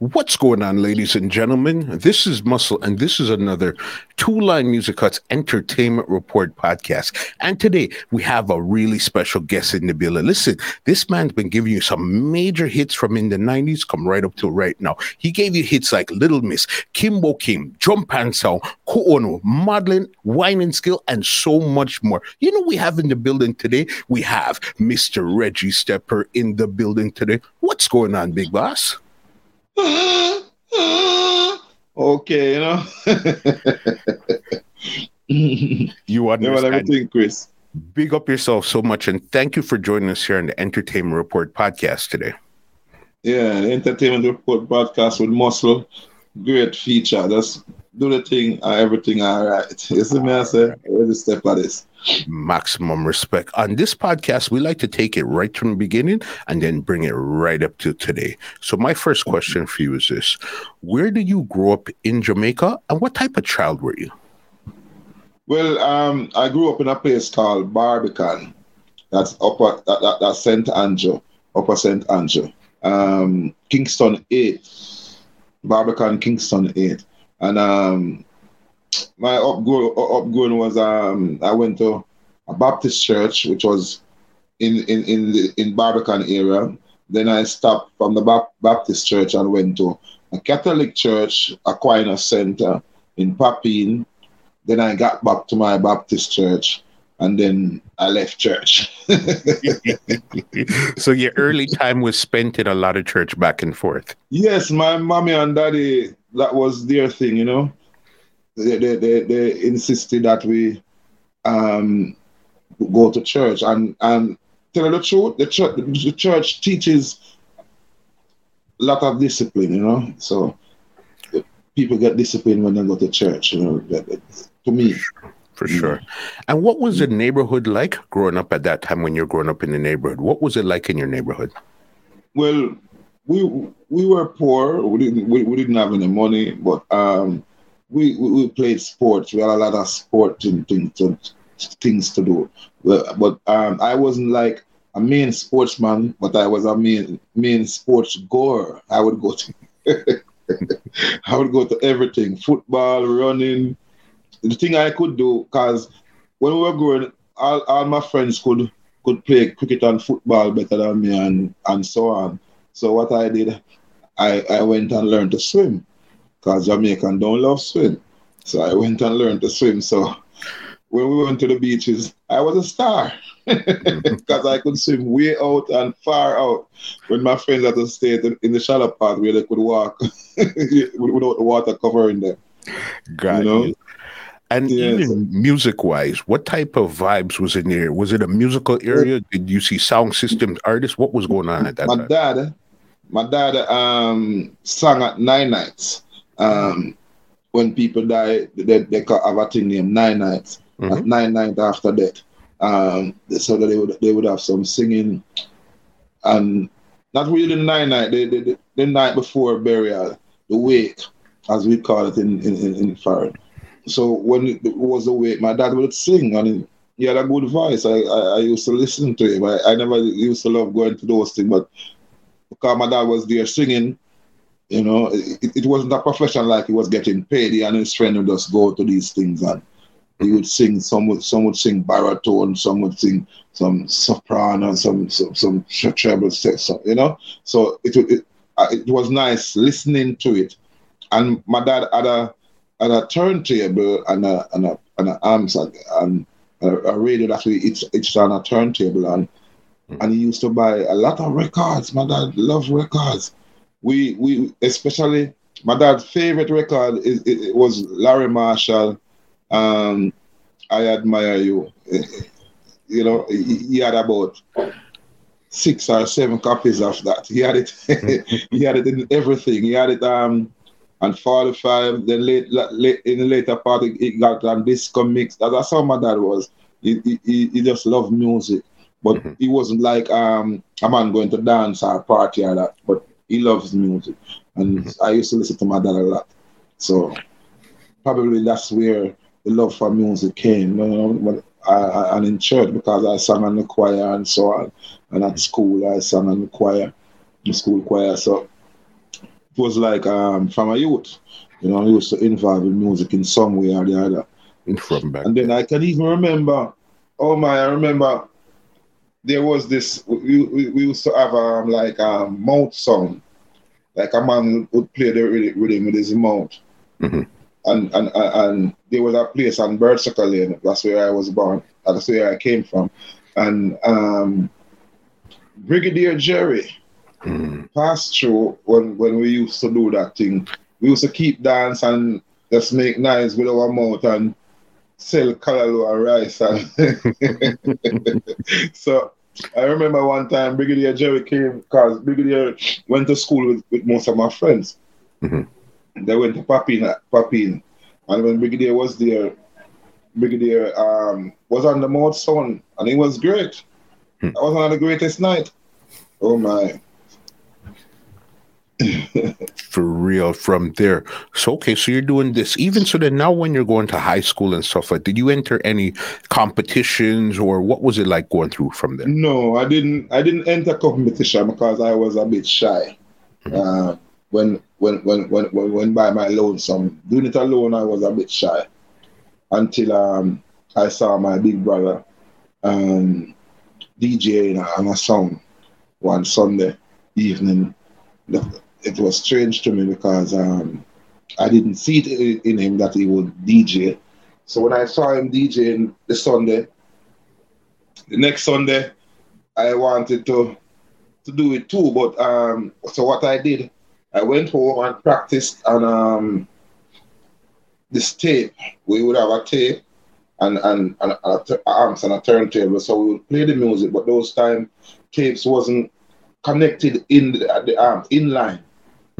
What's going on, ladies and gentlemen? This is Muscle, and this is another Two Line Music Huts Entertainment Report podcast. And today we have a really special guest in the building. Listen, this man's been giving you some major hits from in the 90s, come right up to right now. He gave you hits like Little Miss, Kimbo Kim, Jump and Sound, Koono, Madeline, Wine and Skill, and so much more. You know, we have in the building today, we have Mr. Reggie Stepper in the building today. What's going on, big boss? Okay, you know. you understand everything, Chris. Big up yourself so much, and thank you for joining us here on the Entertainment Report podcast today. Yeah, the Entertainment Report podcast with Muscle, great feature. That's do the thing, uh, everything all right. You see me, I say, the step of this? maximum respect. On this podcast, we like to take it right from the beginning and then bring it right up to today. So, my first question for you is this Where did you grow up in Jamaica and what type of child were you? Well, um, I grew up in a place called Barbican. That's upper, that, that, that's St. Andrew, Upper St. Andrew. Um, Kingston 8. Barbican, Kingston 8. And um, my upgrowing was um, I went to a Baptist church, which was in in in the, in Barbican area. Then I stopped from the Baptist church and went to a Catholic church, Aquinas Center in Papine. Then I got back to my Baptist church and then I left church. so your early time was spent in a lot of church back and forth. Yes, my mommy and daddy, that was their thing, you know they, they, they, they insisted that we um, go to church. And, and tell the truth, the church, the church teaches a lot of discipline, you know. So people get disciplined when they go to church, you know, to me. For sure. And what was the neighborhood like growing up at that time when you're growing up in the neighborhood? What was it like in your neighborhood? Well, we we were poor. We didn't we, we didn't have any money, but um, we, we, we played sports. We had a lot of sporting things to, things to do. But um, I wasn't like a main sportsman, but I was a main main sports goer. I would go to I would go to everything: football, running. The thing I could do, because when we were growing, all, all my friends could could play cricket and football better than me, and and so on. So what I did, I I went and learned to swim because Jamaican don't love swim. So I went and learned to swim. So when we went to the beaches, I was a star because I could swim way out and far out. When my friends had to stay in the shallow part where they could walk without the water covering them. Got you. Know? you. And even music wise, what type of vibes was in there? Was it a musical area? Did you see sound systems artists? What was going on at that my time? Dad, my dad um, sang at Nine Nights um, when people die, they, they have a thing named nine nights. Mm-hmm. At nine nights after death, um, so that they would they would have some singing, and not really the nine night, the, the, the night before burial, the wake, as we call it in in in, in foreign. So when it was the wake, my dad would sing, and he had a good voice. I, I, I used to listen to him. I, I never used to love going to those things, but because my dad was there singing, you know, it, it wasn't a profession like he was getting paid. He and his friend would just go to these things and he would sing. Some would some would sing baritone, some would sing some soprano, some some, some treble, so, you know. So it it, uh, it was nice listening to it. And my dad had a had a turntable and a and a and a amps and, a, a radio that we it's it's on a turntable and. And he used to buy a lot of records. My dad loved records we we especially my dad's favorite record is it, it was Larry Marshall. Um, I admire you. You know, he, he, had about six or seven copies of that. He had it. he had it in everything. He had it um and 45. Then late, late in the later part, it got on disco mix. That's how my dad was. He, he, he just loved music, but mm-hmm. he wasn't like um, a man going to dance or party or that. But he loves music, and mm-hmm. I used to listen to my dad a lot. So probably that's where the love for music came. You know, I, I, and in church because I sang in the choir and so on, and at school I sang in the choir, the school choir. So it was like um, from a youth, you know, I used to involve in music in some way or the other. From back and then I can even remember, oh my, I remember there was this, we, we, we used to have um, like a um, mouth song, like a man would play the rhythm with his mouth. Mm-hmm. And, and, and there was a place on Birdsucker Lane, that's where I was born, that's where I came from. And um, Brigadier Jerry, mm. passed through when, when we used to do that thing. We used to keep dance and just make noise with our mouth and sell callaloo and rice. And so I remember one time Brigadier Jerry came because Brigadier went to school with, with most of my friends. Mm-hmm. They went to Papine, Papine. And when Brigadier was there, Brigadier um, was on the mode sound and it was great. Hmm. That was one of the greatest night. Oh my. For real from there. So okay, so you're doing this. Even so then now when you're going to high school and stuff like did you enter any competitions or what was it like going through from there? No, I didn't I didn't enter competition because I was a bit shy. Mm-hmm. Uh, when when when when when when by my lonesome. Doing it alone I was a bit shy. Until um I saw my big brother um DJing on a song one Sunday evening it was strange to me because um, I didn't see it in him that he would DJ. So when I saw him DJing the Sunday, the next Sunday, I wanted to to do it too. But um, so what I did, I went home and practiced on um, this tape. We would have a tape and and, and amps and a turntable, so we would play the music. But those time tapes wasn't connected in the, the amp in line.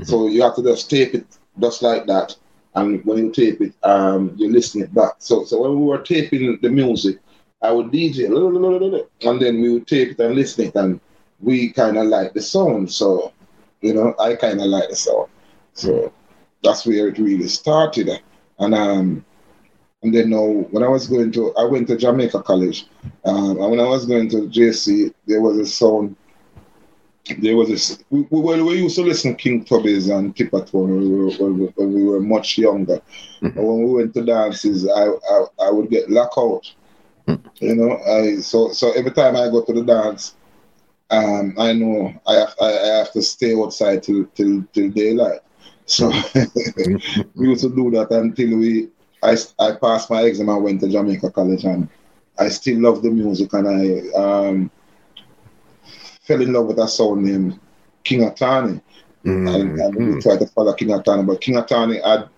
So you have to just tape it just like that. And when you tape it, um, you listen it back. So so when we were taping the music, I would DJ and then we would tape it and listen it and we kind of like the sound. So, you know, I kind of like the sound. So that's where it really started. And um, and then now when I was going to, I went to Jamaica College. Um, and when I was going to JC, there was a sound there was this. We, we, we used to listen King Tubby's and Tipper when we were when we, when we were much younger. Mm-hmm. when we went to dances, I I, I would get locked out. Mm-hmm. You know, I so so every time I go to the dance, um, I know I have I, I have to stay outside till till till daylight. So mm-hmm. we used to do that until we I I passed my exam and went to Jamaica College and I still love the music and I um fell in love with a sound named King Atani. Mm-hmm. And, and, we mm. tried to follow King Atani, but King Atani had,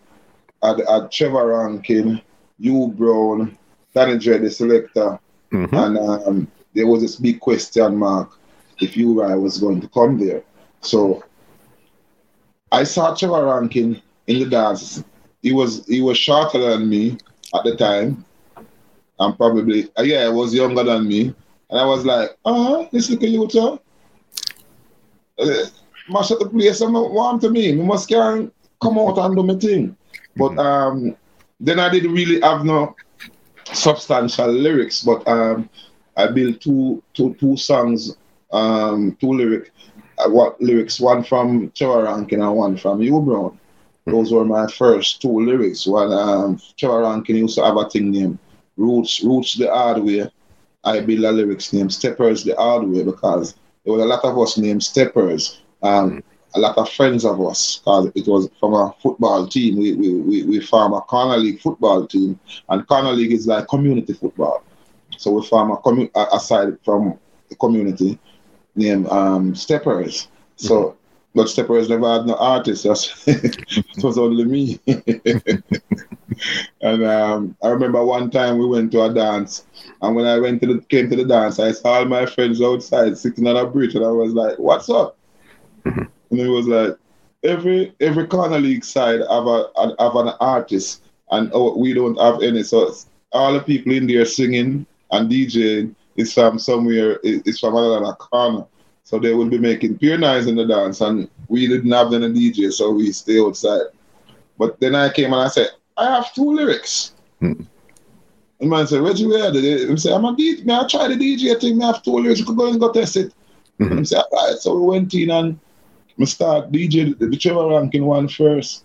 had, had Trevor Rankin, U Brown, Danny Dread, the selector, mm-hmm. and um, there was this big question mark if Uri was going to come there. So I saw Trevor Rankin in the dance. He was he was shorter than me at the time, and probably uh, yeah, he was younger than me. And I was like, uh-huh, this little youth, uh, mash up the place and warm to me. We must can come out and do my thing. But mm-hmm. um, then I didn't really have no substantial lyrics, but um, I built two, two, two songs, um, two lyric, uh, what lyrics, one from Trevor Rankin and one from U Brown. Mm-hmm. Those were my first two lyrics. One, um, Trevor Rankin used to have a thing named Roots, Roots the Hard Way, I build a lyrics named Steppers the Hard Way because there was a lot of us named Steppers. Um, a lot of friends of us because it was from a football team. We, we, we, we form a corner league football team, and corner league is like community football. So we form a commu- aside from the community named um, Steppers. So But Steppers never had no artist. It was only me. and um, I remember one time we went to a dance, and when I went to the came to the dance, I saw all my friends outside sitting on a bridge, and I was like, "What's up?" Mm-hmm. And he was like, every every corner league side have a have an artist, and oh, we don't have any. So all the people in there singing and DJing is from somewhere. It's from another corner. So they will be making pure noise in the dance, and we didn't have any DJ, so we stay outside. But then I came and I said, I have two lyrics. Hmm. And man said, Reggie, where are they? I said, I'm a DJ. May I try the DJ thing? Me have two lyrics. You could go and go test it. Mm-hmm. I said, all right. So we went in and we start DJ the Trevor Rankin one first.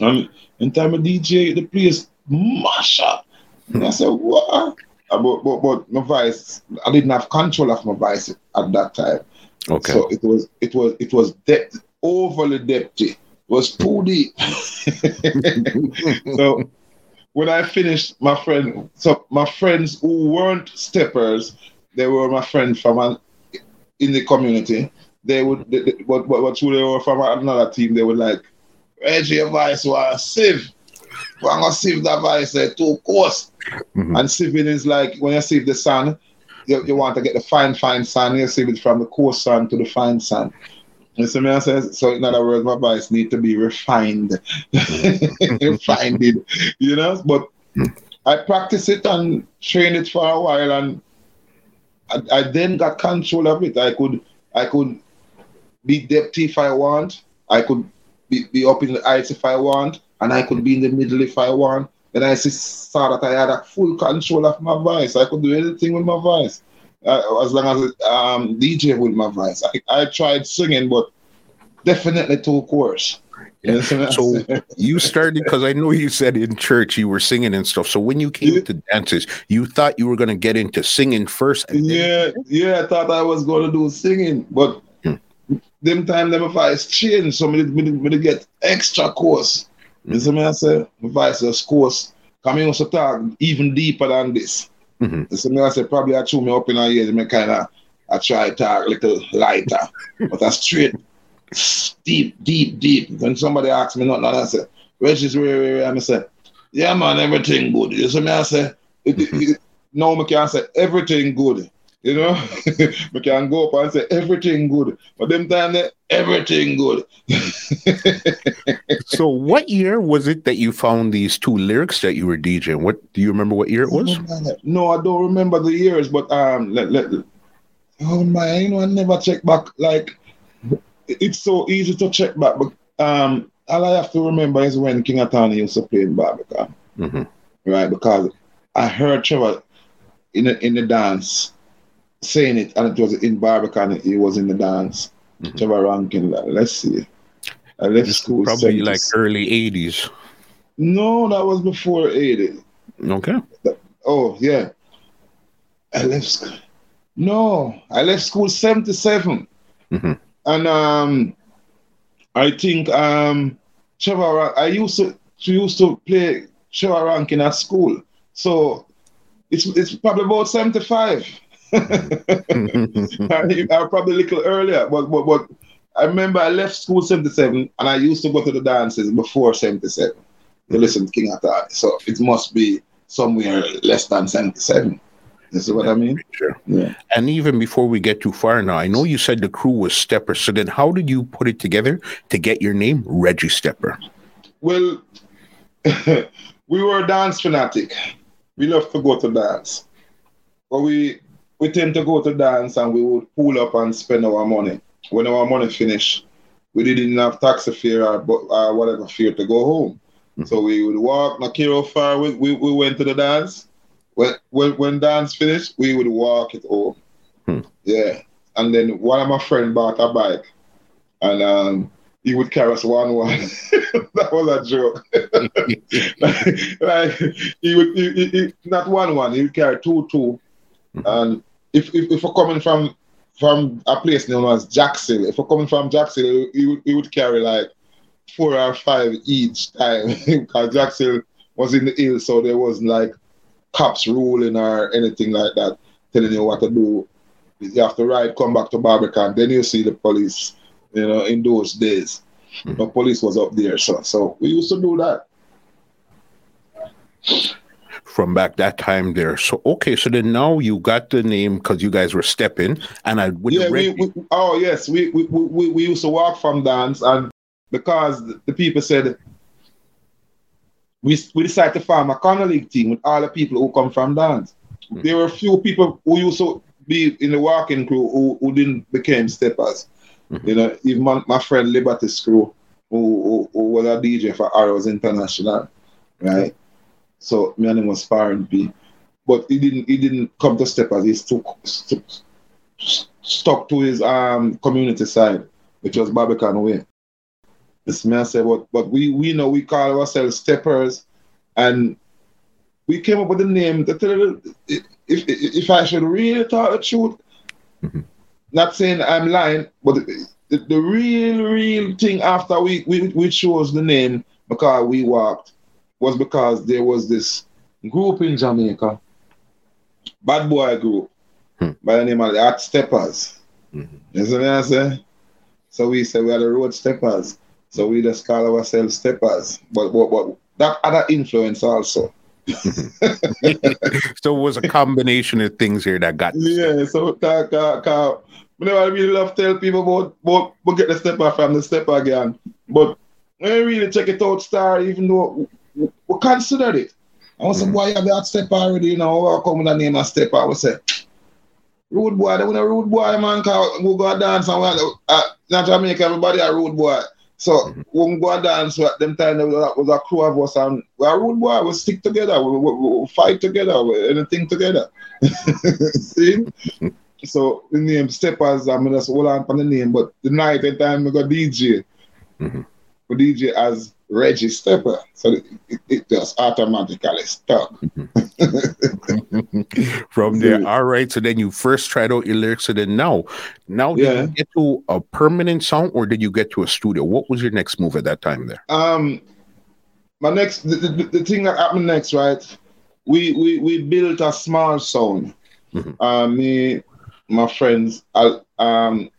And in time of DJ, the place mash up. And I said, what? Uh, but, but, but my voice, I didn't have control of my voice at that time. Okay. So it was it was it was depth overly depthy. It was too deep. so when I finished, my friend, so my friends who weren't steppers, they were my friends from an, in the community. They would, they, they, but, but, but they were from another team. They were like, Reggie Vice was sieve. I'm gonna sieve that vice there too, course. Mm-hmm. And sieving is like when you sieve the sun, you, you want to get the fine, fine sand, you see it from the coarse sand to the fine sand. You see so in other words, my voice need to be refined, refined, you know. But I practice it and train it for a while, and I, I, then got control of it. I could, I could be depth if I want. I could be, be up in the heights if I want, and I could be in the middle if I want. Then I saw that I had a full control of my voice. I could do anything with my voice uh, as long as um, DJ with my voice. I, I tried singing, but definitely too coarse. Yeah. So you started because I know you said in church you were singing and stuff. So when you came yeah. to dances, you thought you were going to get into singing first. yeah, yeah, I thought I was going to do singing, but hmm. them time them voice changed, so me, me, me get extra course. You see me? I say my voice is course. Come in to talk even deeper than this. Mm-hmm. So me I say probably I chew me up in a year, me kind of I try to talk a little lighter, but I straight, deep, deep, deep. When somebody asks me nothing, I say, Reggie's where, where, where, I say, yeah man, everything good. You see me I say, it, it, no, me can't say everything good. You know, we can go up and say everything good, but them time they, everything good. so, what year was it that you found these two lyrics that you were DJing? What do you remember? What year it was? No, I don't remember the years, but um, let, let, oh my, you know, I never check back. Like, it's so easy to check back, but um, all I have to remember is when King Atani used to play in Barbican, mm-hmm. right? Because I heard Trevor in the, in the dance saying it, and it was in Barbican. He was in the dance. Mm-hmm. Trevor Rankin. Let's see. I left school. Probably 70s. like early '80s. No, that was before '80. Okay. Oh yeah. I left school. No, I left school '77, mm-hmm. and um, I think um, Trevor. I used to used to play Trevor Rankin at school, so it's it's probably about '75. I, I probably a little earlier, but, but but I remember I left school 77 and I used to go to the dances before 77 to listen to King. So it must be somewhere less than 77. You see what I mean? Sure. Yeah. And even before we get too far now, I know you said the crew was Stepper. So then how did you put it together to get your name, Reggie Stepper? Well, we were a dance fanatic. We love to go to dance. But we we tend to go to dance and we would pull up and spend our money. When our money finished, we didn't have taxi fare or, or whatever fare to go home. Mm-hmm. So we would walk, not care how far we, we, we went to the dance. When, when, when dance finished, we would walk it home. Hmm. Yeah. And then one of my friends bought a bike and um, he would carry us one one. that was a joke. like, like, he would he, he, he, not one one, he would carry two two. Mm-hmm. And if, if, if we're coming from from a place known as Jackson, if we're coming from Jackson, he would, would carry like four or five each time because Jackson was in the hill, so there wasn't like cops ruling or anything like that, telling you what to do. You have to ride, come back to Barbican, then you see the police. You know, in those days, mm-hmm. the police was up there, so so we used to do that from back that time there. So okay, so then now you got the name because you guys were stepping, and I yeah, we, we, oh yes, we, we we we used to walk from dance and because the people said we, we decided to form a corner league team with all the people who come from dance. Mm-hmm. There were a few people who used to be in the walking crew who, who didn't become steppers. Mm-hmm. You know, even my, my friend Liberty Screw, who, who, who, was a DJ for Arrows International, right? So my name was Sparring B. But he didn't he didn't come to step as he stuck, stuck, stuck to his um community side, which was Barbican Way. This man said, but but we we know we call ourselves steppers and we came up with the name. If, if, if I should really tell the truth, mm-hmm. not saying I'm lying, but the, the, real, real thing after we, we, we chose the name because we walked was because there was this group in Jamaica, bad boy group, hmm. by the name of the Art Steppers. Mm-hmm. You see what I say? So we said we are the road steppers. So we just call ourselves steppers. But, but, but that other influence also. so it was a combination of things here that got yeah. So ka, ka, I really love tell people about about, about get the stepper from the stepper again, but when I really check it out, star even though we, considered it. I was mm. say, boy, you have that stepper already, you know, I come with the name of stepper. I would say, rude boy, they want a rude boy, man, cause we go dance and we uh, not Jamaica, everybody a rude boy. So mm-hmm. when we go dance at them time there was a, was a crew of us and we are a rude boy, we stick together, we, we, we fight together, we, anything together. See? so the name Steppers, I'm just hold on for the name, but the night and time we got DJ. Mm-hmm. We DJ as Reggie Stepper. So it, it just automatically stuck. From there, all right. So then you first tried out your lyrics, and then now, now did yeah. you get to a permanent song, or did you get to a studio? What was your next move at that time there? Um, my next, the, the, the thing that happened next, right? We we we built a small sound. Mm-hmm. Uh, me, my friends, I, um, it's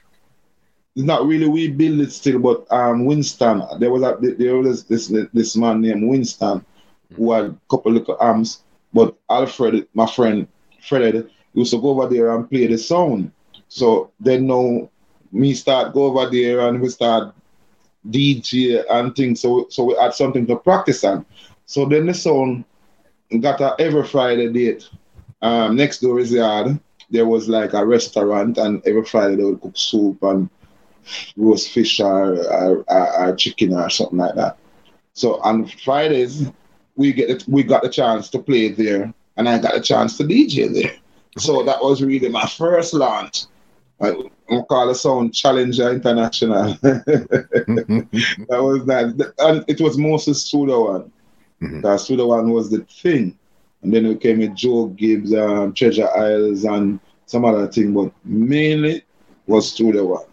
not really we build it still, but um, Winston, there was a there was this this man named Winston who had a couple little arms, but Alfred, my friend Fred, used to go over there and play the sound. So then now me start go over there and we start DJ and things. So so we had something to practice on. So then the sound got a every Friday date. Um, next door is yard. There was like a restaurant, and every Friday they would cook soup and roast fish or, or, or, or, chicken or something like that. So on Fridays, we get it, we got the chance to play there, and I got a chance to DJ there. So that was really my first launch. I, I call the sound Challenger International. that was that, and it was mostly Studio One. Mm-hmm. Because Studio One was the thing, and then we came with Joe Gibbs, um, Treasure Isles, and some other thing, but mainly was Studio One.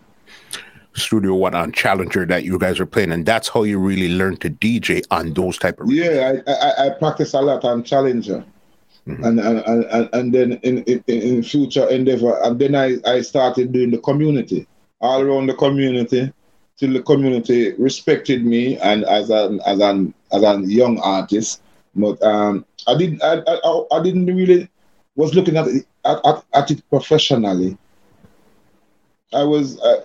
Studio One on Challenger that you guys are playing, and that's how you really learn to DJ on those type of. Yeah, I, I, I practice a lot on Challenger, mm-hmm. and, and, and and then in, in in future endeavor, and then I I started doing the community all around the community till the community respected me and as an as an as a young artist. But um, I didn't I, I, I didn't really was looking at it, at, at, at it professionally. I was. Uh,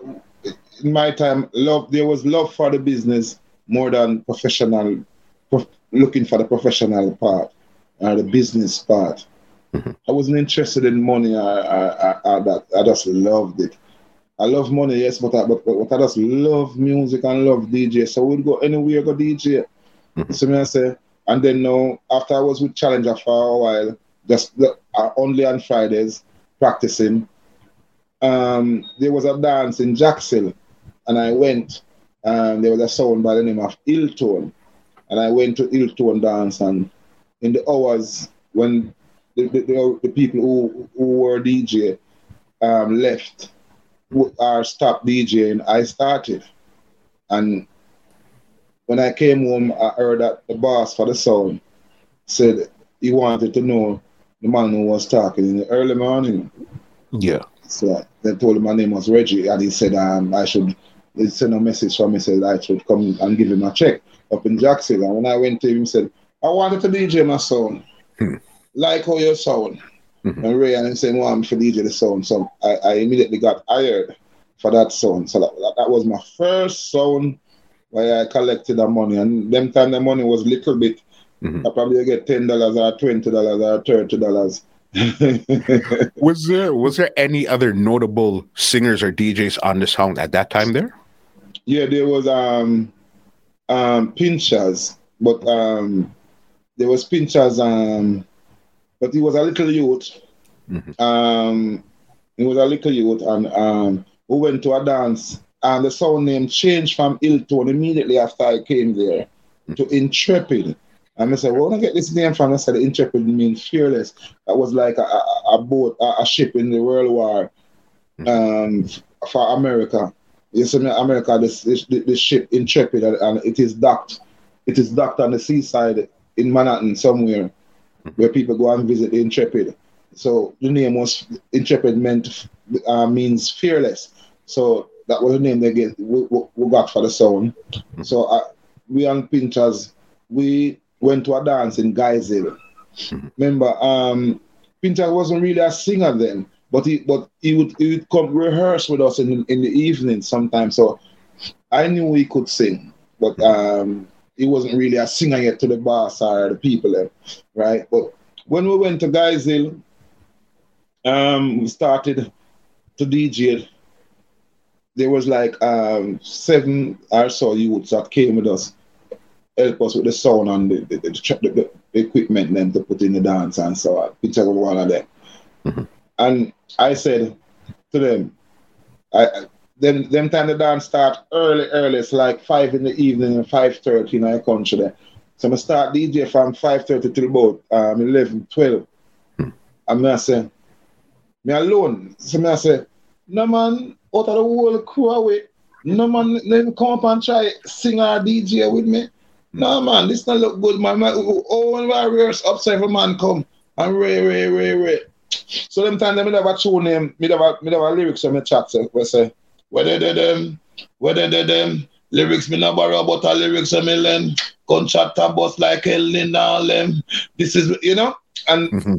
in my time, love there was love for the business more than professional, prof, looking for the professional part or the business part. Mm-hmm. I wasn't interested in money or, or, that. I just loved it. I love money, yes, but I, but, but I just love music and love DJ. So we'd go anywhere, go DJ. Mm-hmm. So me I say, and then now after I was with Challenger for a while, just uh, only on Fridays practicing. Um, there was a dance in Jacksonville and I went. Um, there was a sound by the name of Hilltone, and I went to Hilltone dance. And in the hours when the, the, the people who, who were DJ um, left or stopped DJing, I started. And when I came home, I heard that the boss for the sound said he wanted to know the man who was talking in the early morning. Yeah. So they told him my name was Reggie, and he said um, I should he sent a message for me, said I should come and give him a check up in Jackson. And when I went to him, he said, I wanted to DJ my sound. Hmm. Like how your sound. Mm-hmm. And Ray and him saying, well, I'm for DJ the sound. So I, I immediately got hired for that sound. So that, that, was my first sound where I collected the money. And them time the money was little bit. Mm-hmm. I probably get ten dollars or twenty dollars or thirty dollars. was there was there any other notable singers or DJs on the sound at that time there? Yeah, there was um um Pinchers, but um there was Pinchers um but he was a little youth. Mm-hmm. Um he was a little youth and um we went to a dance and the sound name changed from Hilltone immediately after I came there mm-hmm. to Intrepid. And I said, where do I get this name from? I said, Intrepid means fearless. That was like a, a, a boat, a, a, ship in the World War um, for America. You see, America, this, this, this ship Intrepid, and it is docked. It is docked on the seaside in Manhattan somewhere, where people go and visit the Intrepid. So the name was Intrepid meant uh, means fearless. So that was the name they get we, we got for the sound. So uh, we and Pinchers, we went to a dance in Guysville. Remember, um, Pinter wasn't really a singer then, but he but he would he would come rehearse with us in in the evening sometimes. So I knew he could sing, but um, he wasn't really a singer yet to the boss or the people there, right? But when we went to Guysville, um, we started to DJ. There was like um, seven or so youths that came with us help us with the sound and the, the, the, the equipment then to put in the dance and so on. Picture of one of them. Mm-hmm. And I said to them, I them them time the dance start early, early. It's like five in the evening and five thirty in our country there. So I'ma start DJ from five thirty till about um 11, 12. Mm-hmm. And I say, me alone. So I say, no man, out of the whole crew away. No man, then come up and try sing or DJ with me. No man, this not look good, man. all warriors upside for man come and ray, ray, ray, ray. So them time them never tune name, me never me never lyrics on my chat say we say whether they them, whether they them lyrics me never borrow but a lyrics on me learn contractor boss like hell in all them. This is you know and mm-hmm.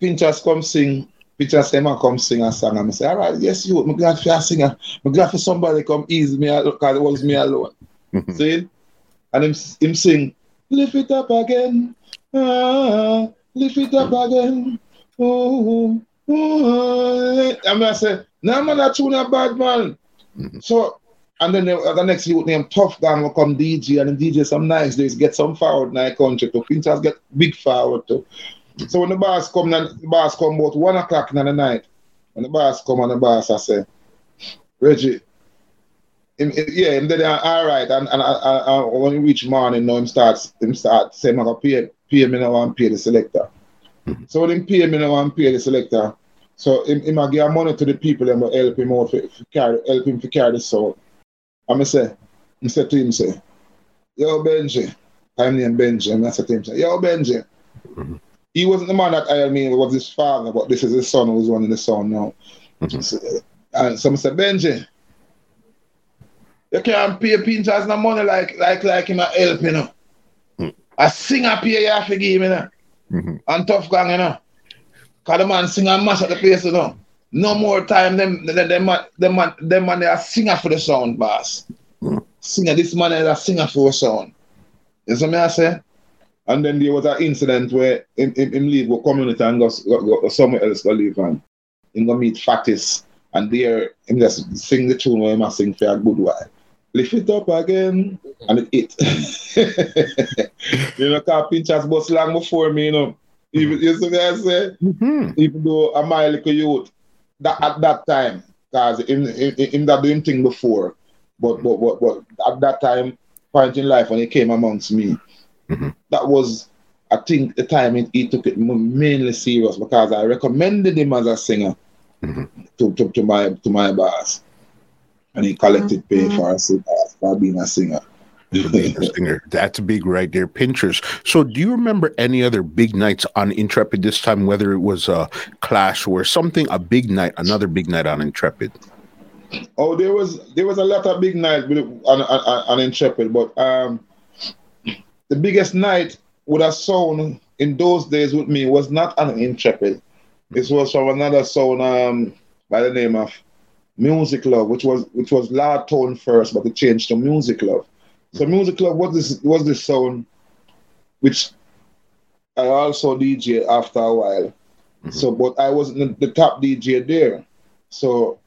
Pinchers come sing Pinchers say man come sing a song and I say all right yes you I'm glad for a singer I'm glad for somebody come ease me because it was me alone. Mm-hmm. See and him, him sing, lift it up again, ah, lift it up again. Oh, oh. And I say, no man, that tune a bad man. Mm-hmm. So, and then the, the next youth named Tough Gang will come DJ, and the DJ some nice days get some forward in the country to Pinchers get big forward too. So when the boss come, and the boss come about one o'clock in the night. When the boss come and the boss I say, Reggie, him, yeah, him did all right, and and I, I, I, when he reach morning, now him starts him start saying, "I'm gonna pay pay me now and pay the selector." So when him pay me now and pay the selector, so him, him a give money to the people and help him out for, for carry help him to carry the soul. I'm say, I say to him say, "Yo Benji," I'm named Benji, and I said to him say, "Yo Benji." Mm-hmm. He wasn't the man that I mean was his father, but this is his son who's running the song now. Mm-hmm. So, and someone said, Benji, you can't pay Pinchers no money like like like him a help, you know. Mm. A singer pay you have to give you know. Mm-hmm. And tough gang, you know. Cause the man sing and mash at the place, you know. No more time, them them them man them man them man they are singer for the sound, boss. Mm. Singer, this man is a singer for the sound. You see me I say? And then there was an incident where him, him, him leave a community and go, go, go somewhere else go live and him go meet Fatis and there him just sing the tune where him a sing for a good while lift it up again, and it you know, because Pinchers bus long before me, you know. Even, you see what I say? Mm-hmm. Even though I'm my little youth, that, at that time, because in, in, in that doing thing before, but, but, but, but at that time, point in life when he came amongst me, mm-hmm. that was, I think, the time he, he, took it mainly serious because I recommended him as a singer mm-hmm. to, to, to, my to my boss and he collected pay mm-hmm. for us for being a singer. being a singer. That's big right there. Pinchers. So do you remember any other big nights on Intrepid this time, whether it was a clash or something, a big night, another big night on Intrepid? Oh, there was there was a lot of big nights on, on, on Intrepid, but um, the biggest night with a sound in those days with me was not on Intrepid. This was from another sound um, by the name of Music Love, which was which was Loud Tone first, but it changed to Music Love. So Music Love was this was this sound, which I also DJ after a while. Mm-hmm. So, but I wasn't the, top DJ there. So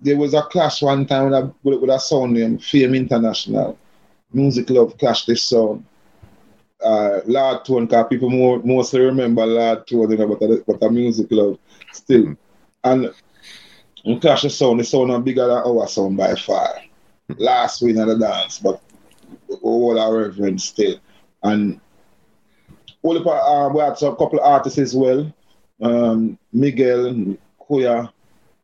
there was a clash one time with a, with, a sound named Fame International. Music Love clashed this sound. Uh, Loud Tone, because people more, mostly remember Loud Tone, you know, but but a Music Love still. Mm-hmm. And clash the sound, the sound is bigger than our sound by far. Last win of the dance, but all our reverence still. And all the, uh, we had a couple of artists as well. Um, Miguel, Kuya,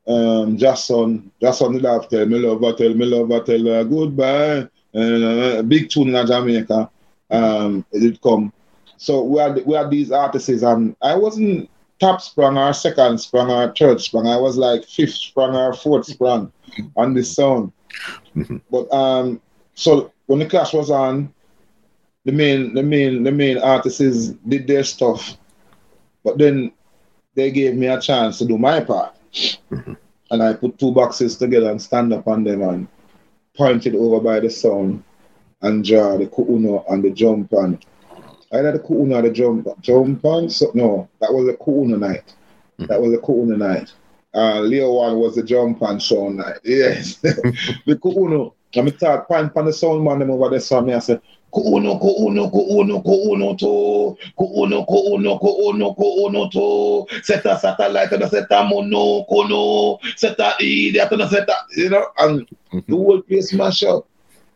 um, Jason, Jason did have tell me love, tell me love, tell goodbye. Uh, big tune in Jamaica, um, it did come. So we had we had these artists, and I wasn't top sprung or second sprung or third sprung. I was like fifth sprung or fourth sprung on this. Mm-hmm. But um, so when the clash was on, the main the main the main artists did their stuff, but then they gave me a chance to do my part. Mm-hmm. And I put two boxes together and stand up on them and pointed over by the sound and draw the kuuno and the jump on. I had the kuuno and the jump jump on. So no, that was the kuuno night. Mm-hmm. That was the kuuno night. Uh, Leo one was the jump on sound night. Yes. the kuuno. I'm start point on the sound man them over there so me I said Kuuno, kuuno, kuuno, kuuno to. Kuuno, kuuno, kuuno, kuuno to. Seta satellite and seta mono, kono. Seta idiot and seta, you know, and mm-hmm. the whole place mash up.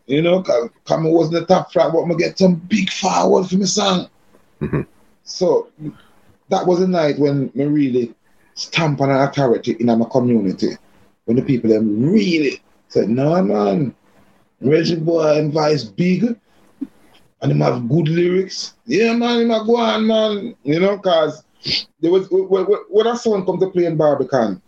You know, cause come wasn't the top frat, but I'm gonna get some big forward for my song. Mm-hmm. So that was a night when me really stamp on an authority in my community. When the people them really said, no man, Reggie boy and Vice big and him have good lyrics. Yeah, man, him a go on, man. You know, cause there was when, when that song come to play in Barbican,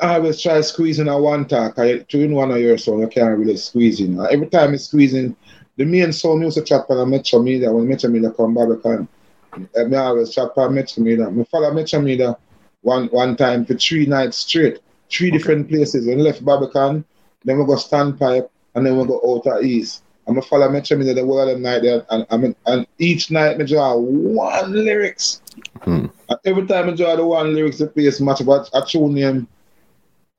I always try squeezing a one talk. I during one of your song, you can't really squeeze in. Every time it's squeezing, the main song used to chat on Metro Media when Metro Media come Barbican. I always chat on Metro Media. I follow Metro Media one one time for three nights straight, three okay. different places. When left Barbican, then we go Standpipe, and then we go out at East. I'm gonna follow Metro Media the whole of the night there, and I mean, and each night I draw one lyrics. Hmm. every time I draw the one lyrics, the place match, but I tune name,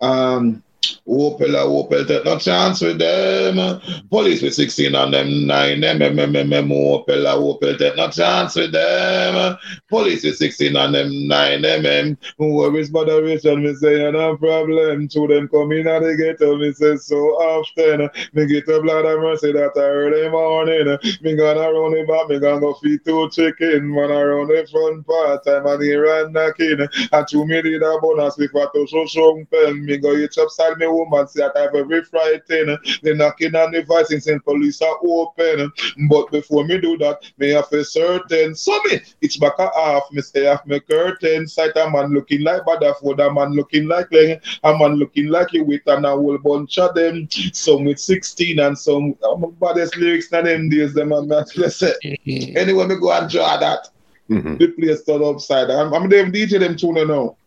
um, Opel, Opel, take no chance with them. Police with 16 on them, 9 them, MMM, Opel, Opel, take no chance with them. Police with 16 on them, 9 MM. Who worries about the and me say, no problem. To them come in and they get me say so often. Me get a blood of mercy that early morning. Me gonna run the back, me gonna go feed two chicken. Man around the front part, time and here and knocking. And to me did a bonus before to show some pen. Me go eat upside me woman say that I have every Friday. They knocking on the voice and saying police are open. But before me do that, me have a certain. Me, it's back a half. Me say have my curtain. Sight a man looking like Badaford, a man looking like Len, a man looking like you with and a whole bunch of them. Some with 16 and some baddest lyrics in them days. Them me say. anyway, me go and draw that. Mm-hmm. The place turned upside. I'm, I'm them DJ them tuner now.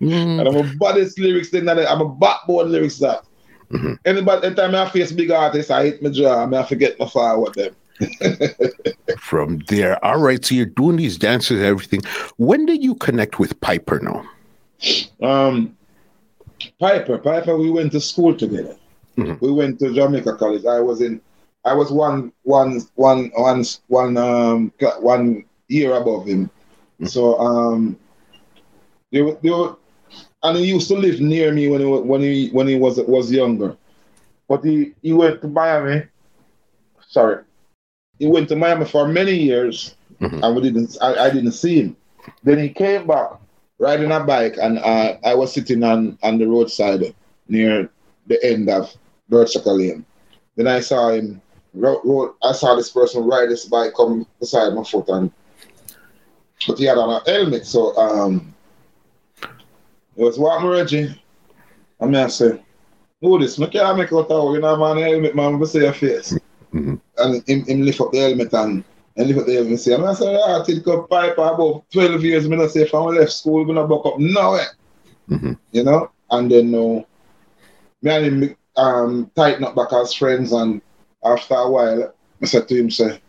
and I'm a baddest lyrics thing that I'm a backbone lyrics that. Mm-hmm. Anybody anytime I face big artists, I hit my jaw, I forget my fire with them. From there. All right. So you're doing these dances, and everything. When did you connect with Piper now? Um Piper, Piper, we went to school together. Mm-hmm. We went to Jamaica College. I was in I was one one one one one um one year above him. Mm-hmm. So um they were, they were and he used to live near me when he when he when he was was younger. But he, he went to Miami. Sorry. He went to Miami for many years mm-hmm. and we didn't I, I didn't see him. Then he came back riding a bike and uh, I was sitting on, on the roadside near the end of Birchaka Lane. Then I saw him I saw this person ride this bike come beside my foot and but he had on a helmet, so um it was what Reggie. I mean I say, who this? I can't make out how you know man helmet man we see your face. Mm-hmm. And him, him lift up the helmet and And look at the heaven say, I said, I take up pipe about 12 years, I say, if I left school, I'm going to buck up nowhere. Mm-hmm. You know? And then, uh, me and him um, tighten up back as friends, and after a while, I said to him, say,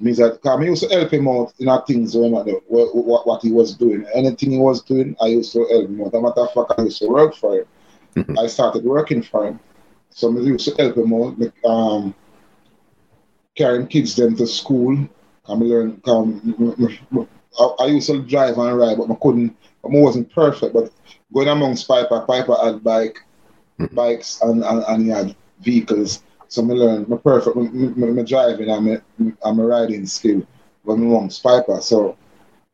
me that because I used to help him out in our things when what, what, what he was doing. Anything he was doing, I used to help him out. As a matter of fact, I used to work for him. Mm-hmm. I started working for him. So I used to help him out, like, um, carrying kids them to school. I learn, um, I, used to drive and ride, but I couldn't, I wasn't perfect. But going amongst Piper, Piper had bike, mm-hmm. bikes and, and, and he had vehicles. So I learn my perfect, my, my, my driving and my, and my riding skill when I amongst Piper. So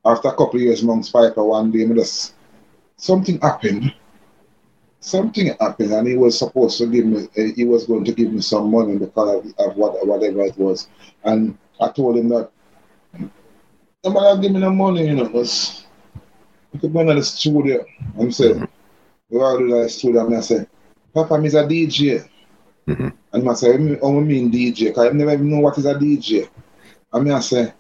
after a couple of years amongst Piper, one day, I just, something happened something happened and he was supposed to give me uh, he was going to give me some money because of what whatever it was and i told him that nobody give me no money you know because I could go the studio and say mm-hmm. we all do studio and I say papa I'm a dj mm-hmm. And I say oh I mean dj because I never even know what is a dj and I say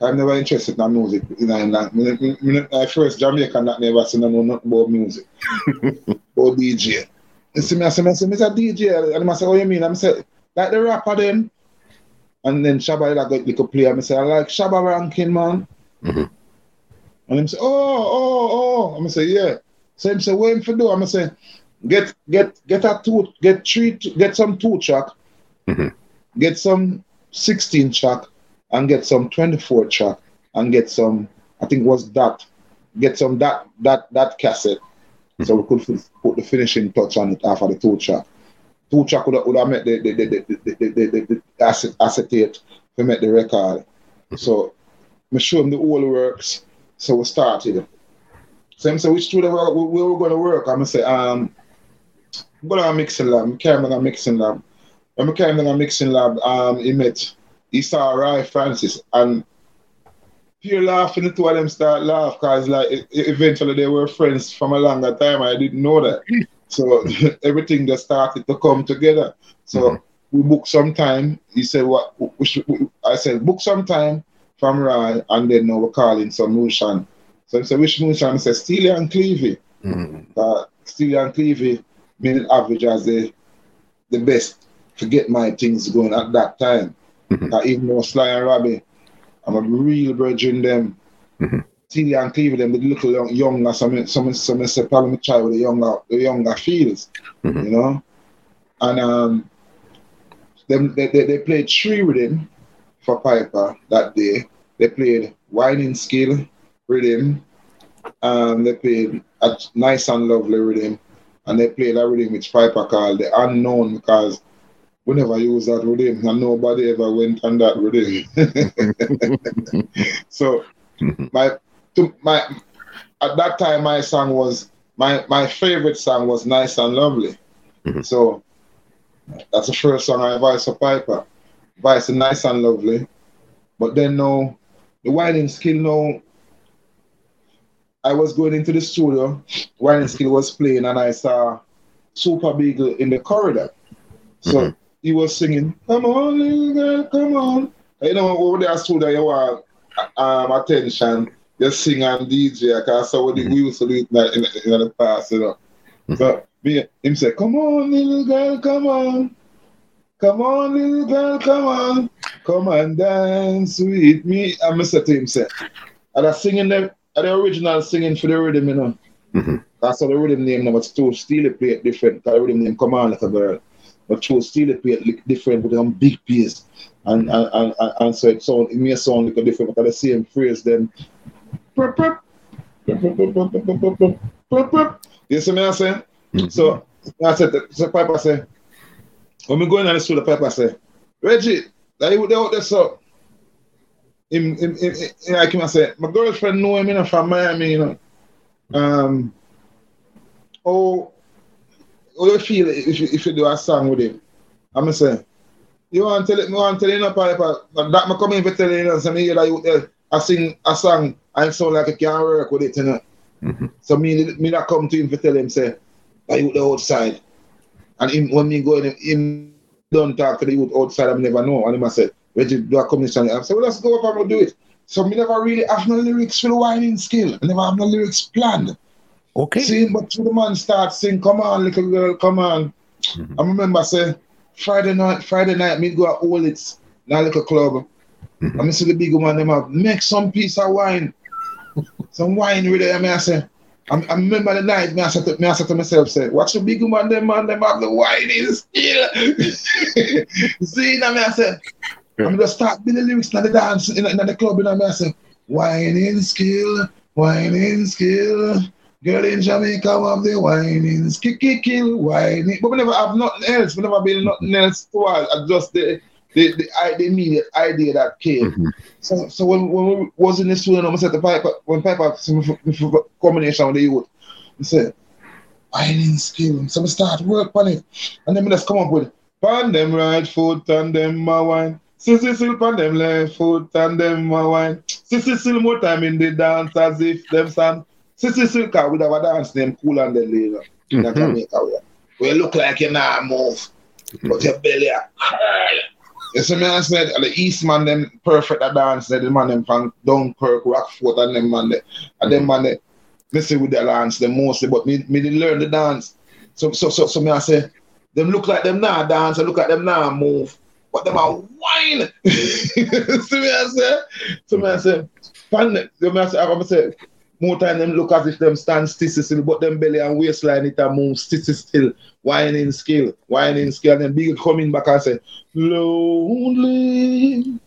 I'm never interested in music. You know, in that. Me, me, me, my first Jamaican that never seen no nothing about music. or DJ. You see me, I say, I say, I'm a DJ. And I say, what do you mean? I say, like the rapper then. And then Shabba like got little play. I say, I like Shabba ranking, man. Mm-hmm. And him say, oh, oh, oh. I'm say, yeah. So him say, what him for do? I'm say, get get get a two, get three, get some two track, mm-hmm. get some 16 track, and get some 24 track and get some, I think was that, get some that that that cassette. Mm-hmm. So we could put the finishing touch on it after the two track. Two track would have, would have met the the the the the, the, the, the acetate to make the record. Mm-hmm. So we show him the whole works. So we started. So him say which studio we, we were going to work. I'm gonna say um, I'm to a mixing lab. I'm carrying a mixing lab. When I'm carrying a mixing lab, um, he met he saw Roy Francis and pure laughing, the two of them start laugh because like eventually they were friends from a longer time. I didn't know that. So everything just started to come together. So mm-hmm. we booked some time. He said what should, I said book some time from Roy and then now we're calling some motion. So I said which motion? I said Steely and Clevie. Mm-hmm. Uh, Steely and Clevie made average as the the best to get my things going at that time. Mm-hmm. even though Sly and Robbie, I'm a real brethren them. Mm-hmm. Tilly and Cleveland, them, the little young, younger, some, some, some say probably try with the younger, the younger feels, mm-hmm. you know. And um, them, they, they, they played three rhythm for Piper that day. They played Whining Skill rhythm, and they played a nice and lovely rhythm, and they played a rhythm which Piper called the unknown because we never use that him, and nobody ever went on that him. so my to my at that time my song was my my favorite song was Nice and Lovely. Mm-hmm. So that's the first song I voiced for Piper. Voice Nice and Lovely. But then no the whining skill no I was going into the studio, whining skill was playing and I saw Super Beagle in the corridor. So mm-hmm he was singing, Come on, little girl, come on. You know, over there, that you want um, attention, just sing and DJ, because so we, we used to do it in, in, in the past, you know. Mm-hmm. So me, him say, Come on, little girl, come on. Come on, little girl, come on. Come and dance with me. I'm to him, say, and I singing the, the original singing for the rhythm, you know. Mm-hmm. That's how the rhythm name now, but still, still play different. The rhythm name, come on, like a girl but was still play different with them big piece. And, and, and, and, so it sound it may sound like a different but the same phrase then you see me I say? Mm-hmm. So I said so Piper say when we go in on the studio Piper say Reggie that you out there so him, him, him, him, like him I say my girlfriend know him you know, from Miami you know um oh how you feel if you, if you do a song with him? I'm saying, you want to tell it, me want to tell you no pipe, but that me come in for tell you, know, so me hear that you, I sing a song, I sound like I can't work with it, you know. Mm-hmm. So me, me not come to him to tell him, say, that you the outside. And him, when me go in, him don't talk to the youth outside, I never know. And him I say, to do a commission. I said, well, let's go up and we'll do it. So me never really have no lyrics for the whining skill. I never have no lyrics planned. Okay. See, but the man start sing, come on, little girl, come on. Mm-hmm. I remember say Friday night, Friday night, me go at all it's now little club. Mm-hmm. I see the big one them have make some piece of wine. some wine with it. I I say, I, I remember the night me I said to, me I said to myself, say, watch the big man, them man, them have the wine in still. See, I mean, I said, I'm gonna start the lyrics in the dance in, in the club, and I'm say, whining skill, whining skill. Girl in Jamaica have the whining, kick, kick, kill, whining. But we never have nothing else. We never been nothing else to us. Just the the, the, the immediate idea that came. Mm-hmm. So so when, when we was in the studio, I said the pipe when Piper combination with the youth, I said, whining skill. So we start work on it. And then we just come up with Pan them right foot and them my wine. Sissy still pan them left foot and them my wine. Sissy still more time in the dance as if them stand. Sissy Silka would with our dance name cool and then later. Mm-hmm. We look like you now move, but your belly are. You see me I said the East man them perfect at dance, the man them from Dunkirk, Rockfort and them man they, and them man they me see with the dance them mostly, but me, me didn't learn the dance. So so so so me I say them look like them now dance, and look like them now move, but them are whine. see me I say? So me I say, fan me I say, I say more time them look as if them stand still, but them belly and waistline it and move still, still, whining skill, whining skill, and then big coming back and say, Lonely,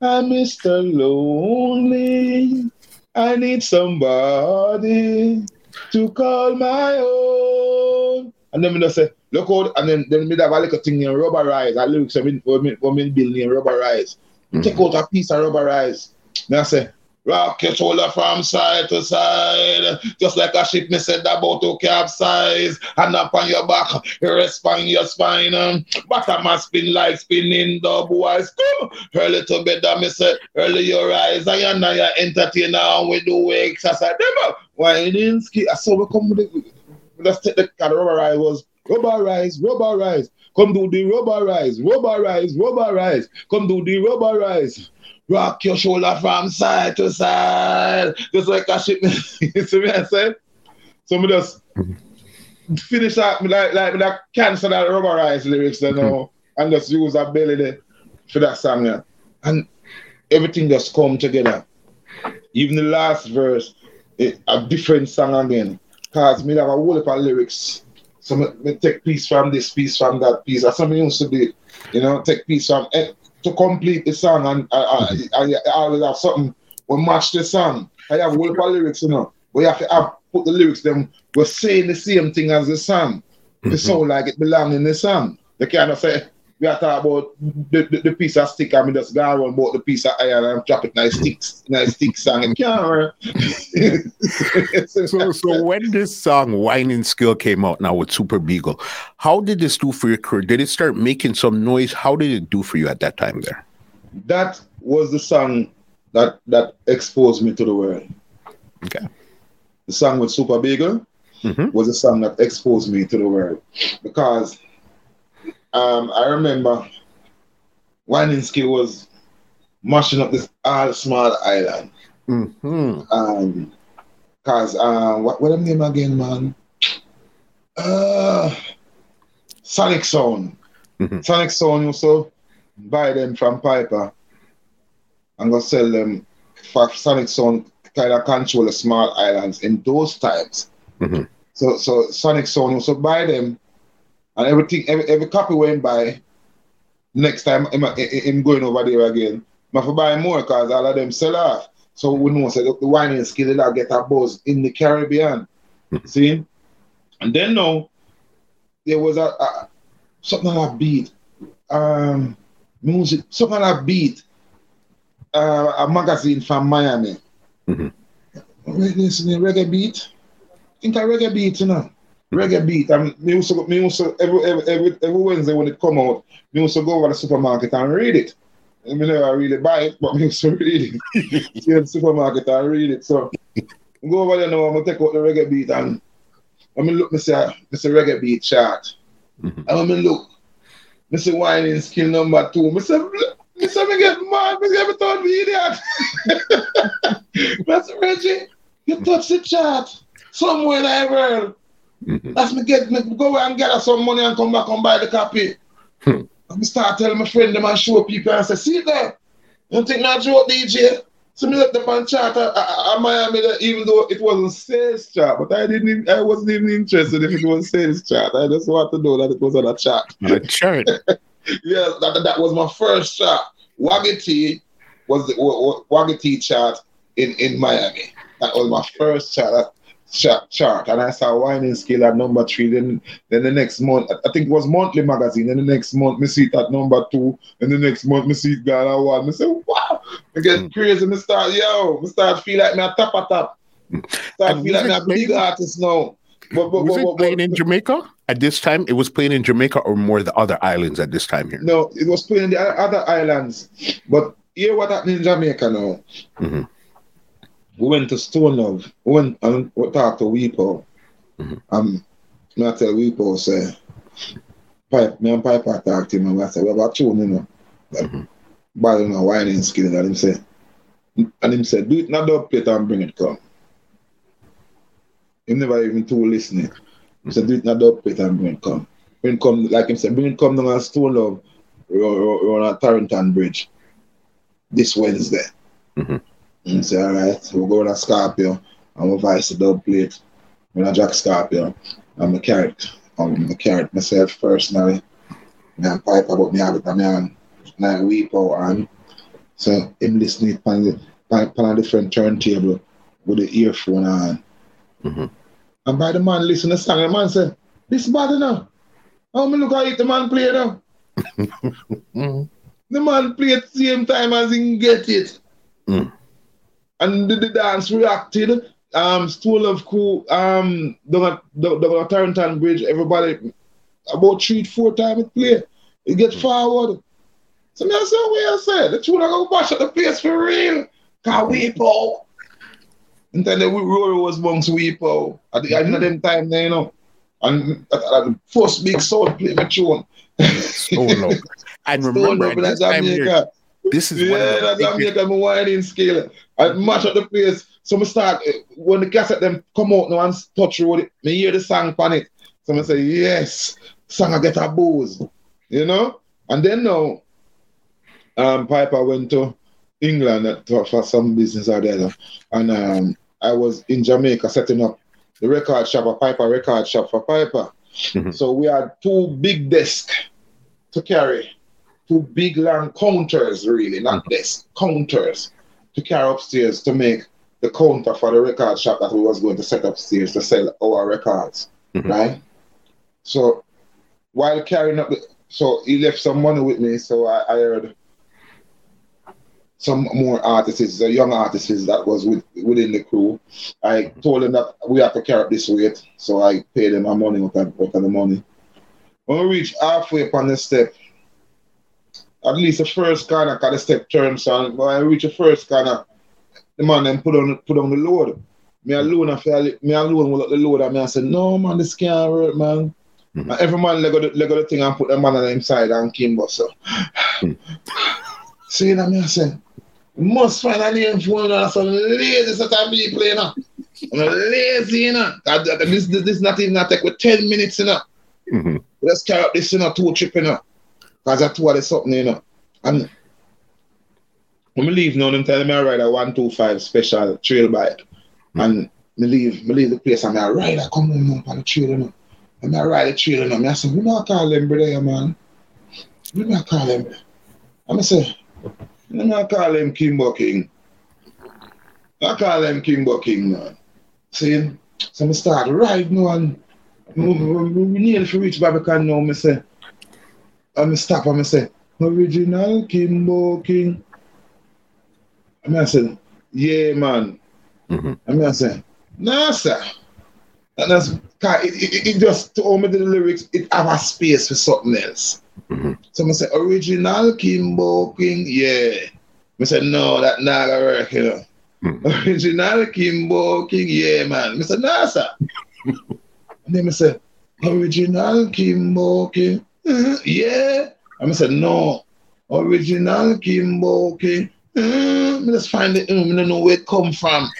I'm Mr. Lonely. I need somebody to call my own. And then me just say, look out, and then then me have a little thing in rubberize. I lyrics when me when me, when me building rubberize. Mm-hmm. Take out a piece of rubberize. Then I say, Rock your shoulder from side to side, just like a ship me said about to capsize. And up on your back, rest on your spine. But Bottom must spin like spinning the boys. Come, little bit that me say, early your eyes. I am now your entertainer and we do exercise. Remember, whining ski. I saw we come with it. Let's take the kind of rubberize was rubberize, rubberize. Come do the rubberize, rubberize, rubberize. Come do the rubberize rock your shoulder from side to side, just like a ship. you see me I say? So me just finish up, like, like, me cancel that rubberize lyrics, you know, and just use that belly there for that song. Yeah. And everything just come together. Even the last verse, it, a different song again. Because me have a whole heap of lyrics. So me, me take piece from this, piece from that piece. That's something used to be, you know, take piece from eh, to complete the song and I, I, I, I always have something we match the song. I have whole of lyrics, you know. We have to have put the lyrics them we're saying the same thing as the song. Mm-hmm. It sound like it belong in the song. They kind of say we are talking about the, the, the, piece of stick I mean just go around about the piece of iron and drop it nice sticks nice stick song and so so when this song Whining Skill came out now with Super Beagle, how did this do for your career? Did it start making some noise? How did it do for you at that time there? That was the song that that exposed me to the world. Okay. The song with Super Beagle mm-hmm. was a song that exposed me to the world because um, I remember Wininski was mashing up this all small island. Mm-hmm. Um, cause uh, what what name again, man? Uh, Sonic Sound. Mm-hmm. Sonic Sound used to buy them from Piper I'm gonna sell them for Sonic Sound kind of control the small islands in those times. Mm-hmm. So so Sonic Sound used to buy them and everything, every, every copy went by. Next time I'm, going over there again, I have to buy more because all of them sell off. So we know so the, the whining skill that get a buzz in the Caribbean. Hmm. See? And then now there was a, a something like beat. Um music, something like beat. Uh, a magazine from Miami. Mm-hmm. Listening reggae beat. I think a reggae beat, you know reggae beat. And me used to, me also to every, every, every, every Wednesday when it come out, me to go over the supermarket and read it. I mean, never really buy it, but me also read it. See the supermarket and read it. So go over there now, I'm gonna take out the reggae beat and I'm gonna look, me me say reggae beat chart. Mm-hmm. And I'm gonna look, me say whining skill number two. Mr. say, me me get man, we never thought me idiot. That's Reggie. You touch the chart somewhere in the world. Mm-hmm. That's me get me go and get us some money and come back and buy the copy. Hmm. And start telling my friend them and show people and say, see there, you think not joke DJ? So me let the man chat at, at, Miami, even though it wasn't sales chat, but I didn't, I wasn't even interested if it was sales chat. I just want to know that it was on a chat. A chat. yeah, that, that was my first chat. Waggity was the Waggity chat in, in Miami. That was my first chat chart, chart and I saw Wining Scale at number three. Then then the next month, I think it was monthly magazine. Then the next month, me see it at number two. And the next month, me see it gone at one. Me say, wow, I get mm. crazy. Me start, yo, me start feel like me a top a top. Start and feel like me a big artist now. But, but, was but, it playing in Jamaica at this time? It was playing in Jamaica or more the other islands at this time here? No, it was playing in the other islands. But hear what happened in Jamaica now. Mm-hmm we went to Stone Love. We went and we talked to Wee Pow. Mm-hmm. Um, me I tell Wee Pow say, Pipe, me and Piper talk to him and I say, we have a tune, you know. Like, mm-hmm. Battling a whining skill and him say, and him said, do it not dub plate and bring it come. He never even told listening. He said, do it not dub plate and bring it come. Bring it come, like him said, bring it come down on Stone Love, on a Torrington Bridge this Wednesday. Mm-hmm. And say, all right, we'll go on a Scorpio and we'll vice the dub plate. When I jack Scorpio, I'm a carrot. I'm a carrot myself personally. And pipe about me have it, me and like weep out and so him listening on the on a different turntable with the earphone on. Mm-hmm. And by the man listen to the song, the man say, This bad enough. How me look at it the man play now? mm-hmm. The man play at the same time as he get it. Mm and the, the dance reacted. Um, Stone Love Crew, um, the the the Torrington Bridge, everybody about three, four times it play. It get forward. So me I say, what I said, the tune I go bash at the place for real. Cause we. And then the Rory was amongst we po. At the end of them time there, you know. And the first big sound play my tune. Stone Love. And remember, at this time this is yeah, that's how make them whining scale. I mash up the place. So I start when the cassette them come out now and touch road, me hear the song on it. So I say, yes, song I get a booze. You know? And then now um Piper went to England for some business out there. And um, I was in Jamaica setting up the record shop, a Piper record shop for Piper. Mm-hmm. So we had two big desks to carry two big long counters, really, not this counters to carry upstairs to make the counter for the record shop that we was going to set upstairs to sell our records, mm-hmm. right? So while carrying up, the, so he left some money with me, so I, I heard some more artists, the young artists that was with, within the crew. I told them that we have to carry up this weight, so I paid them my money with, with the money. When we reached halfway upon the step, at least the first corner, cause the step turns on. When I reach the first corner, the man then put on put on the load. Me alone, I feel me alone will the load, and me I said, no man, this can't work, man. Mm-hmm. And every man leg of the of the thing and put the man on the inside and Kimbo so. mm So you know me I said, must find a name for you some lazy set of people, you know. I'm lazy, you know. This, this, this not even take with 10 minutes, you know. Mm-hmm. Let's carry up this, you know, two trip, you know. Because I told you something, you know. And when we leave now, them tell me I ride a 125 special trail bike. Mm. And me leave, me leave the place and I ride, I come home on the trail, you know. And I ride the trail, you know. I say, we not call them brother, man. We not call them. And I say, we not call them Kimbo King. I call them Kimbo King, man. See? So I start riding now and we nearly reach Barbican now, I say, and I stop and I say, original Kimbo King. And I said, yeah, man. Mm-hmm. And I said, nah, sir. And that's, it, it, it just told me the lyrics, it have a space for something else. Mm-hmm. So I said, original Kimbo King, yeah. I said, no, that not gonna work, you know. Mm-hmm. Original Kimbo King, yeah, man. I said, nah, sir. and then I said, original Kimbo King. Uh-huh. yeah. I said, no. original Kimbo King. Mm, let's find the um, don't know where it come from.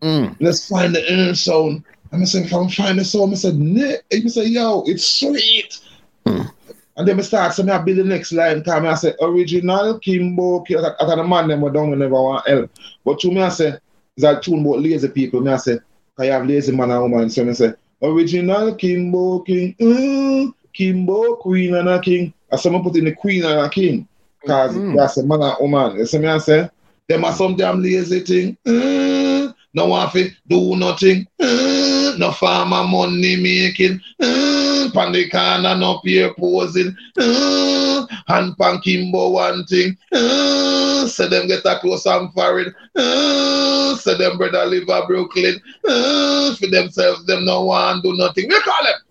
Mm. Let's find the um sound. And I said, if I'm find the sound, I said, Nick. He said, yo, it's sweet. Mm. And then I start saying, I build the next line. Come I said, original Kimbo King. I got a man them down and never want help. But to me, I said, is that tune about lazy people. Me I say, I have lazy man and woman. So I say, original Kimbo King. Mm, Kimbo Queen and a King. I someone put in the Queen and a King. Because mm-hmm. that's a man and woman. You see me I say? Them are some damn lazy thing. Mm, no one to do nothing. Mm, no farmer money making. Mm, pan the corner no peer posing. Mm, and pan Kimbo one thing. Mm, say them get a close and foreign. Mm, say them brother live a Brooklyn. Mm, for themselves them no one do nothing. We call them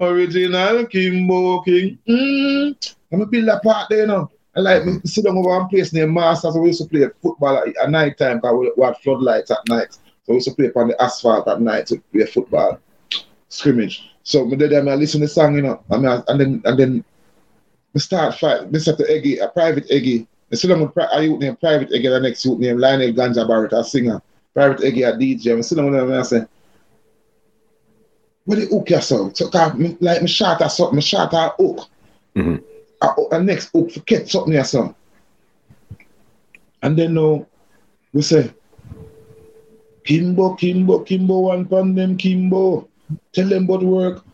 original Kimbo King. Mm, I'm a build a part there now. I like me sit down over one place near Masters. We used to play football at, at night time because we, we had floodlights at night. So we used to play on the asphalt at night to play football scrimmage. So me did I listen to the song, you know, I mean, and then and then we start fight. Set Eggy, a private Eggy. I sit down with a youth named Private Eggy, the next youth named Lionel Ganja Barrett, a singer. Private Eggy, a DJ. I sit down with them and I say, what the hook yourself? So, like, me shot at something, me shot at hook. Mm-hmm a, a next hook for catch something or something. And then now we say, Kimbo, Kimbo, Kimbo, one pan them, Kimbo. Tell them about work.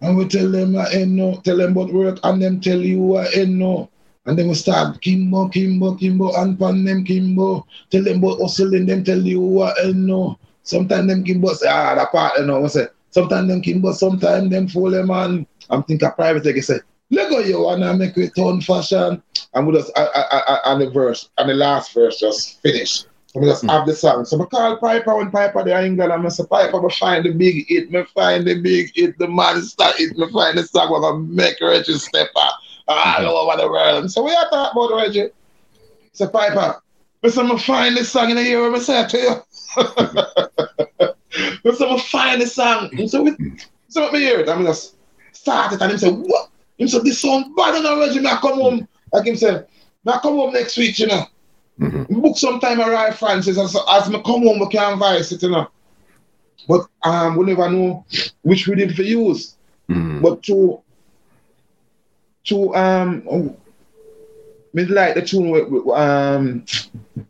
And we tell them I ain't no, tell them about work, and them tell you I ain't no. And then we start Kimbo, Kimbo, Kimbo, and pan them, Kimbo. Tell them about hustling, them tell you I ain't no. Sometimes them Kimbo say, ah, that part, you know, we say, sometimes them Kimbo, sometimes them fool them, and I'm thinking private, like I say, let go you and I make it turn fashion. And we just, I, I, I, and the verse, and the last verse just finish. So we just mm. have the song. So I call Piper when Piper in England and I say, Piper, I find the big hit, me find the big hit, the monster hit, me find the song where I make Reggie step up all mm-hmm. over the world. So we are talking about Reggie. So Piper, I say, I find the song in the year I say to you. I say, I find the song. So we, so let me hear it. I'm just start it and he say, what? Him say, this sound bad and already, I come home. Like him say, I come home next week, you know. Mm-hmm. Book sometime arrive Francis, as, as me come home, we can voice it, you know. But um, we never know which rhythm to use. Mm-hmm. But to, to, um, oh, me like the tune with, with um,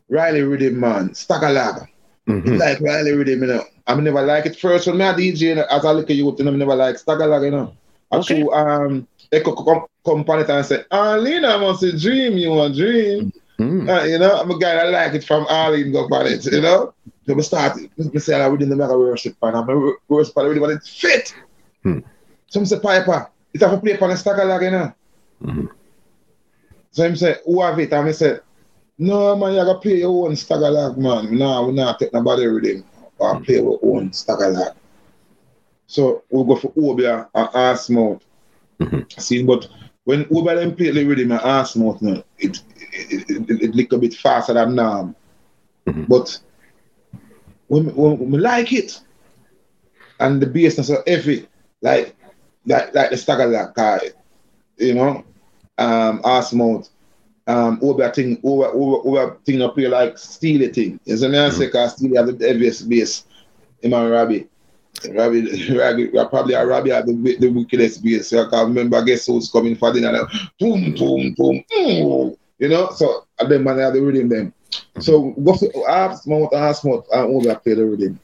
Riley Rhythm, man, Stagalag. Mm-hmm. Like Riley Rhythm, you know. I never like it first when a DJ, as I look at you, I never like Stagalag, you know. Okay. To, um, they could come, come upon it and say, Arlene, I must a dream, you want dream. Mm-hmm. Uh, you know, I'm a guy that like it from Arlene, go upon it, you know. So we start, we say, I really never worship, and I'm a worship, I want it fit. Mm-hmm. So I say, Piper, it's have to play upon a of you know. Mm-hmm. So I say, who have it? And I say, no, man, you gotta play your own stagalag, man. No, we not take nobody with him. Or mm-hmm. play our own stagalag. So we'll go for Obia and Arsmouth. Mm-hmm. See, but when Uber them play the rhythm and ass mouth, no, it, it, it, it, it lick a bit faster than norm. Mm-hmm. But when, when, we like it, and the bass is so heavy, like like like the stagger like guy, you know, um, ass mouth. Um, over thing, over over over thing, I play like steely thing. You see me? I say, cause steely have the heaviest bass in my rabbit. Robbie, Robbie, probably a Robbie had the, the wickedest bass. So I can remember, I guess who's coming for dinner. Boom, boom, boom, boom. You know, so and then man, I had the rhythm them. So go for half mouth, half mouth, and over play the rhythm.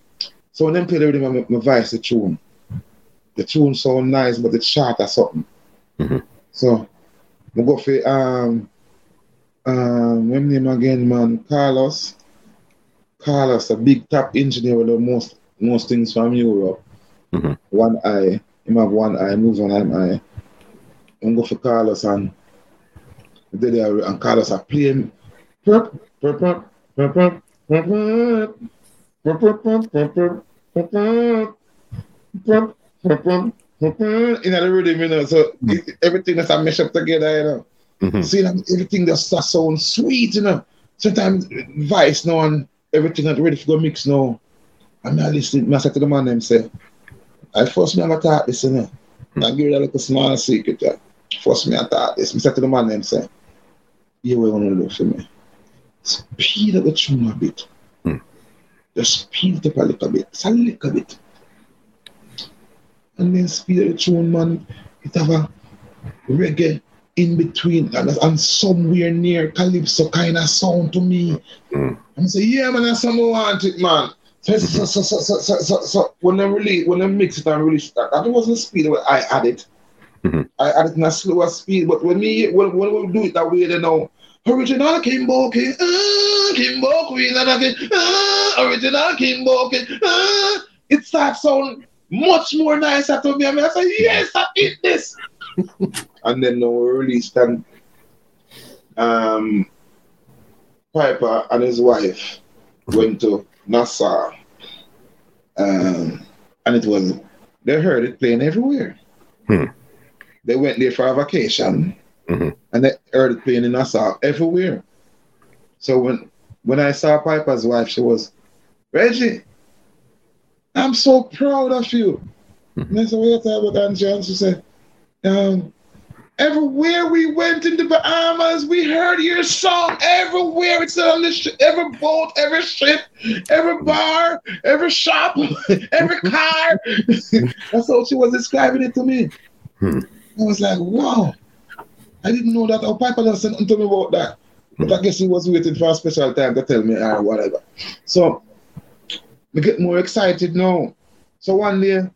So when them play the rhythm, I my voice the tune. The tune sound nice, but the short or something. Mm-hmm. So we go for um um what name again, man? Carlos. Carlos, a big top engineer with the most most things from Europe. Mm-hmm. One eye, him have one eye, moves one eye. And go for Carlos and they there and Carlos are playing in the rhythm, you know. So mm-hmm. everything that's a mesh up together, you know. Mm-hmm. See, everything just sounds sweet, you know. Sometimes vice now and everything that's ready for go mix now. And I listen, I said to the man, them say, I first never thought this, you know. Mm. I give you a little small secret. Yeah. First me I thought this. I said to the man them say, you will to do for me. Speed up the tune a bit. Hmm. Just speed it up a little bit. Just a little bit. And then speed the tune, man. It have a reggae in between and, and somewhere near calypso kind of sound to me. Mm. And I say, yeah, man, that's something I want it, man. So, so, so, so, so, so, so, so when I release, when I mix it and release that, that wasn't the speed where I add it. Mhm. I add it in a slower speed, but when me when, when we do it that way, they know original Kimbo King, ah, Kimbo Queen, and again, ah, original Kimbo King, ah, it starts sound much more nicer to me. I mean, I say, yes, I eat this. and then now we released and um, Piper and his wife went to Nassau. Um, and it was, they heard it playing everywhere. Hmm. They went there for a vacation Mhm. and they heard it playing in Nassau everywhere. So when when I saw Piper's wife, she was, Reggie, I'm so proud of you. And I said, what you talking about, Angie? And said, um, everywhere we went in the Bahamas, we heard your song everywhere. It's on the sh- every boat, every ship, every bar, every shop, every car. That's how she was describing it to me. Hmm. I was like, wow. I didn't know that. Our Piper doesn't to me about that. But I guess he was waiting for a special time to tell me or whatever. So I get more excited now. So one day,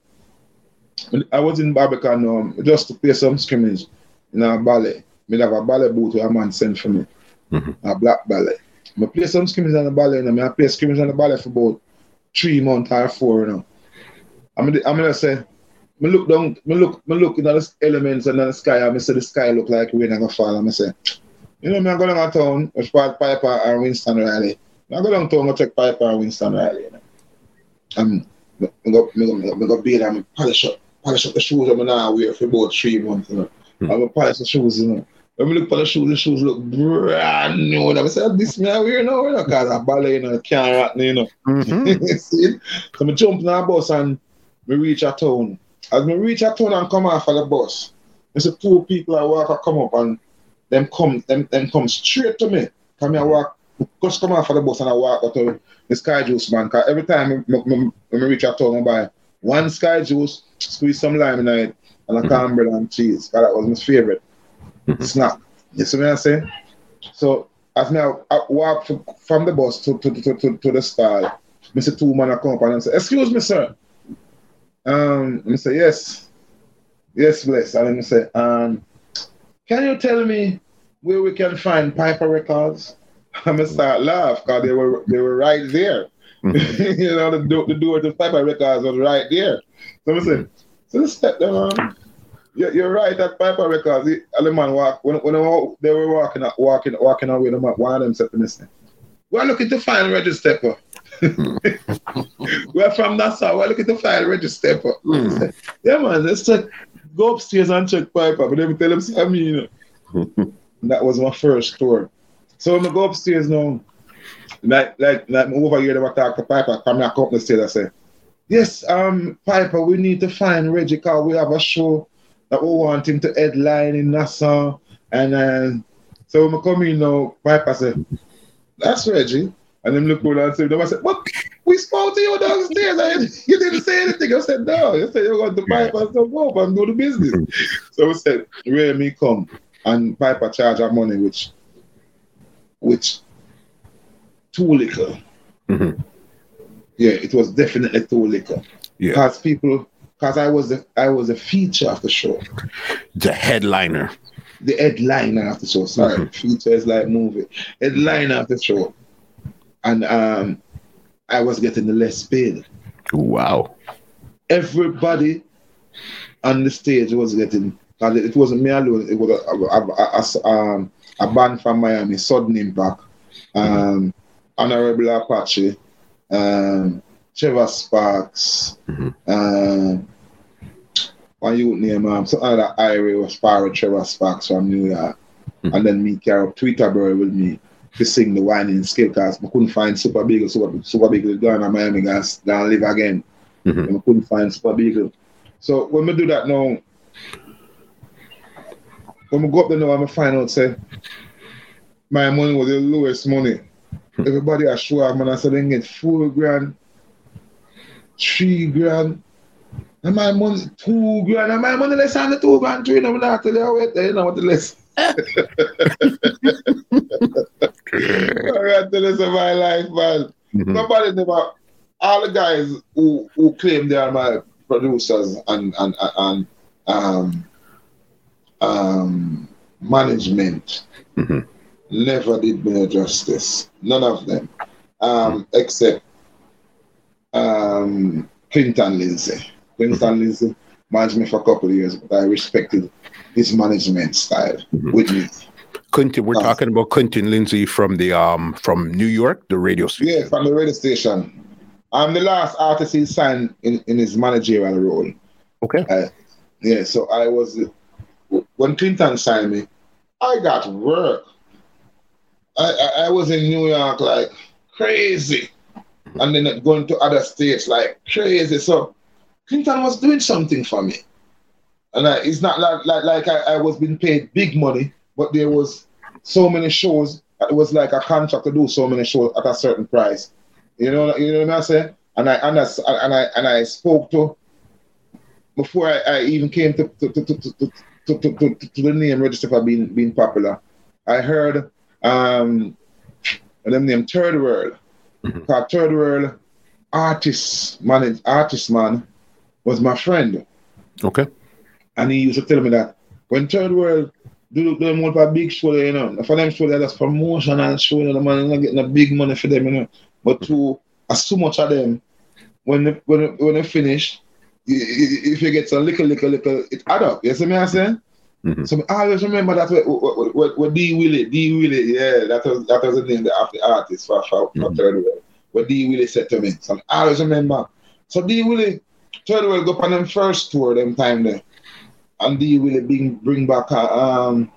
I was in Barbican um, just to play some scrimmage in a ballet. Me have a ballet boot where a man sent for me, Mhm. a black ballet. I play some scrimmage on the ballet, and I play scrimmage on the ballet for about three months or four now. I'm gonna, I'm say, me look down, me look, me look at the elements and the sky, and I say the sky look like rain and gonna fall, and I say, you know, me I go down to town, which part Piper and Winston Riley. I go down to town, I check Piper and Winston Riley. You know. Um, me me go, me go, me go, me go and polish up, polish up the shoes I'm now wear for about three months. You know. Hmm. I'm polish the shoes, you know. When me look for the shoes, the shoes look brand new. And I say, this me I wear now, you know, because I'm ballet, you know, can't rat you know. Mhm. See? So me jump in a bus and me reach a town. As me reach a town and come off of the bus, there's a two people I walk I come up and them come them, them come straight to me. Come here, I walk just come off of the bus and I walk up to the Sky Juice man. Cause every time me, me, me, when me reach a town I buy one Sky Juice, squeeze some lime in it, and a Mhm. cornbread and cheese. Cause that was my favorite Mhm. snack. You see what I'm saying? So as me I, I walk f- from the bus to, to, to, to, to the stall, Mr. two men a come up and I say, excuse me, sir. Um, I say, yes. Yes, bless. And I say, um, can you tell me where we can find Piper Records? I'm gonna start laugh because they were they were right there. Mhm. you know, the, do- the door to Piper Records was right there. So I said, so this step them um, you're, you're right at Piper Records. The other man walk when, when they were- walking walking walking away, the man, one of them said to me, say, We're looking to find Reggie Stepper. we're from Nassau, we're looking to find register. Mm. Yeah, man, let's check. Go upstairs and check Piper. But let me tell him, see me, you know. that was my first tour. So when I go upstairs now, like like like over here, they were talk to Piper. Come up the stairs. I say, yes, um, Piper, we need to find Reggie because we have a show that we want him to headline in Nassau. And uh, so when I come in now, Piper said, that's Reggie. And then look around and say, I said, what? We spoke to you downstairs. I, you didn't say anything. I said, no. You said you're going to Piper and stuff up and do the business. so I said, Ray, me come. And Piper charge our money, which, which, too little. Mhm. Yeah, it was definitely too little. Yeah. Because people, because I was the, I was a feature of the show. The headliner. the headliner of the show. Sorry, feature is like movie. Headliner of the show. And um, I was getting the less paid. Wow. Everybody on the stage was getting, it wasn't me alone, it was a, a, a, a, um, a band from Miami, Sudden Impact, um, Honorable Apache, um, Trevor Sparks, Mhm. um, one youth name, um, some other Irie was Sparrow Trevor Sparks from New York. Mhm. And then me carry up Twitter boy with me to sing the whining skill cause I couldn't find Super Beagle. Super, Super Beagle gone and Miami gonna, gonna live again. Mhm. And I couldn't find Super Beagle. So when we do that now, when we go up there now, I'm find out say my money was the lowest money. Everybody I show up, man, I said they get four grand, three grand. And my money two grand, and my money less than the two grand, three. I'm not tell you wait there, you know what the less. I got the less of my life, man. Mm-hmm. Nobody never all the guys who who claim they are my producers and and and um um management mm-hmm. never did me justice. None of them. Um, except um, Clinton Lindsay. Clinton mm-hmm. Lindsay managed me for a couple of years, but I respected his management style mm-hmm. with me. Clinton, we're talking about Clinton Lindsay from the um from New York, the radio station. Yeah, from the radio station. I'm the last artist he signed in, in his managerial role. Okay. Uh, yeah, so I was when Clinton signed me, I got work. I, I, I was in New York like crazy, and then going to other states like crazy. So Clinton was doing something for me, and I, it's not like like, like I, I was being paid big money, but there was so many shows. It was like a contract to do so many shows at a certain price. You know, you know what I'm saying? And I and I and I and I spoke to before I, I even came to to, to, to, to, to, to, to to the name register for being being popular. I heard um them name Third World. Mm-hmm. Called Third World artist man artist man was my friend. Okay. And he used to tell me that when Third World do do them want a big show, you know, for them show that promotion and show, you know, the man not getting a big money for them, you know. But to as so much of them, when they, when they, when they finish, if you get some little, little, little, it add up. You see me I saying? Mm-hmm. So I always remember that what, what, what, D Willie, D Willie, yeah, that was that was the name of the artist for, for, for mm-hmm. Third World. What D Willie said to me. So I always remember. So D Willie, Third World go on them first tour them time there. And D Willie bring bring back a um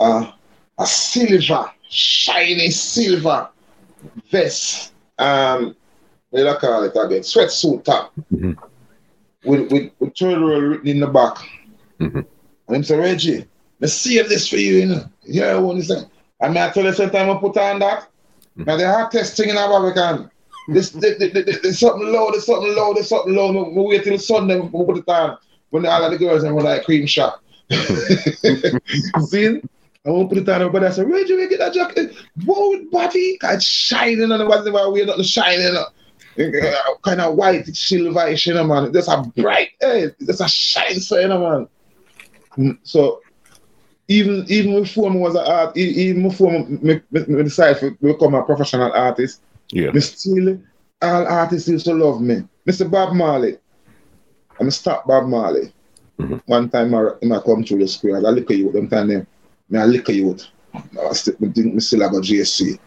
a, a silver, shiny silver vest. Um what do I call it again? Sweatsuit top. Mm-hmm with, with, with turtle written in the back. Mm-hmm. And him say, Reggie, let's save this for you, you know. Yeah, I want to say. And I tell you sometimes I put on that. Mm-hmm. Now the hottest thing in American. This, this, this, this, this something low, there's something low, there's something low. We we'll wait till Sunday, we we'll put it on. When all of the girls and we're like cream shop. See? I won't put it on, but I said, Reggie, we get that jacket. Whoa, body, it's shining on the body, we're not shining. Kind of white, silverish, you know, man. There's a bright, hey, there's a shine, so, you know, man. Mm, so, even even before I was an art, even before I decided to become a professional artist, yeah. me still, all artists used to love me. Mr. Bob Marley, I'm a stop Bob Marley. Mm-hmm. One time I, I come through the square, I look at you, them time me I look at you. I still, I got GSC.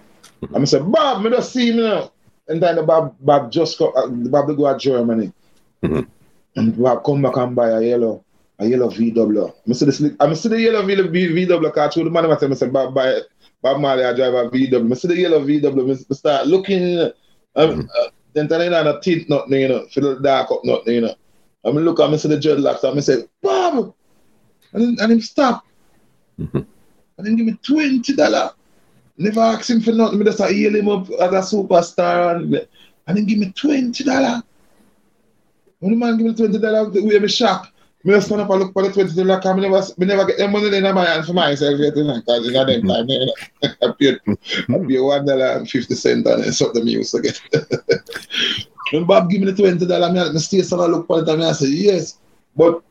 Mm-hmm. I say, Bob, me just see me now. And then the Bob, Bob just go, uh, Bob go to Germany. Mm-hmm. And Bob come back and buy a yellow, a yellow VW. I see the, I see the yellow VW car through the man. I me, Bob, buy Bob Marley, I drive a VW. I see the yellow VW. I start looking, um, mm-hmm. uh, then tell you a tint nothing, you know, the dark up nothing, you know. I mean, look, I see the dreadlocks. I say, Bob, and, and him stop. Mm-hmm. And then give me twenty dollar. Never ask him for nothing. Me just heal him up as a superstar and, and then give me twenty dollar. When the man give me twenty dollar, we have a shock. Me just stand up and look for the twenty dollar. Cause me never, never get the money in my hand for myself yet. Because in them time, you know, I paid, I one dollar and fifty cent it. Something me used to get. when Bob give me the twenty dollar, me, me stay stand and look for it and I say yes, but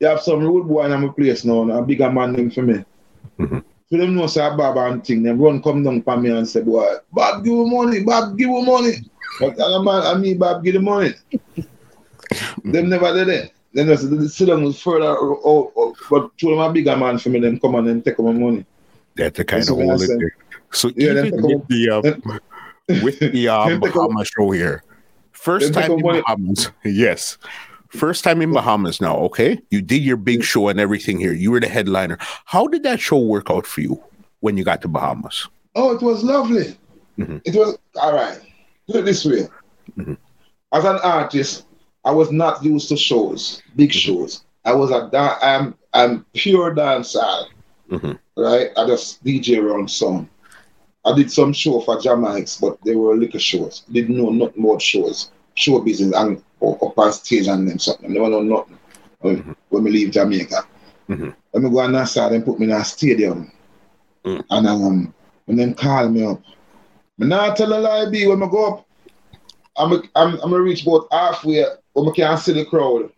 you have some rude boy in my place now, a bigger man than for me. Mm-hmm. So them know say Bob and thing, them run come down for me and say, boy, Bob give you money, Bob give you money. But and man and me, Bob give the money. them never did it. Then they sit down further out, out, out, but two of my bigger man for me, them come on and take my money. That's the kind That's of hold it So yeah, even with the uh, with the uh, Bahama show here, first time in Bahamas, yes. First time in Bahamas now, okay? You did your big show and everything here. You were the headliner. How did that show work out for you when you got to Bahamas? Oh, it was lovely. Mm-hmm. It was all right. Put it this way. Mm-hmm. As an artist, I was not used to shows, big mm-hmm. shows. I was a da- I'm I'm pure dancehall, Mhm. right? I just DJ around some. I did some show for Jamaics, but they were liquor shows. Didn't know nothing about shows, show business, and or up on stage and then something. They don't know nothing when, when we leave Jamaica. Mhm. When we go on that side, they put me in a stadium, Mm. and um, when them call me up, me not tell a lie, be when I go up, I'm a, I'm I'm gonna reach about halfway when I can't see the crowd.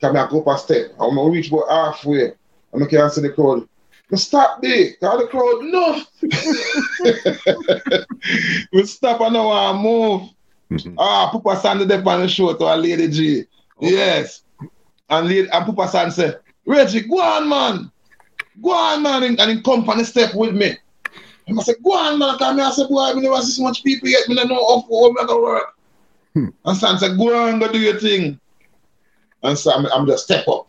Can I go up a step? I'm gonna reach about halfway when I can't see the crowd. Me stop there, cause the crowd no. we stop and now I move. Mhm. Ah, Papa Sandy there on the show to a lady G. Yes. And lady, and Papa Sandy say, Reggie, go on, man. Go on, man. And, and on the step with me. And I said, go on, man. Come here. I said, boy, I never see so much people yet. Me don't know how, how I'm work. Hmm. And Sandy said, go on, go do your thing. And so I'm, I'm just step up.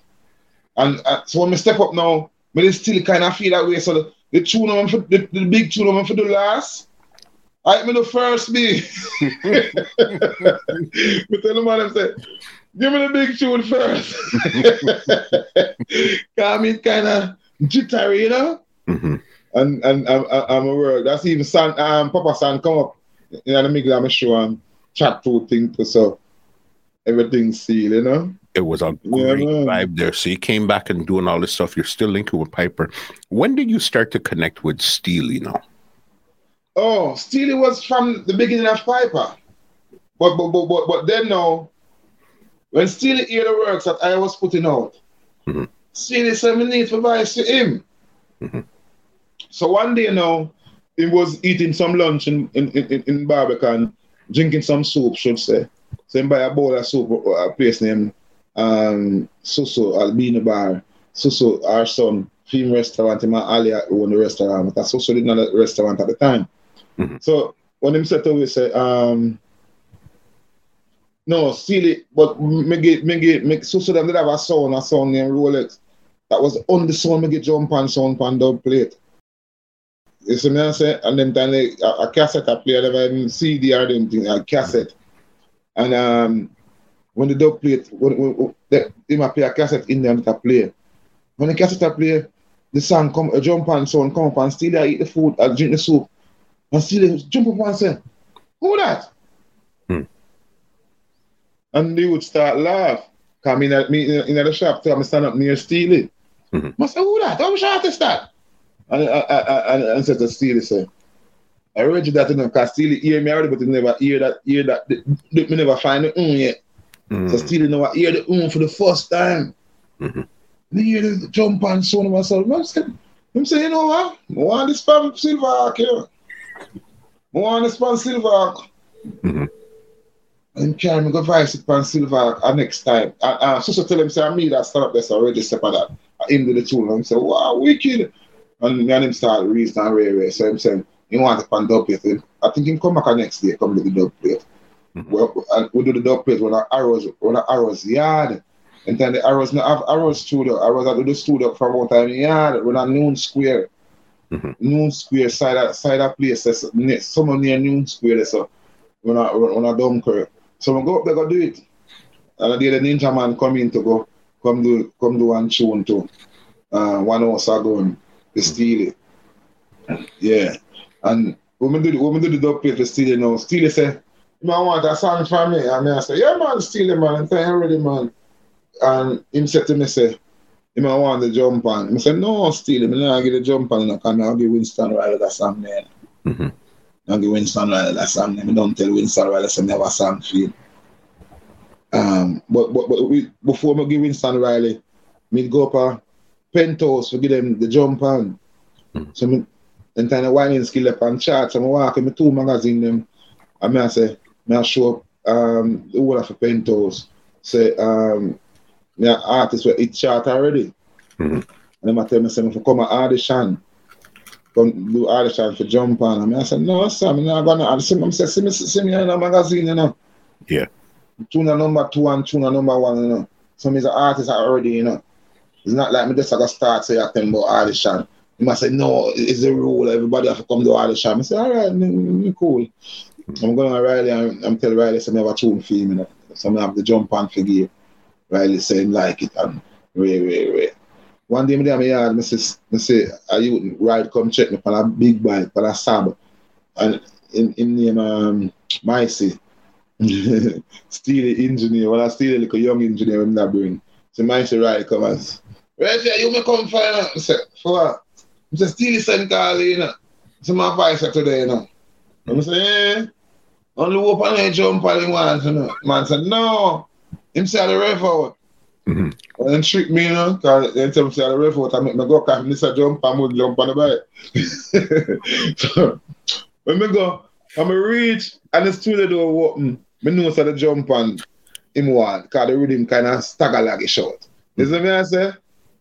And uh, so when I step up now, me dey still kind of feel that way. So the, the tune I'm for the, the big tune I'm for the last. I me the first me tell the man them say, give me the big tune first. Cause me kind of jittery, you know. Mhm. And and I'm, I'm a work. That's even son, um, Papa San come up in the middle of my show and chat through things too, so everything's sealed, you know. It was a Yeah, great man. vibe there. So you came back and doing all this stuff. You're still linking with Piper. When did you start to connect with Steely now? Oh, Steely was from the beginning of Piper. But but but but, but then now, when Steely hear the works that I was putting out, Mhm. Steely said me need to advice to him. Mhm. So one day now, he was eating some lunch in in, in, in Barbican, drinking some soup, should say. So he buy a bowl of soup at a place named um Suso Albino Bar. Suso, our son, film restaurant, him and Ali own the restaurant. But Suso didn't have a restaurant at the time. So when him to me, say, um, no, Steely, but me get, me get, me, so so them did have a sound, a sound named Rolex. That was on the sound, me get jump on sound pan dub plate. You see me I say? And then time they, a, a cassette I play, never even CD or anything, a cassette. And um, when the dub plate, when, when, when they, they might play a cassette in that I play. When the cassette I play, the song come, a jump on sound come up and still I eat the food, I drink the soup. And still jump up and say, Who that? Hmm. And they would start laugh. Come in at me in, in the shop, tell me stand up near Steely. Mhm. I say, Who that? How much artist that? And I, I, I, and, and said to Steely, say, I read you that in because Steely hear me already, but he never hear that, hear that, the, the, me never find the um yet. Mm. So Steely know I hear the um for the first time. Mhm. Me hear the jump and so on myself. I'm saying, I'm saying, you know what? I want this from Silver you know. This from Silver Mhm. And carry me go vice from Silver uh, next time. Uh, uh, so so tell him say I me that stand up so already step for that. I him do the tune and say, wow, wicked. And me and him start reason and rare So I'm saying, you want to pan dub plate. I think him come back next day, come do the dub plate. Mhm. Well, and we do the dub plate when our arrows when our arrows yard. And then the arrows not have arrows studio. Arrows I do the studio for one time yard when a noon square. Mhm. Noon square side of side of place somewhere near noon square there, so when I when I Dunkirk. So we go up there go do it. And I the other Ninjaman come in to go come do come do one tune too. Uh, one house ago to steal it. Yeah. And when we do the when we do the dub plate for steal it now, steal it say, man want a song from me. And I say, yeah man, steal it man, and you already man. And him said to me say, him I want the jump on. I said, no. I'm not get the jump on and I come I'll give Winston Riley that song man. Mhm. I'll give Winston Riley that song name. I don't tell Winston Riley say never song feel. Um, but but, but we, before me give Winston Riley, me go up a penthouse to give them the jump on. Mhm. So me then kind of whining skill up and charts. I'm walking me two magazine them. And me I say, me I show up um the whole of a penthouse. Say um me a artist where it chart already. Mhm. And them I tell me say me for come a audition come do audition for jump on. And I said, no, sir, I'm not gonna audition. I said, see me, see me in a magazine, you know. Yeah. Tuna number two and tuna number one, you know. So me as an artist already, you know. It's not like me just like start say I tell about audition. You must say, no, it's a rule, everybody have to come to audition. I say, all right, me cool. I'm going to Riley and I'm telling Riley, say, me have a tune for him, you know. So I have the jump on figure. Riley saying like it. And Wait, wait, wait. One day, me there, me yard, me say, me say, a youth ride come check me for a big bike, for a sab, and in in name um Micey. steal the engineer, well I steal like a young engineer when that bring. So Micey ride come as Reggie, you may come out. I said, for what? I the send call, you know. So my voice today, you know. And I say, eh, only hope I jump on the one, you know. Man said, no. Him say the rev out. Mm-hmm. And then trick me, you know, because then tell me say the rev out, I make me go catch me jump and would jump on the bike. so when me go, I'm a reach and the studio door open, me know say the jump on him one, because the rhythm kind of stagger like a short. You see me I say?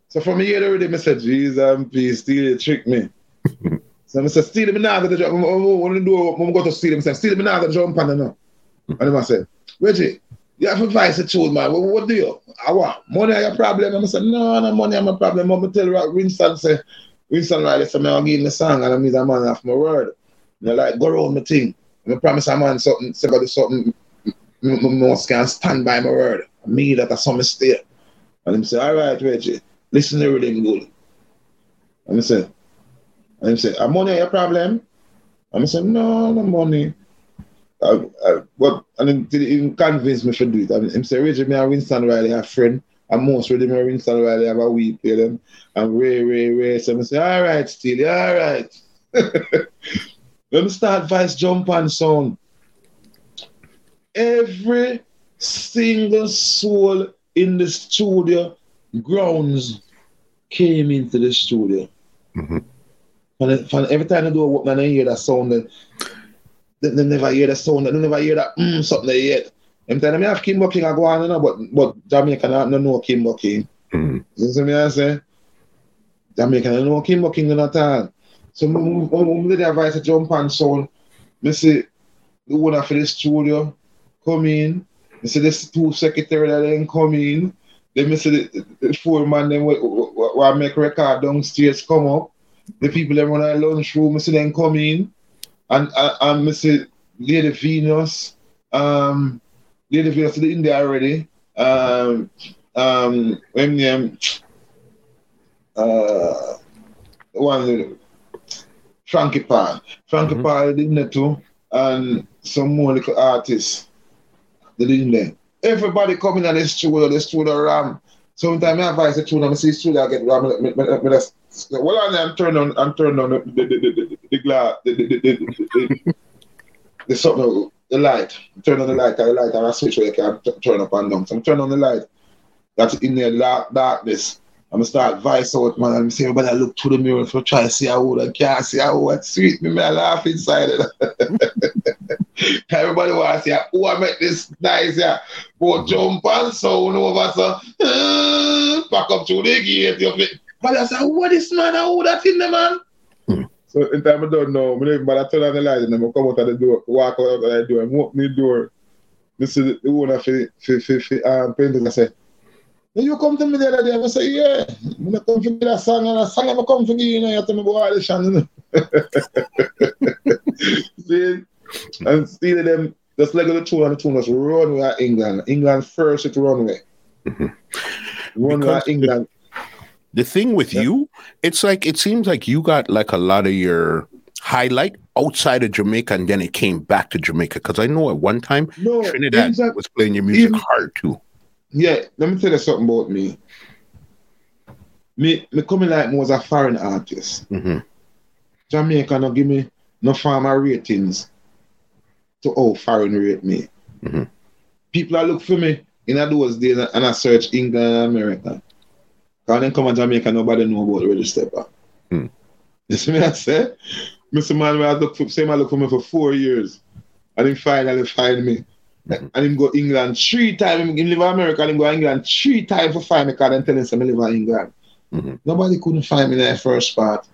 So from here the rhythm, I said, Jesus and peace, still trick me. so I said, steal me now, the jump. I'm going to do, I'm going to steal him. I said, steal me now, the jump on the no. And I said, Reggie, you have advice the truth, man. What, what do you? I want money are your problem. I said, no, no money are my problem. I'm tell you Winston say, Winston Riley said, I'm give him the song and I mean a man off my word. And I like, go around my thing. I promise a man something, say about something, most can stand by my word. Me that I saw mistake. And him say, all right, Reggie, listen to him good. And I said, and him say, money your problem? And I say, no, no money. Uh, uh, I, I, and then did even convince me to do it. I mean, him say, Reggie, me and Winston Riley are friend. And most of them and Winston Riley have a week with them. And Ray, Ray, Ray. So I say, all right, Steely, all right. Let me start Vice Jump on sound. Every single soul in the studio grounds came into the studio. Mm-hmm. And, and every time I do a work, man, I hear that sound. Eh? Then, they, never hear the sound, they never hear that mm, something they yet. I'm telling me, I have Kimbo King, I go on, you know, but, but Jamaica don't know Kimbo King. Mm-hmm. You see me, I say? Jamaica don't know Kimbo King at all. So, when the advice to jump on sound, I see the owner for the studio come in, I see the two secretary that then come in, then I see the, the four man then what make record downstairs come up, the people that run a lunchroom, I see them come in, and and, and Mr. Lady Venus, um, Lady Venus is in there already. Um, um, when name, uh, one Frankie Paul, Frankie mm-hmm. Paul in there too, and some more little artists. They in there. Everybody coming on the studio, the studio ram. Sometimes I advise the tune, I see studio I get ram. Me, me, me, me, well, I'm turning on, I'm turning on the the the the, glass, the the the, the, the, something, the light. Turn on the light, the light, and I switch where you can turn up and down. So I'm turning on the light. That's in the dark, darkness. I'm start vice out, man. I'm saying, everybody look through the mirror for try to see how old I can't see how old sweet me, man. I laugh inside it. everybody wants see who I met this nice, yeah. But jump and sound over, so back up to the gate. But I said, what is man? Who that in the man? Hmm. So in time I don't know, I but I turn on the light and I come out of the door, walk out of the door, and open the door. This is the owner for for for, for um painting. I say, when you come to me the other day, I say, yeah, I'm gonna come for that song and a song I'm gonna come for you, you know, you have to me go audition, you know. See, and stealing them, just like the two and the two was run with England. England first it run away. Mm-hmm. Run with England. The thing with you, it's like it seems like you got like a lot of your highlight outside of Jamaica, and then it came back to Jamaica. Because I know at one time no, Trinidad was playing your music even, hard too. Yeah, let me tell you something about me. Me, me coming like more as a foreign artist. Mm-hmm. Jamaica not give me no farmer ratings to how foreign rate me. Mm-hmm. People are look for me in those days and I search England and America. Because then come to Jamaica, nobody know about the register. Hmm. You see what I say? Mr. Man, I look for, same I look for me for four years. And he finally find me. Mm-hmm. And him go England three times. Him live in America and him go England three times for find me because then tell him I live in England. Mm-hmm. Nobody couldn't find me in the first part.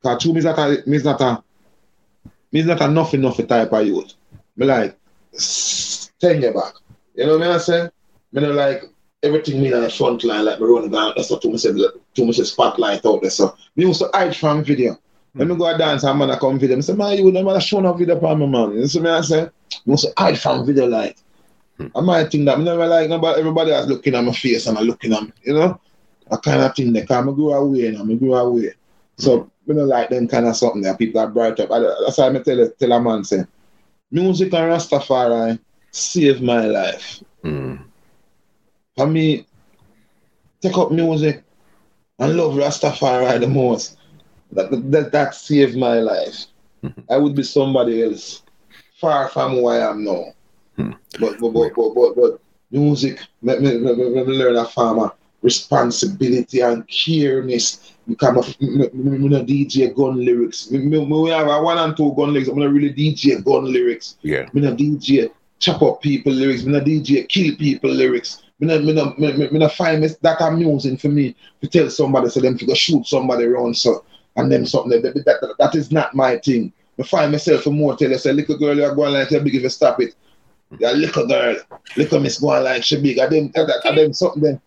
Because to me, is not a, me is not a, me is not a nothing, nothing type of youth. Me like, 10 years back. You know what I say? Me like, everything me on the front line, like me run down, that's what too much, too much spotlight out there. So me used to hide from video. Mm. When me go dance I'm gonna come video, I say, man, you would never show no video for me, man. You see me I say? Me used to hide from video like. Hmm. I might think that I never like nobody everybody else looking at my face and I'm looking at me, you know? I kind of think that I'm go away and I'm go away. So mm. you know like them kind of something that people are bright up. I, that's why I tell tell a man say, music and Rastafari saved my life. Mm. For me, take up music and love Rastafari the most. That that, that saved my life. Mm-hmm. I would be somebody else, far from who I am now. Hmm. But, but, but, but, but, but music, let me, let me, let me learn a farmer responsibility and careness. Become a, DJ gun lyrics. Me have a one and two gun lyrics. I'm not really DJ gun lyrics. Yeah. Me not DJ chop up people lyrics. Me not DJ kill people lyrics. Me not, me not, me, me, me not find me, that amusing for me to tell somebody so them to go shoot somebody around so and then something that, that, that, is not my thing. I find myself a more tell you say little girl you're going like you're big if you stop it. You're little girl, little miss going like she big. I them that, that, them something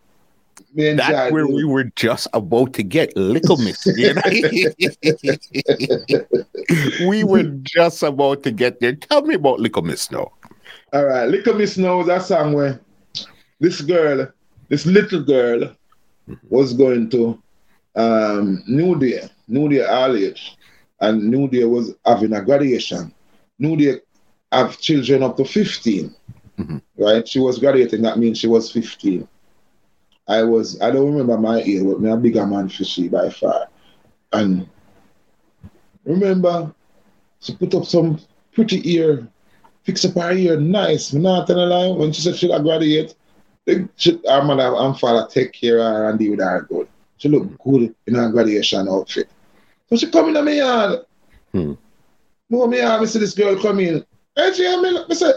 then that's where we were just about to get Little Miss. You know? we were just about to get there. Tell me about Little Miss now. All right, Little Miss now that song where this girl, this little girl, was going to um, New Day, New Day and New Day was having a graduation. New Day have children up to 15, mm-hmm. right? She was graduating, that means she was 15. I was, I don't remember my age, but me a bigger man for she by far. And remember, she put up some pretty ear, fix up her ear nice. Me not telling a lie. When she said she got graduate, she, her mother and father take care of her and deal with her good. She look good in her graduation outfit. So she come in to my yard. Hmm. No, me I see this girl come in. Hey, she, I, mean, I said,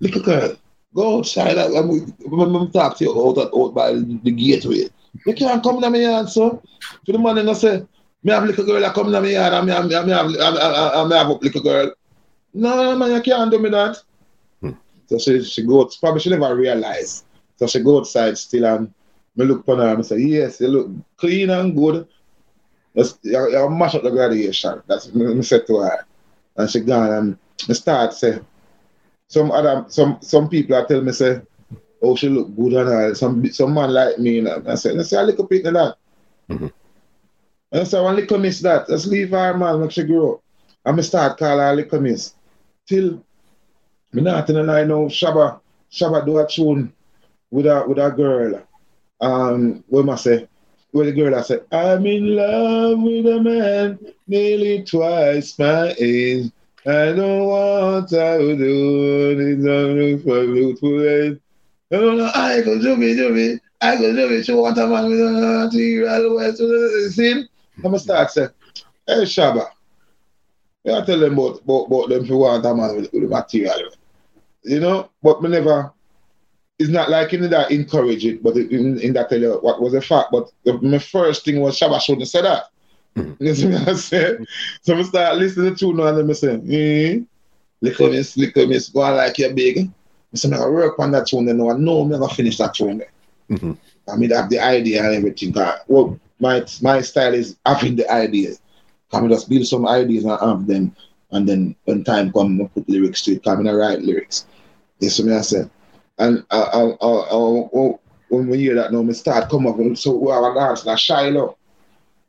little girl, Go outside. I'm, I'm, I'm talk to you out, out by the gateway. You can't come to my yard, so. To the man and I say, me have little girl that come to my yard and me have, me have, me have, me have a little girl. No, man, you can't do me that. So she, she go, probably she never realize. So she go outside still and me look upon her and I say, yes, you look clean and good. That's, you, you mash up the graduation. That's me, me said to her. And she gone and me start say, some other some some people are telling me say, oh she look good and all. Some some man like me and I say, let's say a little bit of that. Mm-hmm. And I say, one little miss that. Let's leave her man make she grow. And me start call her little miss. Till me not in I know Shabba Shabba do a tune with a with a girl. Um what must say? With a girl I said, I'm in love with a man nearly twice my age. I what I will do. It's only for. No, no, I go do me, do me. I go do me. She want a man with a material west. See? I'm going to start say, hey, Shabba. I tell them about, about, about them if you want a man with, with the material. You know, but me never, it's not like in that encourage it, but in, in that tell you what was the fact. But the, my first thing was Shabba shouldn't say that. You see what I say? So I start listening to tune and then I say, mm, little miss, little miss, go on like you're big. I say, I work on that tune now I know I'm going to finish that tune there. Mm-hmm. I mean, I have the idea and everything. Well, my, my style is having the ideas. I mean, just build some ideas and have them. And then when time comes, I put lyrics to it. In, I write lyrics. This what I say. And I, I, I, I, when we hear that now, we start come up. So we have a dance, like Shiloh.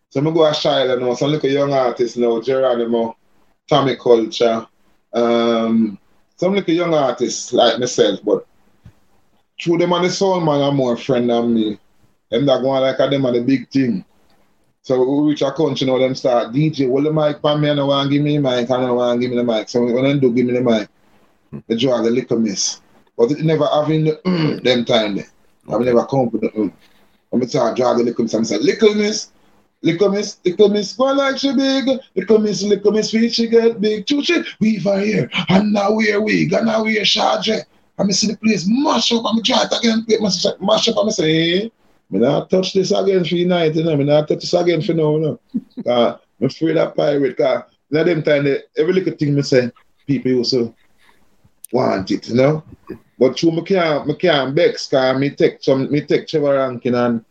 So I go a Shiloh now, some little young artists now, Geronimo, Tommy Culture, um, some little young artists like myself, but through them and the soul man are more friend than me. Them that going like them are the big thing. So we reach a country now, them start DJ, well the mic for me, I don't want to give me the mic, I don't want to give me the mic. So when they do give me the mic, they draw the little miss. But it never having the them time there. I've never come with the mm. I'm start draw the little miss, I'm say, little miss, Little miss, little miss, go like she big. Little miss, little miss, feet she get big. Chuchi, weave her here. And now we're wig, and now we're charge. Me see the place mash up, and me try it again, mash up, and me say, hey, me not touch this again for night, you know, me not touch this again for now, you know. uh, I'm afraid of pirate, because now them time, they, every little thing me say, people also want it, you know. But true, me can't, me can't vex, because me take some, me take Trevor Rankin and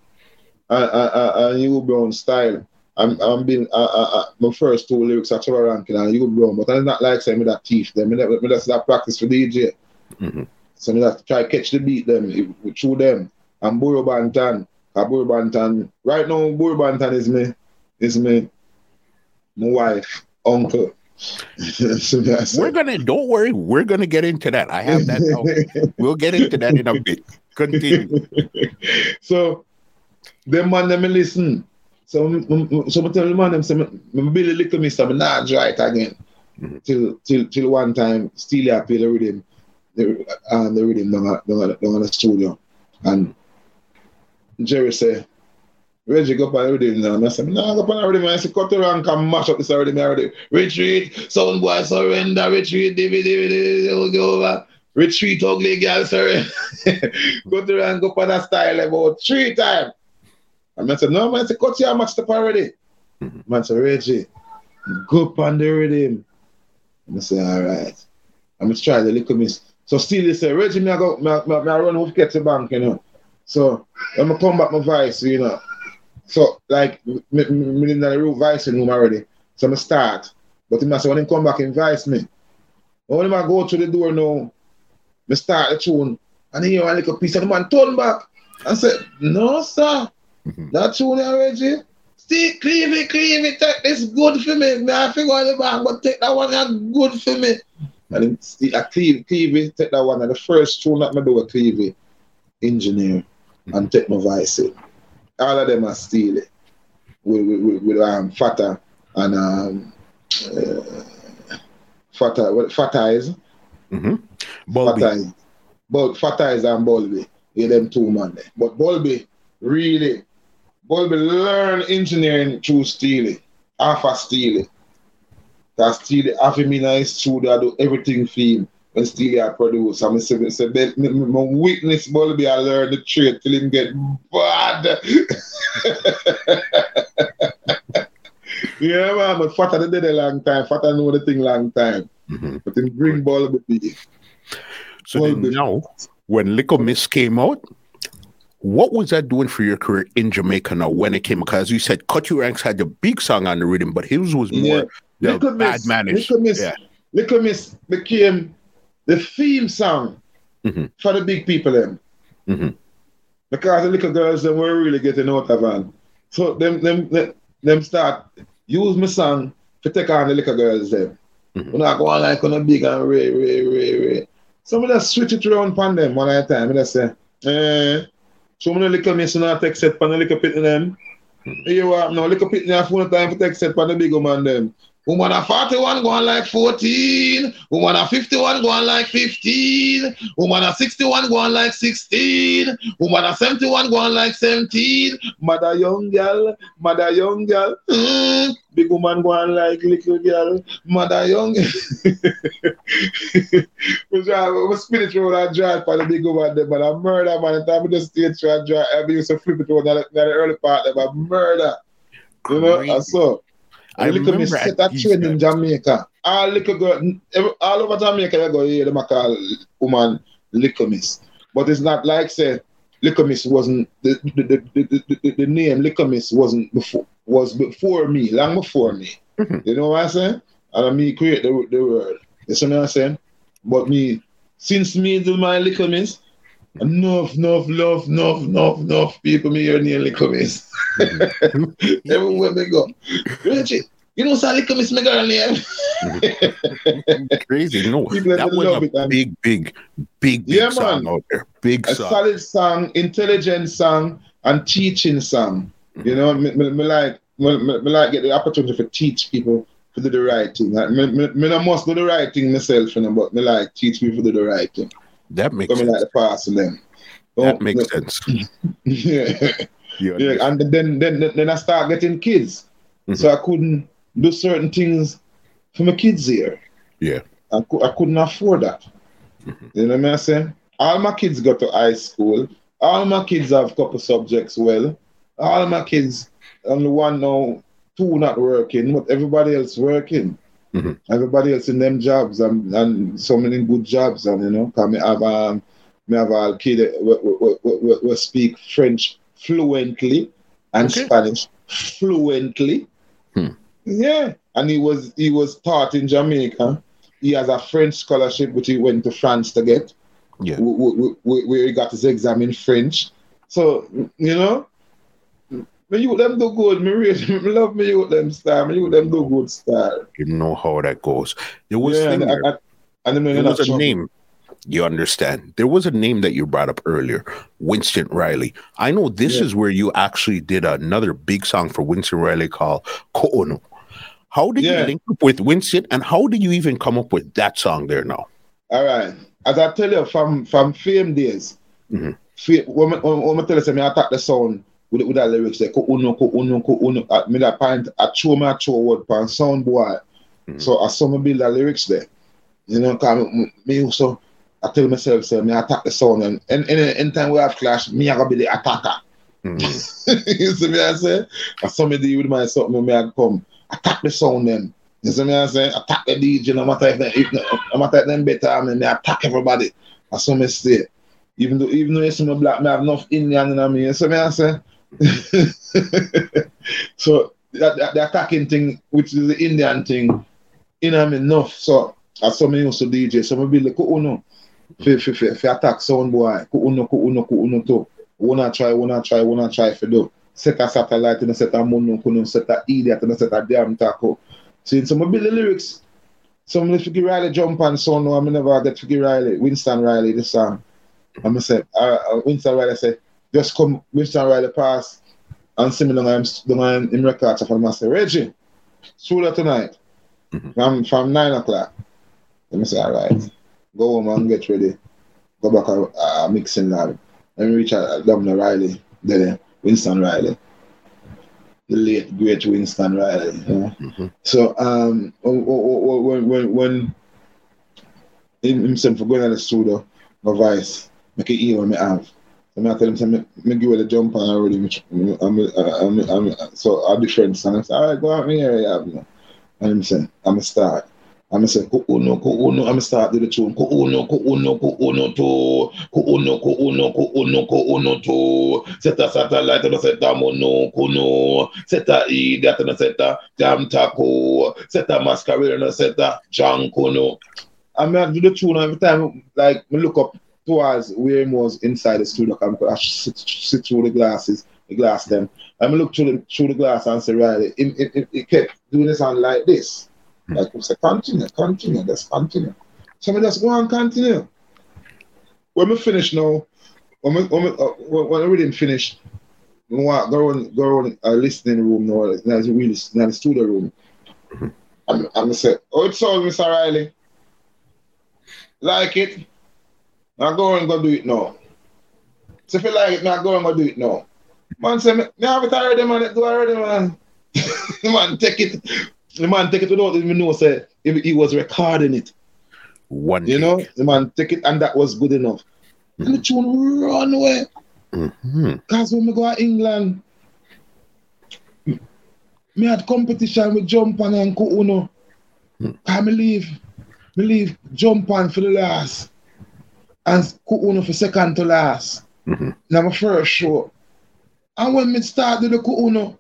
and, and, and U Brown style. I'm I'm being uh, uh, uh, my first two lyrics are Trevor Rankin and U Brown, but I'm not like saying me that teach them. Me, me, me that practice for DJ. Mm-hmm. So I have to try catch the beat them through them. And Burro Banton. Burro Banton. Right now, Burro Banton is me, is me, my wife, uncle. so we're gonna don't worry, we're gonna get into that. I have that. we'll get into that in a bit. Continue. so them man them listen. So so I tell the man them say me Billy little mister, me not it again. Mm-hmm. Till till till one time Steely play the rhythm the um, the rhythm down down, down the studio. And Jerry say, Reggie go on the rhythm now. And I said, no, go on the rhythm. I said, cut around, come mash up this rhythm already. Retreat, sound boy surrender, retreat, divvy, divvy, divvy, go over. Retreat, ugly girl, sorry. go to and go on that style about three times. And I said, no, man, I said, cut your match up already. Mm-hmm. Man said, Reggie, go on the rhythm. And I said, all right. I'm going to try the little miss. So still they say, Reggie, me I go, me, me, me I run off get to bank, you know. So when I come back my vice, you know. So like me, me, me in the real vice room already. So I start. But he say when he come back invite me. When I go to the door now, me start the tune and he hear a little piece of the man turn back. and said, No, sir. Mm-hmm. That tune Reggie. See, cleave it, cleave take this good for me. Me I figure the back, but take that one good for me. And then I Cleve, Cleve take that one. And the first tune that I do with Cleve, engineer. And take my voice. All of them are it. With, with, with, um, Fata and um, uh, Fata, what, Fata is? Mm-hmm. Fata is. But Fata is and Bulby. Yeah, them two man there. But Bulby really, Bulby learn engineering through Steely, half of Steely. That Steely have him in his studio, I do everything for him when Steely I produce. I'm saying, say, my witness Bulby, I learn the trade till him get bad. yeah, man, but Fata did a long time. Fata know the thing long time. Mm-hmm. But him bring Bulby. So Bulby. then now, when Little Miss came out, what was that doing for your career in Jamaica now when it came? Because you said Cutty Ranks had the big song on the rhythm, but his was more yeah the Little bad Miss, managed. Little Miss, yeah. Little Miss became the theme song mm-hmm. for the big people then. Mm-hmm. Because the little girls them were really getting out of it. So them them them start use my song to take on the little girls them. Mm-hmm. When I go on like on a big and ray, ray, ray, ray. Some of them switch it around upon them one at a time and I say, eh, so many little miss not take set pan the little pit in them. Mm-hmm. You what no little pit in the phone time to take set pan the big man them. Woman at 41 going like 14. Woman at 51 going like 15. Woman at 61 going like 16. Woman at 71 going like 17. Mother young girl, mother young girl. Mm. Big woman going like little girl, mother young. we drive, we spin it through that drive for the big woman there, but I murder man. The time we just stay through that drive, I used to flip it through that, that early part there, but murder. You know, I saw. I little me set that trend in Jamaica. All little girl, all over Jamaica, they go here, they call woman little miss. But it's not like say little miss wasn't the the, the, the, the, the name little miss wasn't before was before me, long before me. Mm-hmm. You know what I'm saying? And me create the the word. You see what I'm saying? But me since me do my little miss, enough, enough, enough, enough, enough, enough people me hear nearly coming. Everywhere we go. Reggie, you know, Sally come is my girl name. Crazy. No, that was a big, big, big, big yeah, song man. out there. Big a song. solid song, intelligent song, and teaching song. Mm-hmm. You know, me, me, me like me, me, me, like get the opportunity to teach people to do the right thing. Like, me, me, me not must do the right thing myself, you know, but me like teach people to do the right thing. That makes sense. like the pass them. That makes sense. yeah. yeah. And then, then then I start getting kids. Mm-hmm. So I couldn't do certain things for my kids here. Yeah. I, I couldn't afford that. Mm-hmm. You know what I'm saying? All my kids go to high school. All my kids have a couple subjects well. All my kids, only one now, two not working, but everybody else working. Mm-hmm. Everybody else in them jobs and, and so many good jobs and you know, cause me have um me have a kid who speak French fluently and okay. Spanish fluently. Hmm. Yeah, and he was he was taught in Jamaica. He has a French scholarship which he went to France to get. Yeah. Where he got his exam in French. So, you know, you them do good. Me, really, me love me you them style. Me you them do good style. You know how that goes. There was, yeah, and, there. I, I, and there was a name. You understand? There was a name that you brought up earlier, Winston Riley. I know this yeah. is where you actually did another big song for Winston Riley called Koono. How did yeah. you link up with Winston, and how did you even come up with that song there now? All right, as I tell you from from fame days, mm-hmm. fame, when, when, when I tell you, I attack the sound with, with that lyrics like uno ko uno ko uno at me that point I show my show word pan sound boy. Mm-hmm. So I saw me build the lyrics there. You know, cause me also I tell myself say me attack the sound and and any time we have clash, me I gotta be the attacker. Mm-hmm. you see me I say? I saw me deal with my something me I come attack the sound then. You see me I say? Attack the DJ no matter if, if no matter if them better I mean me attack everybody. I saw me say. Even though even though you see me black, me have enough Indian in me. You see me I say? so that, that, the attacking thing, which is the Indian thing, you know, I mean, enough. So as some used to DJ, some will be like, oh no, for, for, for attack sound boy, oh no, oh to. Wanna try, wanna try, wanna try for do. Set a satellite and set a mono, kuno, set a idiot and set a damn taco. So in some of the lyrics, some of the Figgy Riley jump on so no, I'm never get Figgy Riley, Winston Riley, the song. I'm gonna say, uh, uh, Winston Riley say, just come Winston Riley pass and see me down in, in records of I say, Reggie, that tonight mm-hmm. from, from 9 o'clock. Let me say, all right, go home and get ready. Go back a, a mixing lab. Let me reach out Governor Riley, then Winston Riley. The late, great Winston Riley. You know? mm-hmm. So um, when, when, when himself for going to the studio, my voice, make it hear what I have. And I tell say, me, me give it a jump on already. I'm, I'm, I'm, I'm, so I different song. I say, all right, go out here, yeah. And him say, I'm a start. I'm a say, ko uno, ko uno, I'm a start with the tune. Ko uno, ko uno, ko uno to. Ko uno, ko uno, ko uno, ko uno to. Seta satellite, and seta mono, kuno. Seta idiot, and seta jam taco. Seta masquerade, and seta jang kuno. I mean, I do the tune every time, like, me look up towards where he was inside the studio. I could sit, sit through the glasses, the glass them. I look through the through the glass and say, right, it, it, it, it kept doing this on like this. Hmm. Like we say, continue, continue, just continue. So we just go on continue. When we finish now, when we, when we, uh, when we didn't finish, we want go on go on a listening room now, now the really now the studio room. Mm-hmm. I'm, I'm say, oh, it's all Mr. Riley. Like it. Now go and go do it now. So if you like it, now go and go do it now. Man say, me, me have it already, man. Do already, man. the man take it. The man take it without even know say if he was recording it. One you know, the man take it and that was good enough. Mm-hmm. And the tune run away. Mm-hmm. Cause when we go to England, me had competition with Jump and Kuuno. Mm. I me leave Jump on for the last and Kuuno for second to last. Mm-hmm. Now my first show. And when me start do the Kuuno,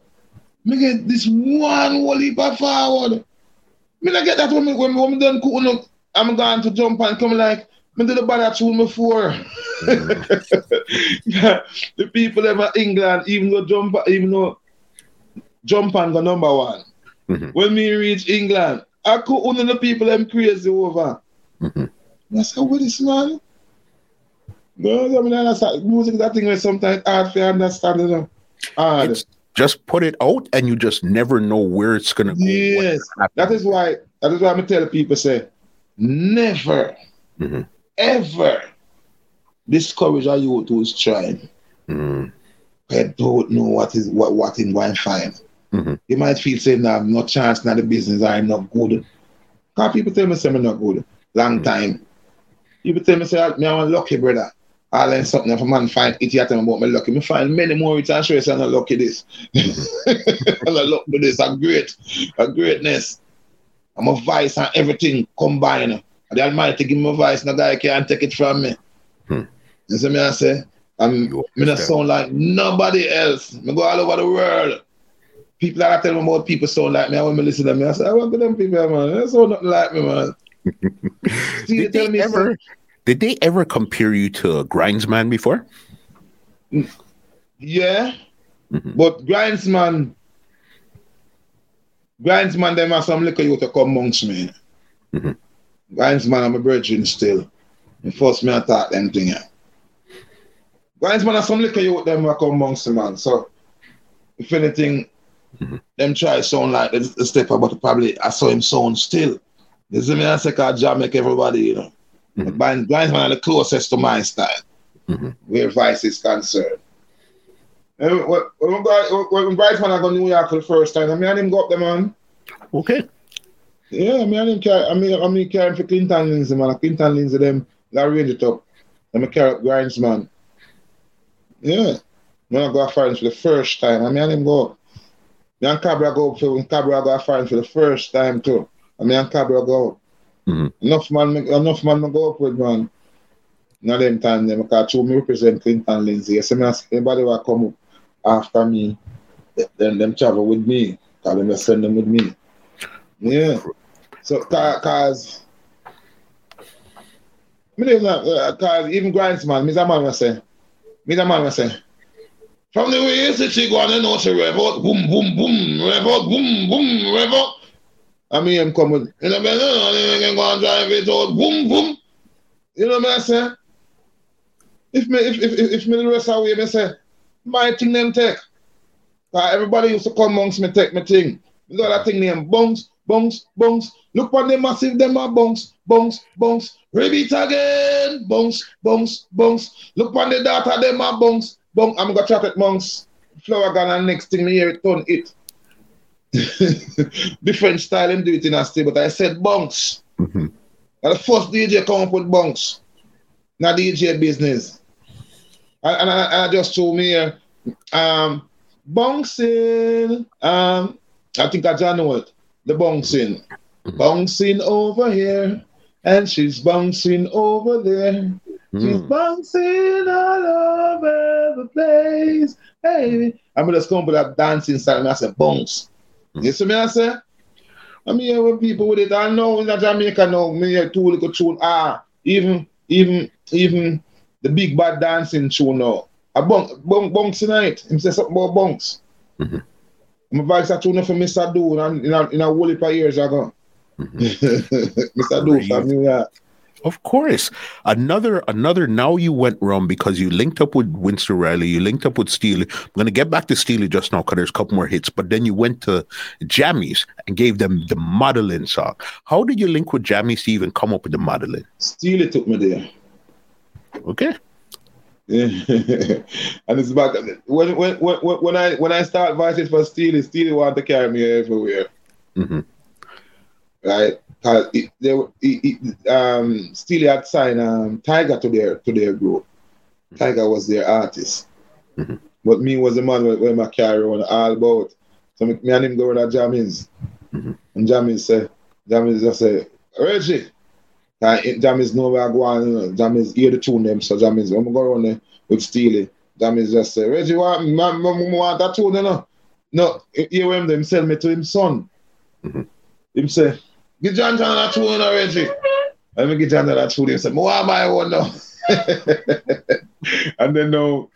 me get this one whole heap of forward. Me not get that when me when, when me done Kuuno, I'm going to jump and come like me did the bad tune before. Mm-hmm. yeah, the people ever England, even though jump even though jump and go number one. Mm-hmm. When me reach England, I could only the people them crazy over. Mm-hmm. I said, what is man? No, I mean, understand. Music, that thing is sometimes hard to understand. You know? hard. It's just put it out and you just never know where it's going to go. Yes. That is why, that is why I'm tell people, say, never, mm-hmm. ever discourage a youth who is trying. Mm. I don't know what is what what in going find. Mm-hmm. You might feel saying, nah, no chance, not the business, I'm not good. Because people tell me, say, I'm not good. Long mm-hmm. time. People tell me, say, me, I'm lucky, brother. I learn something if a man find it yet about me lucky. Me find many more it and I'm not lucky this. I'm not lucky this. A great, a greatness. I'm a vice and everything combined. And the Almighty give me a vice, no guy can't take it from me. Hmm. You see me I say? I'm me not sound like nobody else. Me go all over the world. People that I tell me about people sound like me, I want me listen to me. I say, I want to them people, man. They sound nothing like me, man. See, did they, ever, Did they ever compare you to Grindsman before? Yeah, mm-hmm. but Grindsman, Grindsman, them have some liquor you to come amongst me. Mm-hmm. Grindsman, I'm a virgin still. And first me attack them thing. Yeah. Grindsman have some liquor you them come amongst me, man. So, if anything, mm-hmm. them try sound like the, the step but probably I saw him sound still. This is me I say cause Jah make everybody, you know. Mm-hmm. But Grindsman are the closest to my style, mm-hmm. where Vice is concerned. And when, when, when Grindsman I go to New York for the first time, I mean I didn't go up there, man. Okay. Yeah, I mean I didn't carry I mean I mean carrying for Clinton Lindsay, man. Clinton Lindsay them that range it up. Let me carry up Grindsman. Yeah. When I go find for the first time, I mean I didn't go up. Me and Cobra go up for when Cobra go find for the first time too. I mean and Cobra go up. Mm-hmm. Enough man, enough man I go up with man. Now them time them because two me represent Clinton Lindsay. Yes, I mean anybody will come up after me, then them travel with me. Cause them send them with me. Yeah. So cause me uh, cause even Grindsman, me that man was say, me that man was say, from the way she go on and know she rev out, boom, boom, boom, rev out, boom, boom, rev out. I mean, I'm coming, you know, man, you can go and drive it out, boom, boom. You know what I say? If me, if, if, if, me the rest of the way, me say, my thing them take. Everybody used to come amongst me take my thing. You got that thing named bunks, bunks, bunks. Look on the massive them are bunks, bunks, bunks. Repeat again, bunks, bunks, bunks. Look on the data them are bunks, bunks. I'm gonna chocolate bunks. Flower gun and next thing me hear it turn it. Different style and do it in a state, but I said bunks. Mm-hmm. And the first DJ come up with bunks. Not DJ business. And, and, I, and I just told me here, um, bouncing. Um, I think I just know it. The bouncing. Bouncing over here, and she's bouncing over there. She's mm. bouncing all over the place. Hey, I'm just going with that dancing style and I said bounce. You see me, I say? I mean, when people with it, I know in Jamaica now, me hear two little tune. Ah, even, even, even the big bad dancing tune now. A bunk, bunk, bunks tonight. Him say something about bunks. Mm-hmm. My voice a tune for Mr. Do in a, in a whole heap of years ago. Mm-hmm. Mr. Do from New York. Of course. Another another now you went wrong because you linked up with Winston Riley, you linked up with Steely. I'm gonna get back to Steely just now because there's a couple more hits, but then you went to Jammies and gave them the modeling song. How did you link with Jammies to even come up with the modeling? Steely took me there. Okay. And it's back when when when when I when I start voices for Steely, Steely want to carry me everywhere. Mm-hmm. Right? Cause it, they, it, it, um, Steely had signed um, Tiger to their to their group. Tiger was their artist. Mm-hmm. But me was the man when my carry on all about. So me, me and him go to Jammies. Mm-hmm. And Jammies say, Jammies just say, Reggie, uh, Jammies know where I go on, you. Jammies hear the tune them, so Jammies, when we go around there with Steely, Jammies just say, Reggie, what, man, man, want that tune, you know? No, hear him, them sell me to him son. Mm-hmm. Him say, get John John that tune, you know, Reggie. Let me get John John that tune, him say, what buy one now? and then now,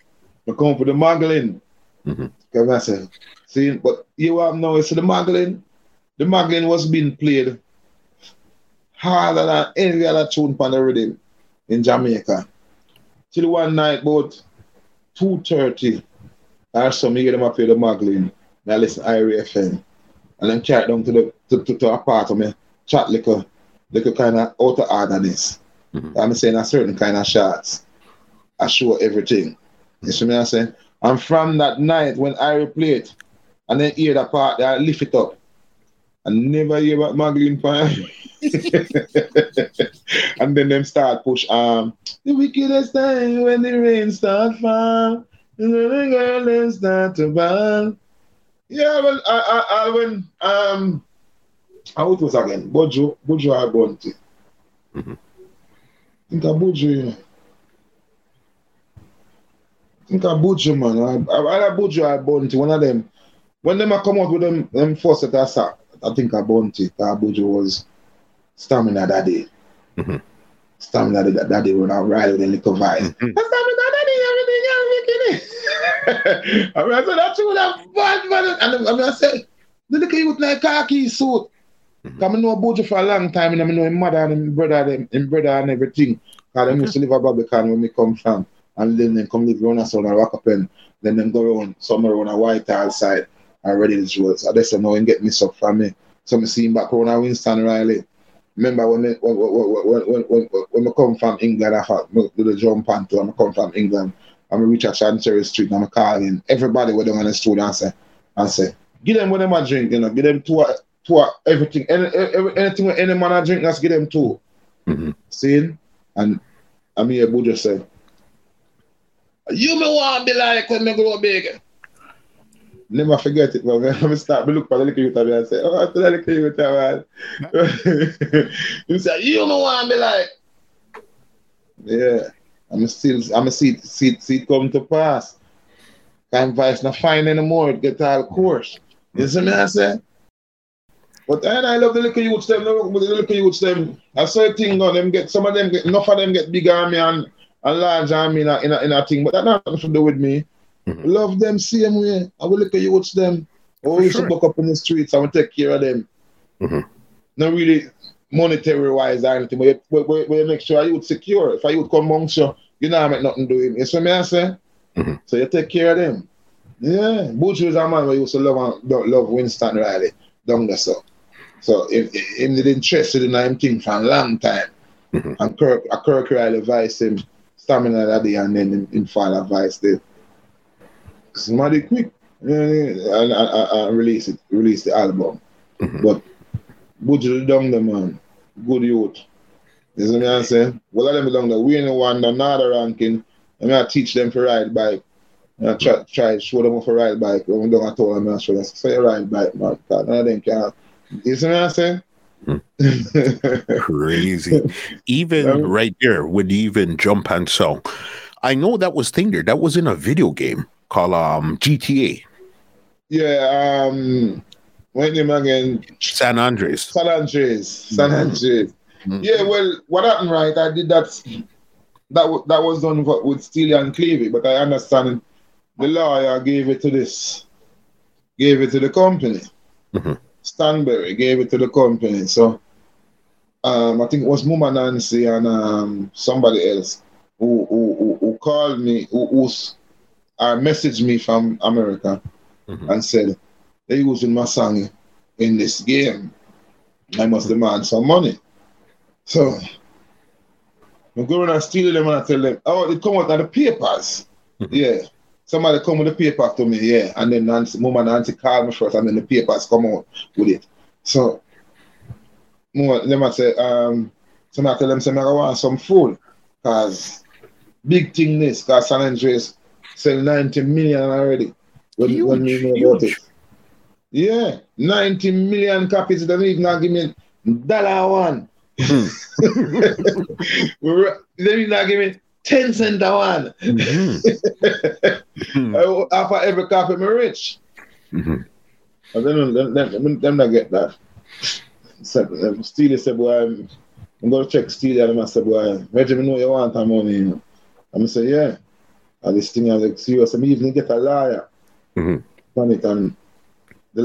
I come for the muggling. Mm-hmm. Come I say, see, but you have now, it's the muggling. The muggling was being played harder than any other tune on the rhythm in Jamaica. Till one night about 2.30 or so, me get them up here the muggling. Now listen to Irie FM. And then carry down to the to, to, to a part of me, chat like a, like a kind of out of orderness. Mm-hmm. I'm saying a certain kind of shots. I show everything. You see me I say? And from that night when I replay it, and then hear that part, I lift it up. I never hear about muggling fire. and then them start push um the wickedest time when the rain start fall and the girl start to burn. Yeah, well I I, I when um how it was again? Bojo Bojo Arbonte. Mm-hmm. I think I Bojo. Think I Bojo man. I I, I Bojo Arbonte, one of them. When them I come out with them them first that I saw, I think I Bounty, Bojo was stamina that day. Mm-hmm. Stamina that day when I ride with a little vice. Mm-hmm. Stamina daddy, everything else making it. I mean, I said, that's what that bad man. And I mean, I said, the little youth like khaki suit. Mm-hmm. I know about for a long time and I know his mother and his brother, them, his brother and everything. Because they used to live at Barbican when we come from. And then they come live around us on a rock up and then them go around somewhere on a white tile side and ready to road. So I just know and get me stuff from me. So I see him back around Winston Riley. Remember when me, when, when, when, when, when, I come from England, I had do the jump onto I come from England. I'm reach at Chancery Street and I'm calling everybody with them on the studio and say, and say, give them what them a drink, you know, give them two, two everything, any, anything with any man I drink, let's get them 2 mm-hmm. See? And I mean, Abu just said, you may want to be like when me grow big. Never forget it, man. I'm start to look for the little youth and say, oh, that's the little youth, man. you said, you me want to be like. Yeah. I'm still, I'm see, see, see it come to pass. Can't vice not fine anymore. It get all course. You see me I say? But then I love the little youths them, the little youths them. I saw a thing on them get some of them get enough of them get bigger on me and, and larger on me in a, in a, in a thing. But that nothing to do with me. Mm-hmm. Love them same way. I will look at you youths them. Always sure. buck up in the streets. I will take care of them. Mm-hmm. Not really monetary wise or anything, but we, we, we make sure you would secure. If I would come amongst you, you know I make nothing do him. You see me I say? Mm-hmm. So you take care of them. Yeah. Butch was a man who used to love love Winston Riley down there so. So if him did interested in him thing for a long time. Mm-hmm. And Kirk a Kirk Riley advised him stamina that day and then in, in final advice there. Somebody quick and, and, and, release it, release the album. Mm-hmm. But Budget down the man, good youth. You see what I'm saying? Well, let me down there. We ain't one another ranking. And I teach them to ride bike. And I try, try to show them how to ride bike. When we don't tell them, I show them, say ride bike, man. None of them can. You see what I'm saying? Crazy. even right there, would even jump and so. I know that was thing there. That was in a video game called um GTA. Yeah, um what name again? San Andreas. San Andreas. San mm-hmm. Andreas. Mm-hmm. Yeah, well, what happened, right? I did that. That that was done with Steely and Clevie, but I understand the lawyer gave it to this, gave it to the company. Mm-hmm. Stanbury gave it to the company. So um, I think it was Mama Nancy and um, somebody else who, who, who, called me, who, who's uh, messaged me from America mm-hmm. and said, they're using my song in this game. I must mm-hmm. demand some money. So I'm going and steal them and I tell them, oh, they come out of the papers. Mm-hmm. Yeah. Somebody come with the paper to me, yeah. And then Nancy, mom and Nancy called me first and then the papers come out with it. So more them I say, um, somebody tell them say I want some food. Cause big thing this, cause San Andreas sell 90 million already. When, huge, when you know huge. about it. Yeah, 90 million copies. They don't even give me dollar one. Hmm. they did not give me 10 cent a one. Mm-hmm. After every copy, I'm rich. Mm-hmm. And then them, them, them, not get that. So, Steely said, boy, I'm, I'm going to check Steely and I said, boy, Reggie, know you want that money. You know? I'm say, yeah. And this thing, I was like, serious. I'm even get a lawyer mm-hmm. on it and the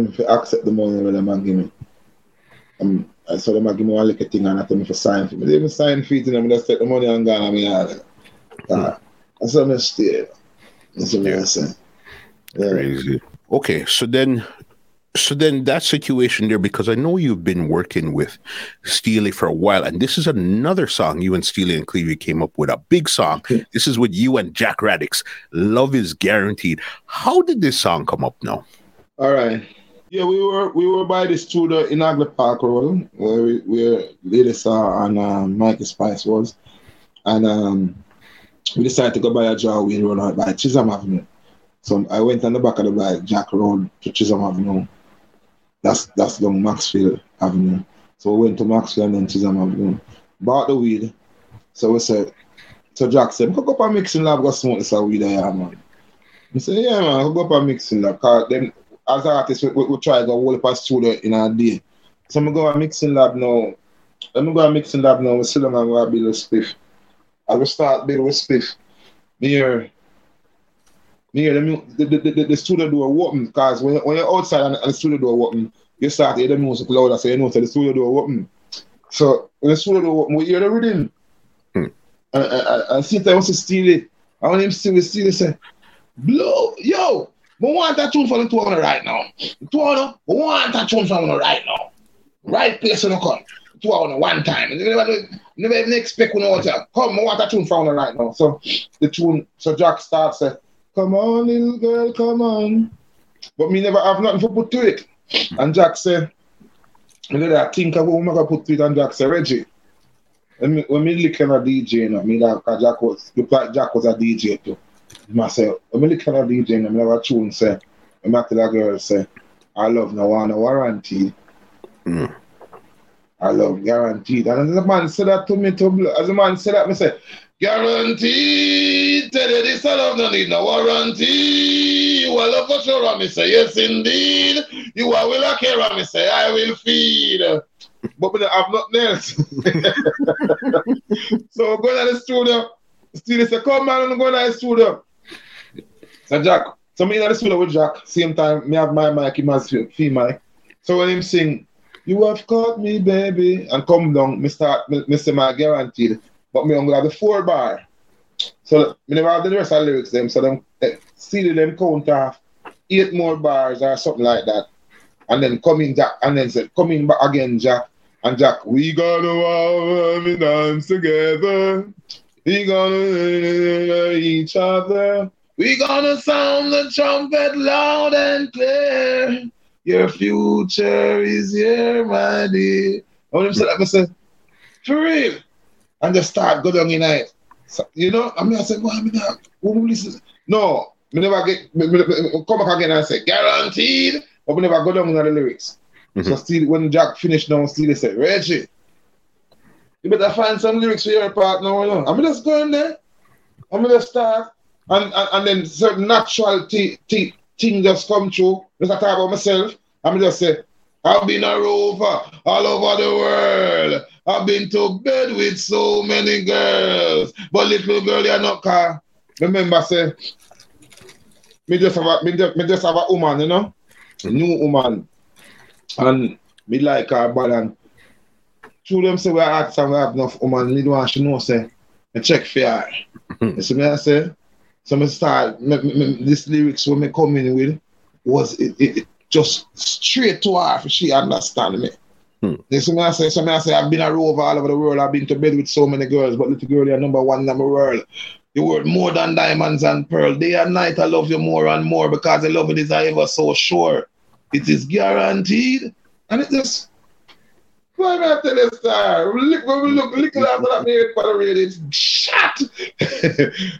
me to accept the money when them give me. Um, so them give me one little thing and I tell me to sign for me. They even sign for it and them just take the money and go and me out. Uh, and so I'm still. That's what I'm saying. Yeah. Crazy. Okay, so then so then that situation there, because I know you've been working with Steely for a while, and this is another song you and Steely and Clevie came up with, a big song. This is with you and Jack Radics. Love is guaranteed. How did this song come up now? All right. Yeah, we were we were by the studio in Hagley Park Road, where we, where Lady Saw and um, Spice was, and um, we decided to go by a Jarwin Road out by Chisholm Avenue. So I went on the back of the bike, Jack Road to Chisholm Avenue that's that's down Maxfield Avenue. So we went to Maxfield and then Chisholm Avenue. Bought the weed. So we said, so Jack said, go up a mixing lab, go smoke this weed there, man. I said, yeah, man, go up a mixing lab. Cause then as artists, we, we, we try to go hold up a studio in a day. So we go a mixing lab now Let me go and mix in that now. We sit down and go build a spiff. I will start build with spiff. Me here. Me here, the, the, the, the, studio door open because when, when you're outside and, and the studio door open, you start to hear the music louder, so you know so the studio door open. So when the studio door open, we hear the rhythm. Hmm. And, and, and see time to steal it. I want him still steal it say, blow, yo, we want that tune for the 200 right now. 200, we want that tune from you right now. Right place on the come. 200 one time. You never, never even expect one to come, we want that tune from you right now. So the tune, so Jack starts say, come on, little girl, come on. But me never have nothing to put to it. And Jack said, you know that think of what I'm gonna put to it and Jack said, Reggie. When me, when me looking at DJ, you know, me cause Jack was like Jack was a DJ too. Myself, when me looking at DJ, you know, me have a tune say, I make that girl say, I love no one no warranty. Mm. I love guaranteed. And as the man said that to me, to, as a man said that, me say, guaranteed. Tell you this, I love no need no warranty. You are love for sure. And me say, yes, indeed. You are will I care. And me say, I will feed. But me have nothing else. so go to the studio. Still say, come man, I'm going to the studio. So Jack, so me in the studio with Jack, same time, me have my mic, he has fee mic. So when him sing, you have caught me, baby, and come down, me start, me, me say my guaranteed, but me only have the four bar. So me never have the rest of the lyrics them, so them eh, see them count off eight more bars or something like that. And then come in Jack, and then said, come in back again, Jack. And Jack, we gonna have a dance together. We gonna each other. We gonna sound the trumpet loud and clear. Your future is here, my dear. I want him say that, I said, for real. And just start go down in it. So, you know, I mean, I said, well, I mean, who listen? No, me never get, me, me, me, come back again and say, guaranteed, but we never go down in the lyrics. Mhm. So still, when Jack finished now, still he said, Reggie, you better find some lyrics for your part now. You know? I'm just going there. I'm gonna start, and, and and then certain natural t- t- thing just come true. Just I talk about myself. I'm just say, I've been a rover all over the world. I've been to bed with so many girls, but little girl, you're not car. Remember, say, me just have a, me just, me just have a woman, you know, a new woman, and me like her, but and through them say we ask and we have enough woman, me don't want she know say, I check for her. You see me I say? So me start, me, me, this lyrics when me come in with was it, it, it just straight to her for she understand me. Hmm. Me I say, so I say, I've been a rover all over the world, I've been to bed with so many girls, but little girl, you're number one in the world. You're worth more than diamonds and pearl. Day and night, I love you more and more because the love is ever so sure. It is guaranteed. And it just, why not tell you, sir? Look, when we look, look after that married for the radio, it's shot.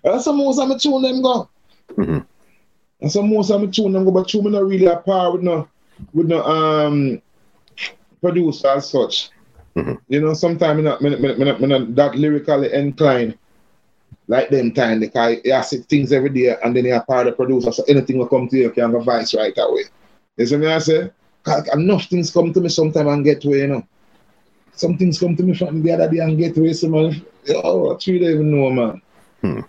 That's the most I'm tune them go. Mhm. That's the most I'm tune them go, but tune me not really a par with no, with no um producer as such. Mhm. You know, sometimes I'm not, me, me, me, me not that lyrically inclined like them time because you see things every day and then you're part of the producer, so anything will come to you, you can have a vice right away. You see me I say? enough things come to me sometime and get away, you know. Some things come to me from the other day and get away, so man, oh, I truly don't even know, man. Hmm.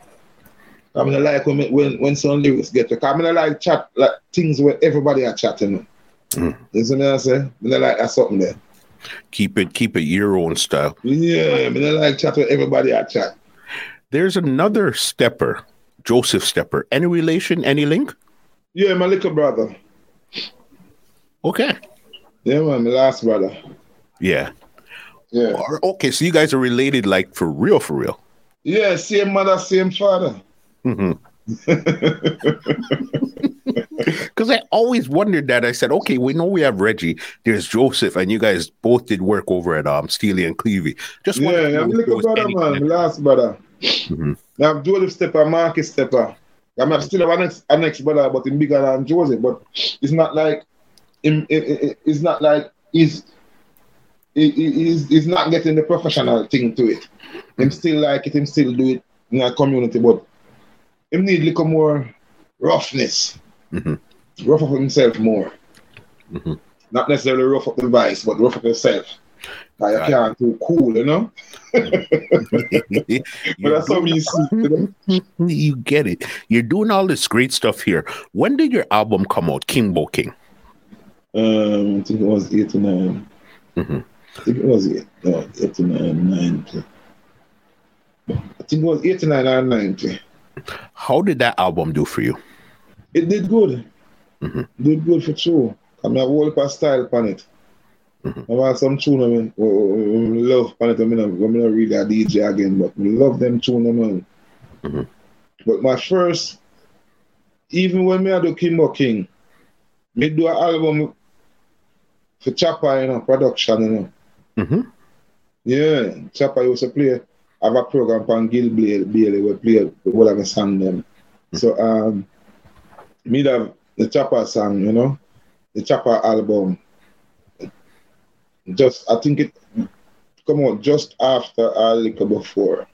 I mean, I like when, when when some lyrics get to, I mean, I like chat, like things where everybody are chatting. Hmm. You see me I say? I mean, I like that something there. Keep it, keep it your own style. Yeah, I mean, I like chat where everybody are chat. There's another stepper, Joseph Stepper. Any relation? Any link? Yeah, my little brother. Okay. Yeah, man, my last brother. Yeah. Yeah. Or- Okay, so you guys are related, like for real, for real. Yeah, same mother, same father. hmm Because I always wondered that. I said, okay, we know we have Reggie. There's Joseph, and you guys both did work over at um Steely and Clevie. Just Yeah, yeah, little brother, man, last brother. Mhm. I have Joseph Stepper, Marcus Stepper. I'm have still have an ex, an ex brother, but him bigger than Joseph. But it's not like him. It, it, it's not like he's he, he- he's, he's not getting the professional thing to it. Him still like it. Him still do it in a community, but him need a little more roughness. Mhm. Rough up himself more. Mhm. Not necessarily rough up the vice, but rough up himself. Like, you can't too cool, you know? but that's how you see you, know? you get it. You're doing all this great stuff here. When did your album come out, Kimbo King? Um, I think it was 89. Mm-hmm. I think it was no, 89, 90. I think it was 89 or 90. How did that album do for you? It did good. Mm-hmm. did good for sure. I mean, I whole heap style on it. Mm-hmm. I have some tune I mean, I love on it. I mean, I'm gonna read that DJ again, but I love them tune I mean. Mm-hmm. But my first, even when me I do Kimbo King, me do an album for Chopper, you know, production, you know. Mm-hmm. Yeah, Chopper used to play, I have a program on Gil Bailey, we play of the song them. Mm-hmm. So um me have the Chopper song, you know, the Chopper album. Just I think it come out just after a little before.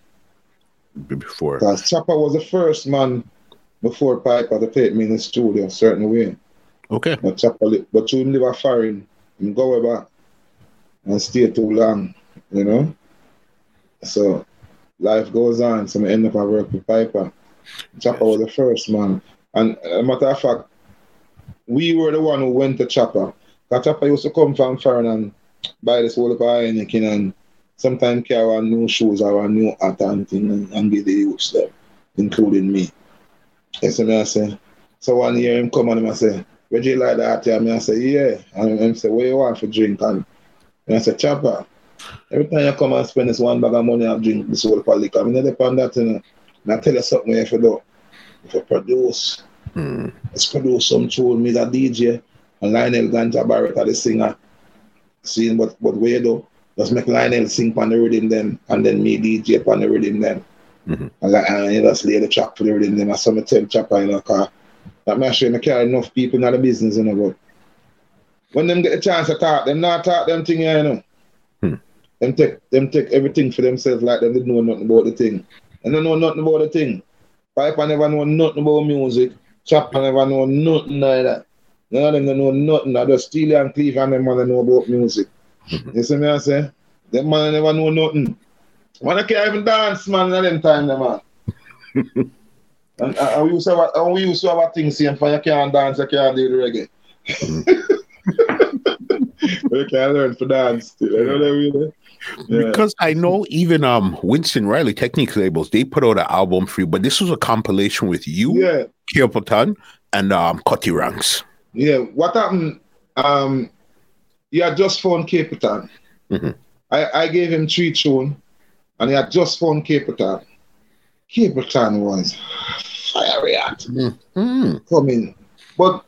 Before. Because Chopper was the first man before Piper to take me in the studio a certain way. Okay. But Chopper but you live a foreign and go back and stay too long, you know? So life goes on, so I end up at work with Piper. Chopper was the first man. And a matter of fact, we were the one who went to Chopper. Because Chopper used to come from foreign and buy this whole of Heineken and sometimes carry our new shoes or our new hat and thing and, and the youths them, including me. Yes, and I say, so one year him come and I say, you like that? And I say, yeah. And him say, what you want for drink? And, and I say, chopper. Every time you come and spend this one bag of money, I drink this whole of liquor. I mean, depend that, you know. And I tell you something if you do. If you produce, mm. let's produce some tune, me the DJ, and Lionel Ganja Barrett the singer. Seeing what, what we do. Just make Lionel sing on the rhythm then, and then me DJ on the rhythm then. Mm-hmm. And, like, and you just lay the track for the rhythm then. I saw me tell chopper, you know, cause that me sure I carry enough people in the business, you know, but when them get a chance to talk, them not talk them thing, you know. Hmm. Them take them take everything for themselves like them they know nothing about the thing. And they know nothing about the thing. Piper never know nothing about music. Chopper never know nothing like that. None of them don't know nothing. I just Steely and Clevie and them man know about music. Mm-hmm. You see me I say? Them man never know nothing. Man I can't even dance man at them time, them man. And, and, we used to have, and we used to have a thing saying, for you can't dance, you can't do the reggae. You can learn to dance still. Know what I mean? Yeah. Because I know even um Winston Riley Technique labels they put out an album for you, but this was a compilation with you, yeah, Capleton, and um Cutty Ranks. Yeah, what happened? Um, he had just found Capleton. Mm-hmm. I I gave him three tune, and he had just found Capleton. Capleton was fiery at mm-hmm. coming. But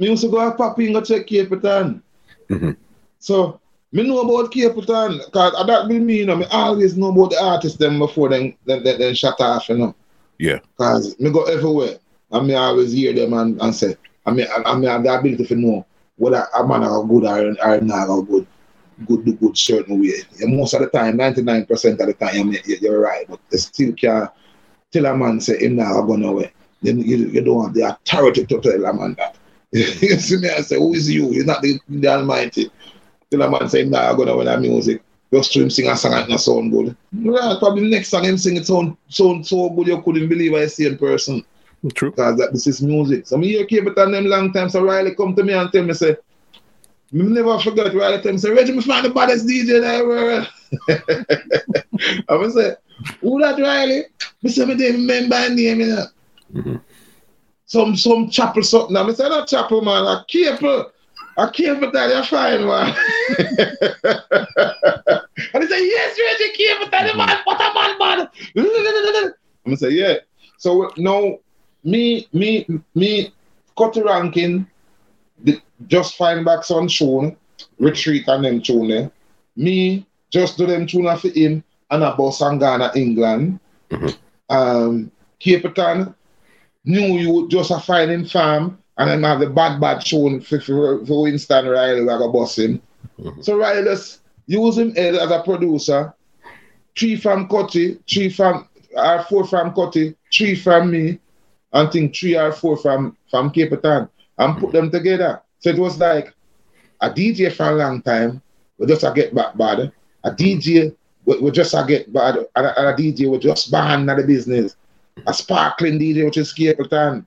me used to go to Papi and go check Capleton. Mm-hmm. So me know about Capleton, because that be me, you know, me always know about the artists them before then then, then, then shut off, you know. Yeah. Because me go everywhere. And me always hear them and, and say, I mean, I, I mean, I have the ability to know whether a man are good or, or not are good, good, do good certain way. And most of the time, 99% of the time, you're right, but they still can't tell a man say him now going nowhere. Then you, you don't have the authority to tell a man that. you see me, I say, who is you? You're not the, the Almighty. Tell a man say him now go nowhere that music. Just to him sing a song and it sound good. Yeah, probably next song him sing it sound, sound so good you couldn't believe I see in person. True. Because that this is music. So me hear Capleton them long time, so Riley come to me and tell me, say, me never forget Riley tell me, say, Reggie, me find the baddest DJ ever. I was say, who that Riley? Me say me didn't remember name, you know. Mm-hmm. Some some chapel something. I say that chapel man, a cable. A cable that You're fine man. and he say, yes, Reggie cable that man, what a man, man. I'm say, yeah. So now me, me, me, cut the ranking, the, just find back some tune, retreat and them tune. Me, just do them tune for him and a bus and Ghana, England. Mm-hmm. Um, Capleton knew you just a finding farm and then have the bad bad tune for, for, for Winston Riley like a bus him. Mm-hmm. So Riley just use him as a producer. Three from Cutty, three from or four from Cutty, three from me, and think three or four from from Capleton and put them together. So it was like a DJ for a long time we just a get back bad. A DJ, we, we just a get bad. And a, and a DJ, we just ban the business. A sparkling DJ, which is Capleton.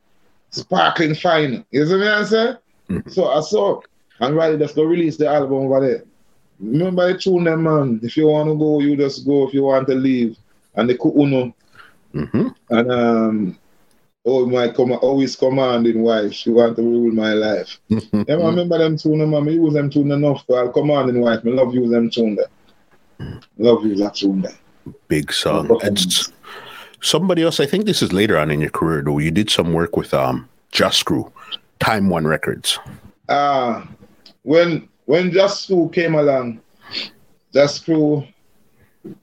Sparkling fine. You see what I'm saying? Mhm. So I saw, and Riley just go release the album over there. Remember the tune them, man. If you want to go, you just go. If you want to leave. And the Kuuno. hmm And um, oh my always commanding wife, she want to rule my life. Yeah, man, I remember them tune, man. I use them tune enough. I'll commanding wife. I love use them tune there. Love use that tune there. Big song. Somebody else, I think this is later on in your career, though. You did some work with um Jah Screw, Time One Records. Ah, when when Jah Screw came along, Jah Screw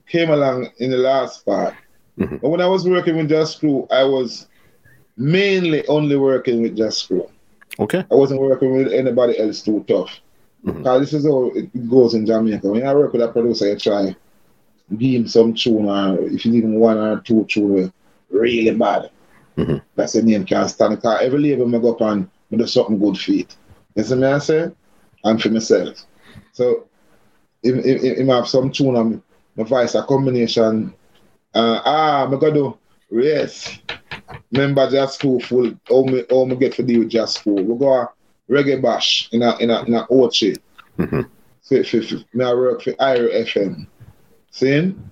came along in the last part. Mhm. But when I was working with Jah Screw, I was mainly only working with Jah Screw. Okay. I wasn't working with anybody else too tough. Mhm. Because this is how it goes in Jamaica. When I work with a producer, you try give him some tune or if you need him one or two tune really bad. Mhm. That's the name can't stand it. Every label I go up and I do something good for it. You see me I say? And for myself. So if, if, if I have some tune on my voice, a combination, uh, ah, I gotta do, yes. Remember Jah Screw full, how me, how me get to deal with Jah Screw. We go a reggae bash in a, in a, in a Ochi. Mhm. So, for, for, me I work for IRA FM. Seeing?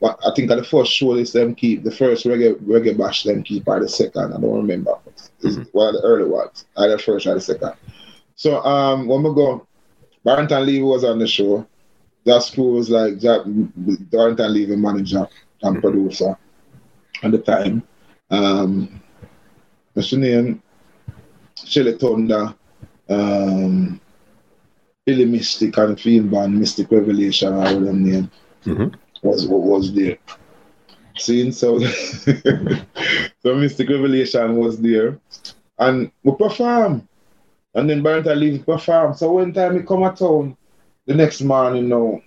But I think at the first show is them keep the first reggae reggae bash them keep or the second. I don't remember. It's one of the early ones. Either first or the second. So um when we go, Barrington Levy was on the show. That school was like that Barrington Levy the manager and producer at the time. Um what's your name? Shelly Thunder, um Billy Mystic and Field Band, Mystic Revelation, all of them name Mhm. was what was there. Seeing so so Mystic Revelation was there. And we perform. And then Barrington Levy perform. So one time we come at town the next morning now.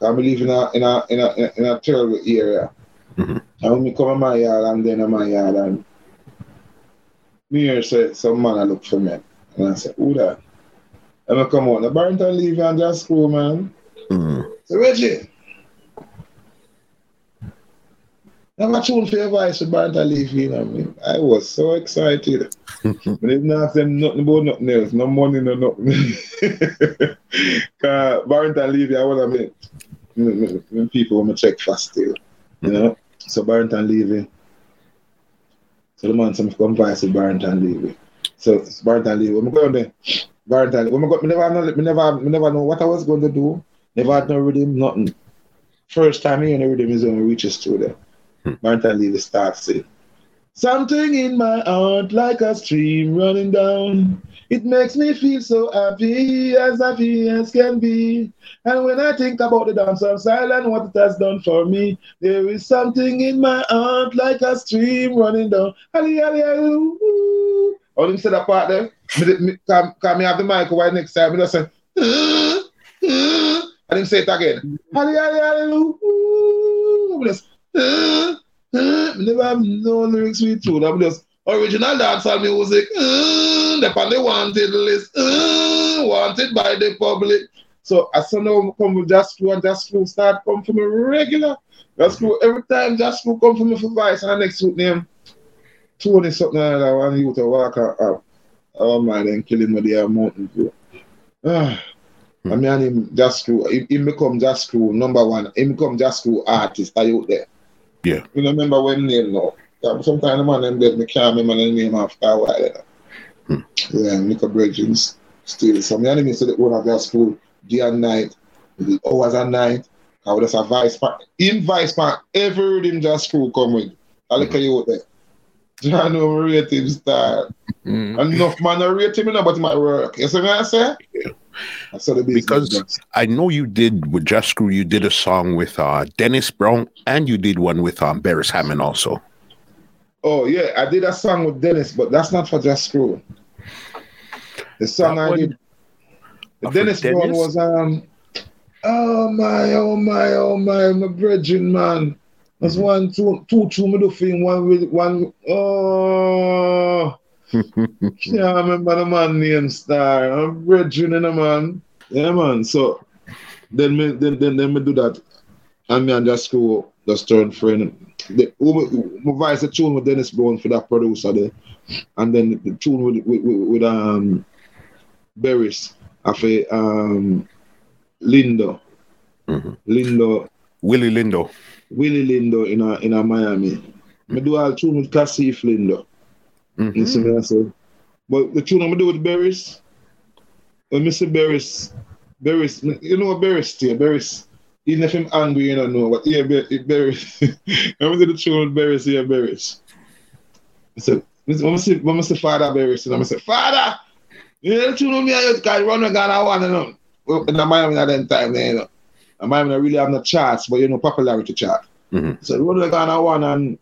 I'm live in a in a in a in a terrible area. Mhm. And when we come in my yard and then in my yard and me here say some man I look for me. And I said, who that? And I come out, the Barrington Levy and Jah Screw, man. Mm. So Reggie, have a tune for your voice with Barrington Levy, you know what I mean? I was so excited. But didn't ask them nothing about nothing else, no money, no nothing. Cause Barrington Levy, I want to meet when people want to check fast still, you know. So Barrington Levy. So the man some come vice with Barrington Levy. So Barrington Levy. When I go on there, Barrington, when I go, me never, me never, me never know what I was going to do. Never had no rhythm, nothing. First time hearing the rhythm is when we reach the studio. Hmm. Barrington Levy starts singing. Something in my heart like a stream running down. It makes me feel so happy, as happy as can be. And when I think about the dance of silence, what it has done for me, there is something in my heart like a stream running down. Ali, ali, ali, ooh. Oh, them say that part there. Me, me, have the mic right next time? Me just say, uh, uh, and say it again. Me just, uh, never have no lyrics with you. I'm just original dancehall music. The on the wanted list. Wanted by the public. So as soon as I come with Crew and Crew start come for me regular. Crew every time Jah Screw come for me for voice and next week name Tony something like that one you to walk up. Oh man, then kill him with the mountain view. Ah. I mean, him Jah Screw, he, he become Jah Screw number one. He become Jah Screw artist. Are you out there? Yeah. You know, remember when name now? Sometimes the man them dead, me can't remember the name after a while. Hmm. Yeah, Nico Bridges still. So my enemy said the owner of that school, day and night, hours and night. I would just a vice pack. In vice pack, every rhythm Jah Screw come with. I look at you out there. John know rate him star. Mm. Enough man to rate him, you know, but it might work. You see what I say? Yeah. That's how the Because. I know you did with Jah Screw, you did a song with uh, Dennis Brown and you did one with um, Beres Hammond also. Oh yeah, I did a song with Dennis, but that's not for Jah Screw. The song That I one- did, the Oh, Dennis Brown was um. Oh my, oh my, oh my, my brethren, man. There's Mm-hmm. one, two, two, two middle thing, one with one. Oh, can't remember the man name star. I'm brethren, you know, man. Yeah, man. So then me then then, then me do that. And me and that school just turn friend. The my vice the tune with Dennis Brown for that producer there. And then the tune with with, with, with um Beres of a um Lindo. Mm-hmm. Lindo Willie Lindo. Willie Lindo in a in a Miami. Me do all tune with Cassif Lindo. Mhm. You see me I say. But the tune I'm do with Beres, when me say Beres, Beres, you know what Beres stay, Beres, even if I'm angry, you don't know, but yeah, Ber- Beres. when me do the tune with Beres, yeah. I said, when I say, when I say Father Beres, and I say, Father, you know the tune with me, I just can't run I want to know. Well, in the Miami at that time, you know. And Miami don't really have no charts, but you know, popularity chart. Mhm. So run again, I want, and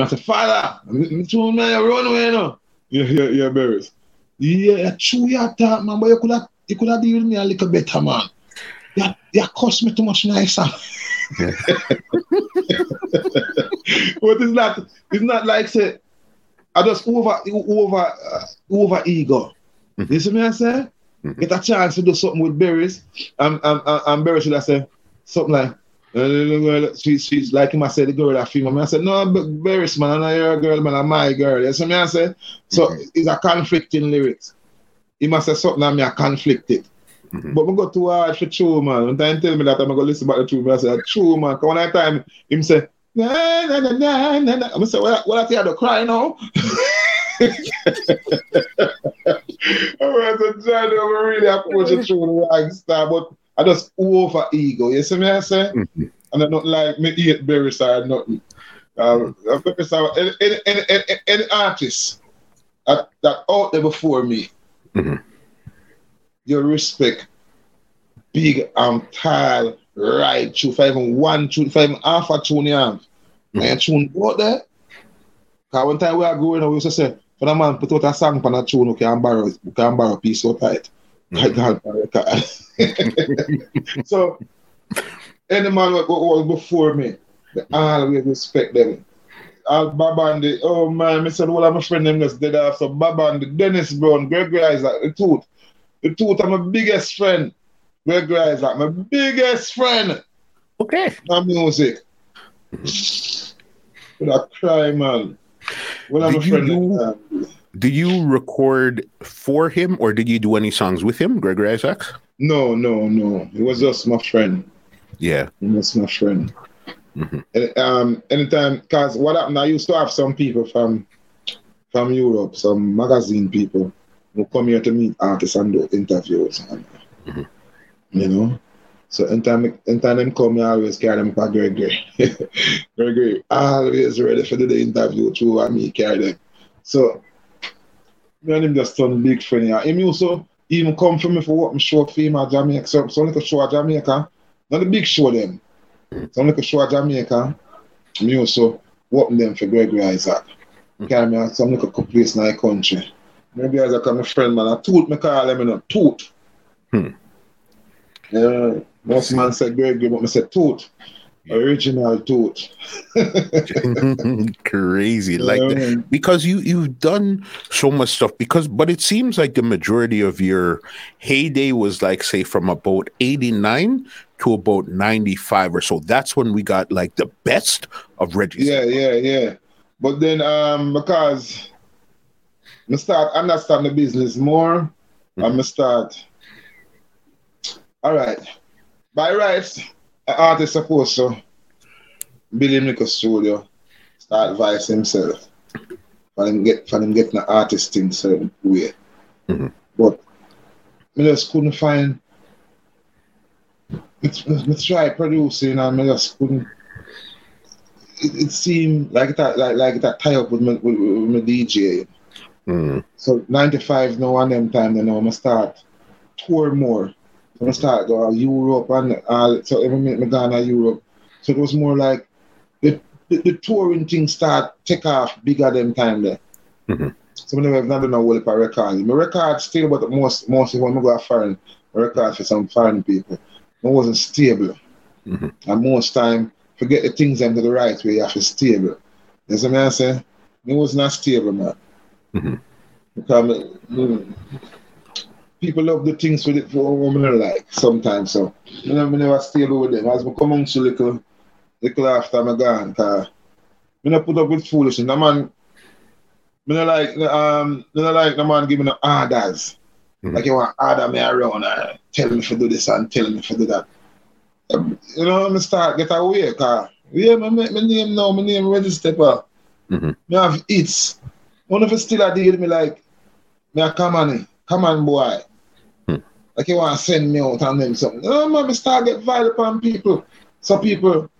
I said, Father, me, me tune me, run away, you know. Yeah, yeah, yeah, Beres. Yeah, true, you talk, man, but you could have, you could have deal with me a little better, man. You, you cost me too much nicer. Yeah. but it's not, it's not like say, I just over, over, uh, over ego. You see me I say? Get a chance to do something with Beres, and and and, and Beres should I say something like. Uh, she, she's like him. I said the girl that female. I said no, but Beres man, I'm not your girl, man. I'm my girl. You see me I say? So Mhm. it's a conflicting lyrics. He must say something that me a conflicted. Mhm. But I go too hard for true, man. One time tell me that I'm gonna listen back to true, I say true, man. Cause one time him say na na na na na. I'm say what what I tell you to cry now. Was trying to really approach it through the right star, but I just over ego. You see me I say? Mhm. And I not like me eat berry side nothing. Um, side, any, any, any, any, artist that, that out there before me, Mhm. you respect big and tall right through five and one tune, five and half a tune you have. Mhm. And tune out there. Cause one time we are growing up, we used to say, when a man put out a song on a tune, we can borrow, we can borrow a piece of it. Mhm. God, God, God. so any man what was before me, I always respect them. All Bob Andy, oh man, I said, well, I'm a friend them just dead off. So Bob Andy, Dennis Brown, Gregory Isaac, the Tooth. The tooth, I'm my biggest friend. Gregory Isaac, my biggest friend. Okay. My music. But I cry, man. When I'm Did you do- um, Did you record for him or did you do any songs with him, Gregory Isaacs? no, no, no. It was just my friend. Yeah. It was my friend. Mhm. And, um, anytime, because what happened, I used to have some people from from Europe, some magazine people who come here to meet artists and do interviews. And, Mhm. You know? So anytime, anytime them come, I always carry them for Gregory. Gregory always ready for the interview through and me carry them. So me and him just done big friend here. Him also even come for me for what I'm short film at Jamaica. So, so little show at Jamaica. Not the big show them. Some little show at Jamaica. Me also working them for Gregory Isaac. Carry me out some little place in the country. Maybe Isaac and my friend man, a tooth me call him, you know, tooth. Hmm. Yeah, most man said Gregory, but me said tooth. Original tooth. Crazy. Like that. because you you've done so much stuff because but it seems like the majority of your heyday was like say from about 89 to about 95 or so that's when we got like the best of Reggie Yeah, yeah, yeah. But then um because I start understand the business more and I start all right. By rights, an artist supposed to build him like a studio, start vice himself. For him get for him getting an artist thing certain way. Mhm. But I just couldn't find it's me try producing and I just couldn't it, it seemed like that like like that tie up with my with, with my DJ. Mm, So ninety five no one them time then I'm start tour more. So I start go to Europe and all so every minute me gone to Europe. So it was more like the the, the touring thing start take off bigger them time there. Mhm. So I never have not done a whole of records. My record still but most mostly when I go foreign I record for some foreign people. I wasn't stable. Mhm. And most time forget the things them to the right way you have to stable. You see what I'm saying? It was not stable, man. Mhm. Because people love the things with it for women like sometimes. So you know, I never stay with them. As I come on to little little after my gone, cause I not put up with foolishness. The man me not like um me not like the man giving the orders. Mm-hmm. Like you want order me around and tell me to do this and tell me to do that. Um, you know, me start get away, cause yeah, my, my name now, my name register. Mm-hmm. Me have it's one of us still a deal me like me a come on, come on boy. Like you want to send me out and then something. No man, me start get violent upon people. Some people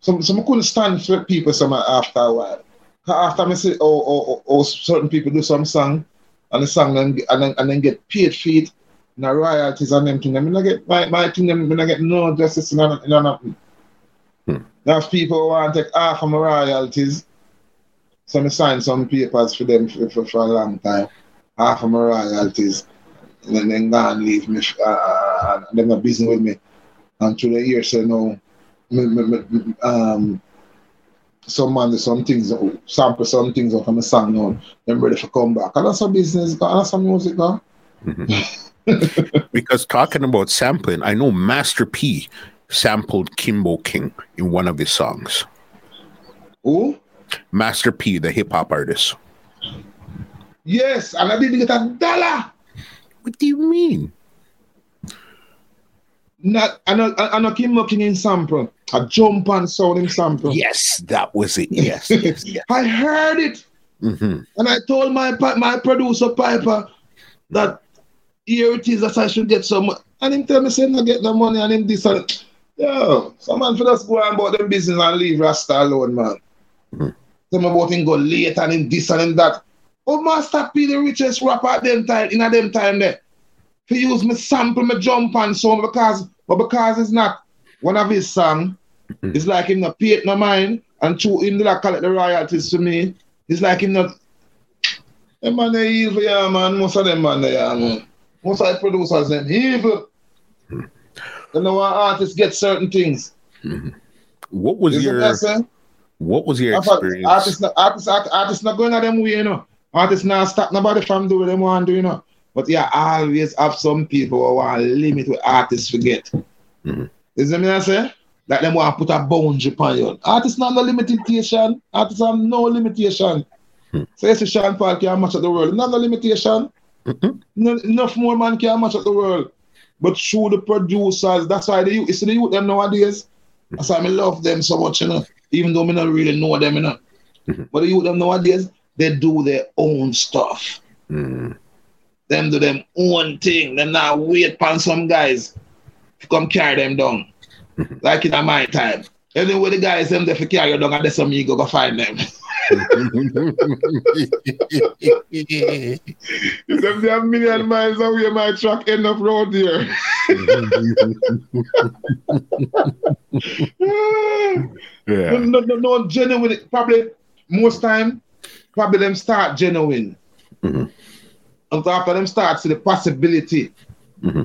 some some couldn't stand for people some after a while. After me say oh, oh, oh, oh certain people do some song and the song and, and, then, and then get paid for it and the royalties and them thing. I mean I get my, my thing them I get no justice in nothing. Hmm. Now if people want to take half of my royalties, so I signed some papers for them for, for, for a long time, half of my royalties, and then, go and leave me, uh, uh them not business with me. And through the years, so now, me, me, me, um, some man some things, sample some things off of my song now, them ready for come back. And that's some business, and that's some music. Mm-hmm. because talking about sampling, I know Master P sampled Kimbo King in one of his songs. Who? Master P, the hip hop artist. Yes, and I didn't get a dollar. What do you mean? Not, I know, I know Kimbo King in sample. A jump and sound in sample. Yes, that was it. Yes, yes, yes. I heard it. Mm-hmm. And I told my my producer Piper that here it is that I should get some. And him tell me, say, not get the money and him this and Yo, some man for just go and about them business and leave Rasta alone, man. Mm-hmm. Some about him go late and him this and him that. Oh, Master P, the richest rapper at them time, in a them time there. He use me sample, me jump and so because, but because it's not one of his song, mm-hmm. it's like him not pay it no mind and to him like collect the royalties to me. It's like him not. Them man they evil, yeah, man. Most of them man they yeah, man. Most of the producers them evil. Mm-hmm. You know why artists get certain things. Mm-hmm. What was Isn't your what was your experience? Artists, artists, artists not going at them way, you know. Artists not stop nobody from doing them want to, you know. But yeah, I always have some people who want to limit what artists forget. Mm-hmm. Is that me I say? Like them want to put a boundary upon you. Artists not no limitation. Artists have no limitation. Mm-hmm. So yes, Sean Paul can match the world. Not no limitation. Mm-hmm. No, enough more man can match up the world. But through the producers, that's why the youth, see the youth them nowadays. That's why I love them so much, you know. Even though I don't really know them, you know. Mm-hmm. But the youth them nowadays, they do their own stuff. Mm. Them do them own thing. Them not wait upon some guys to come carry them down. Like in my time. Anyway, the guys them there for carry you down and there's some ego go find them. if them they a million miles away, my truck end up road here. yeah. No, no, no, no, genuine. Probably most time, probably them start genuine. Mm-hmm. And after them start to the possibility. Mm-hmm.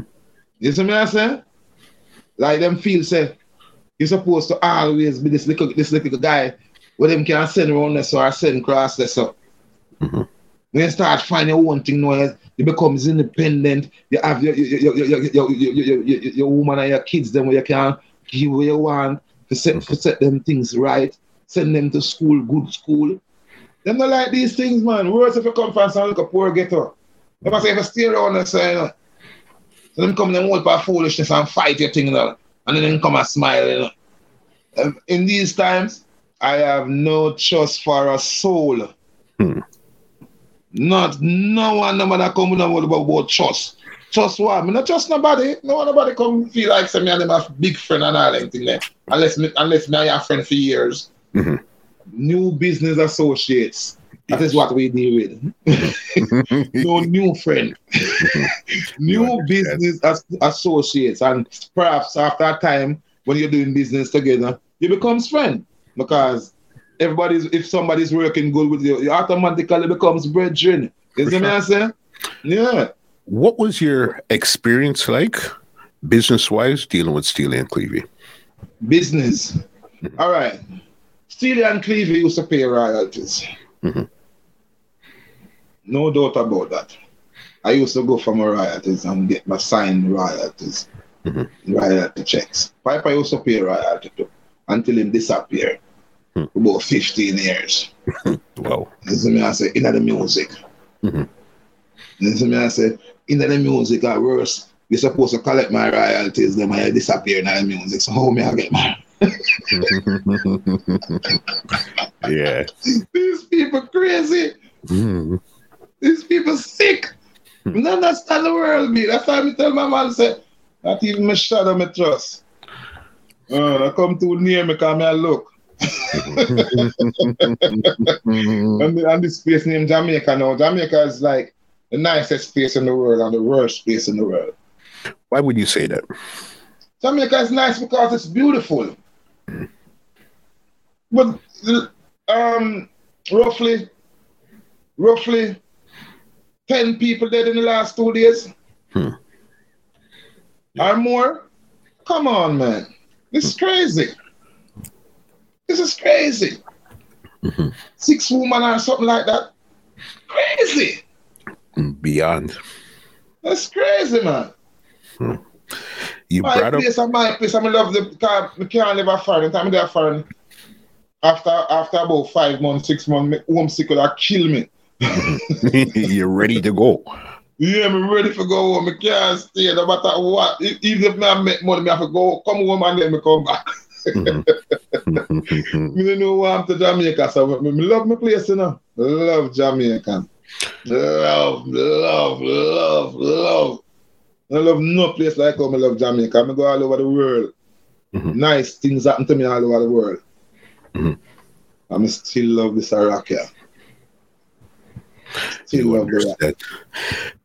You see me I say? Like them feel say you're supposed to always be this little this little guy where them can send around this or send cross this up. Mm-hmm. When you start finding one thing now, you becomes independent. You have your your, your, your, your, your, your, your woman and your kids them where you can give what you want to set, to set them things right, send them to school, good school. Them not like these things, man. Worse if you come from some like a poor ghetto. If I say if I stay around and say, you know, so them come them hold by foolishness and fight your thing, you know, and then come and smile, you know. In these times, I have no trust for a soul. Hmm. Not no one no nobody come with about, about trust. Trust what? Me not trust nobody. No one nobody come feel like say me and them a big friend and all that thing there. Unless me unless me I have friend for years. Mm-hmm. New business associates. That is what we deal with. no new friend. new business as- associates. And perhaps after a time when you're doing business together, you become friend because everybody's if somebody's working good with you, you automatically becomes brethren. You see me I say? Yeah. What was your experience like, business wise, dealing with Steely and Clevie? Business. Mm-hmm. All right. Steely and used to pay royalties. Mm-hmm. No doubt about that. I used to go for my royalties and get my signed royalties, mm-hmm. royalty checks. Piper used to pay royalty too until him disappeared hmm. about 15 years. wow. This is me I say, in the music. Mm-hmm. This is me I say, in the music at worst, you're supposed to collect my royalties, then I disappear in the music. So how me I get my yeah. These people crazy. Mm. These people sick. Mm. I understand the world, me. That's why I tell my man, say, not even my shadow me trust. Uh, I come too near me, come here look. and, the, and this place named Jamaica now. Jamaica is like the nicest place in the world and the worst place in the world. Why would you say that? Jamaica is nice because it's beautiful. But um, roughly, roughly 10 people dead in the last two days. Hmm. Or more. Come on, man. This is crazy. This is crazy. Mm-hmm. Six women or something like that. Crazy. Beyond. That's crazy, man. Hmm. You my brought place up... and my place. I love the car. I can't live a foreign. Time there foreign. After after about five months, six months, homesick would kill me. You're ready to go. Yeah, I'm ready for go home. I can't stay no matter what. Even if I make money, I have to go come home and then I come back. mm-hmm. me don't know what I'm to Jamaica, so I love my place, you know. Love Jamaica. Love, love, love, love. I love no place like home. I love Jamaica. I go all over the world. Mm-hmm. Nice things happen to me all over the world. Mm-hmm. I still love this Iraq here.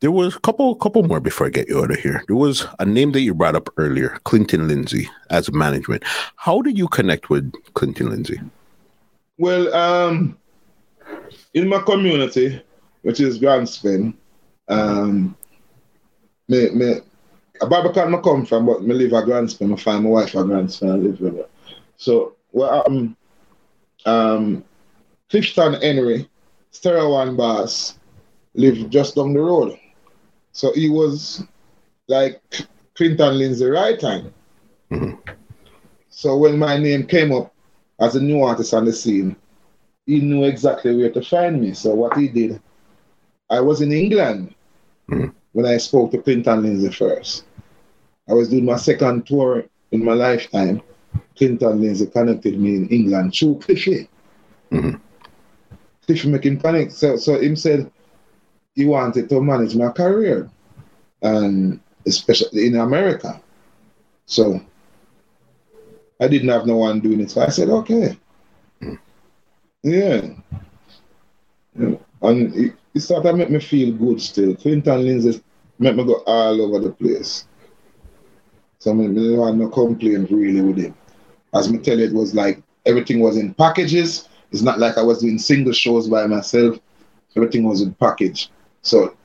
There was a couple couple more before I get you out of here. There was a name that you brought up earlier, Clinton Lindsay, as management. How did you connect with Clinton Lindsay? Well, um, in my community, which is Grants Pen, um, me, me, a Barbican I come from, but me live at Grants Pen. I find my wife at Grants Pen. I live with her. So, well, um, um, Clifton Henry Stereo One boss lived just down the road. So he was like Clinton Lindsay right time. Mm-hmm. So when my name came up as a new artist on the scene, he knew exactly where to find me. So what he did, I was in England mm-hmm. When I spoke to Clinton Lindsay first. I was doing my second tour in my lifetime. Clinton Lindsay connected me in England through Cliffy. Mm-hmm. Cliff making panic. So so him said he wanted to manage my career. And especially in America. So I didn't have no one doing it. So I said, okay. Mm. Yeah. yeah. And it, it started to make me feel good still. Clinton Lindsay made me go all over the place. So I mean, I had no complaint really with him. As me tell you, it was like everything was in packages it's not like I was doing single shows by myself. Everything was in package. So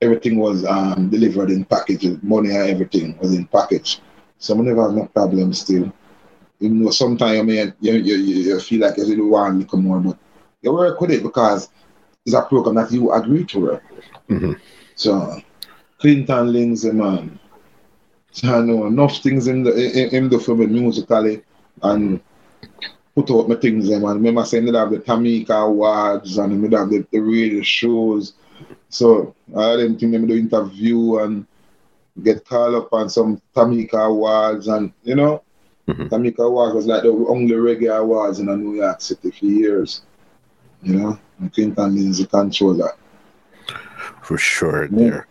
everything was um, delivered in packages. Money and everything was in package. So I never have no problem still. You know, sometimes I mean, you, you, you feel like you really want to come more, but you work with it because a program that you agree to. Right? Mm-hmm. So Clinton Lindsay, man. So I know enough things in the in, in the film musically and put out my things them and remember saying they have the Tamika Awards and they have the, the radio shows. So I didn't think them do interview and get called up on some Tamika Awards and you know mm-hmm. Tamika Awards was like the only reggae awards in New York City for years. You know, Clinton Lindsay control that. For sure yeah. there.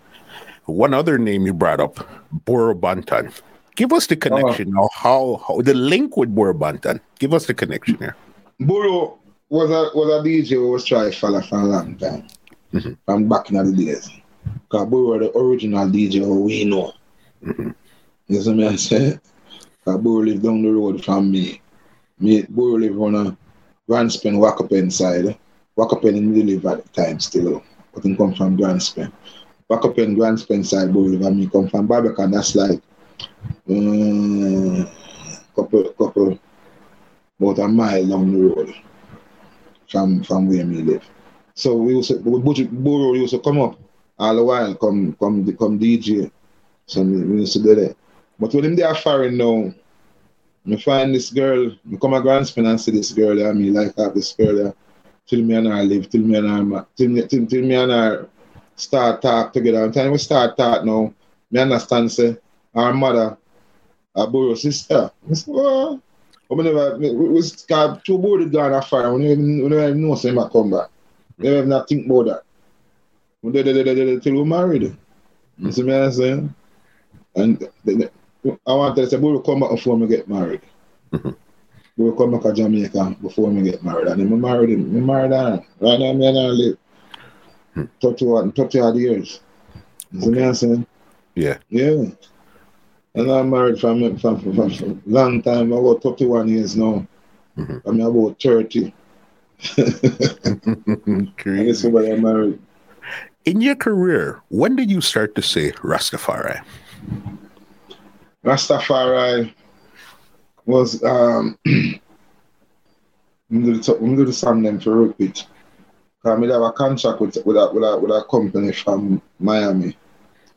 One other name you brought up, Burro Banton. Give us the connection now. How, how the link with Burro Banton? Give us the connection here. Burro was a was a DJ who was trying to follow for a long time. Mm-hmm. From back in the days. Because Burro the original DJ who we know. Mm-hmm. You see me I say? Because Burro live down the road from me. Me Burro live on a Grants Pen Wakapen side. Wakapen in the live at the time still. But he come from Grants Pen. Wakapen Grants Pen side Burro live and me come from Barbican. That's like um, couple, couple, about a mile down the road from from where we live. So we used to, Burro used to come up all the while come come come DJ. So we, me used to do that. But when him there foreign now, me find this girl, me come a grand and see this girl there, me like have this girl there. Till me and her live, till me and her till me, till, till me and her start talk together. And time we start talk now, me understand say our mother, our borrow sister. I say, well, we never we, we got two boarded gone afar. We never, we never know say him come back. We never not think about that. We did it till we married. You see me saying? And I want to say, we will come back before we get married. Mm-hmm. We will come back to Jamaica before we get married. And then we married him. We married her. Right now, me and her live. 30, 30 odd years. You see me I'm saying? Yeah. Yeah. And I'm married from, from, from, from, from long time, about 31 years now. Mhm. I'm about 30. I guess somebody I'm married. In your career, when did you start to say Rastafari? Rastafari was um do the, we do the song them for repeat. Cause me have a contract with with a, with a, with a company from Miami,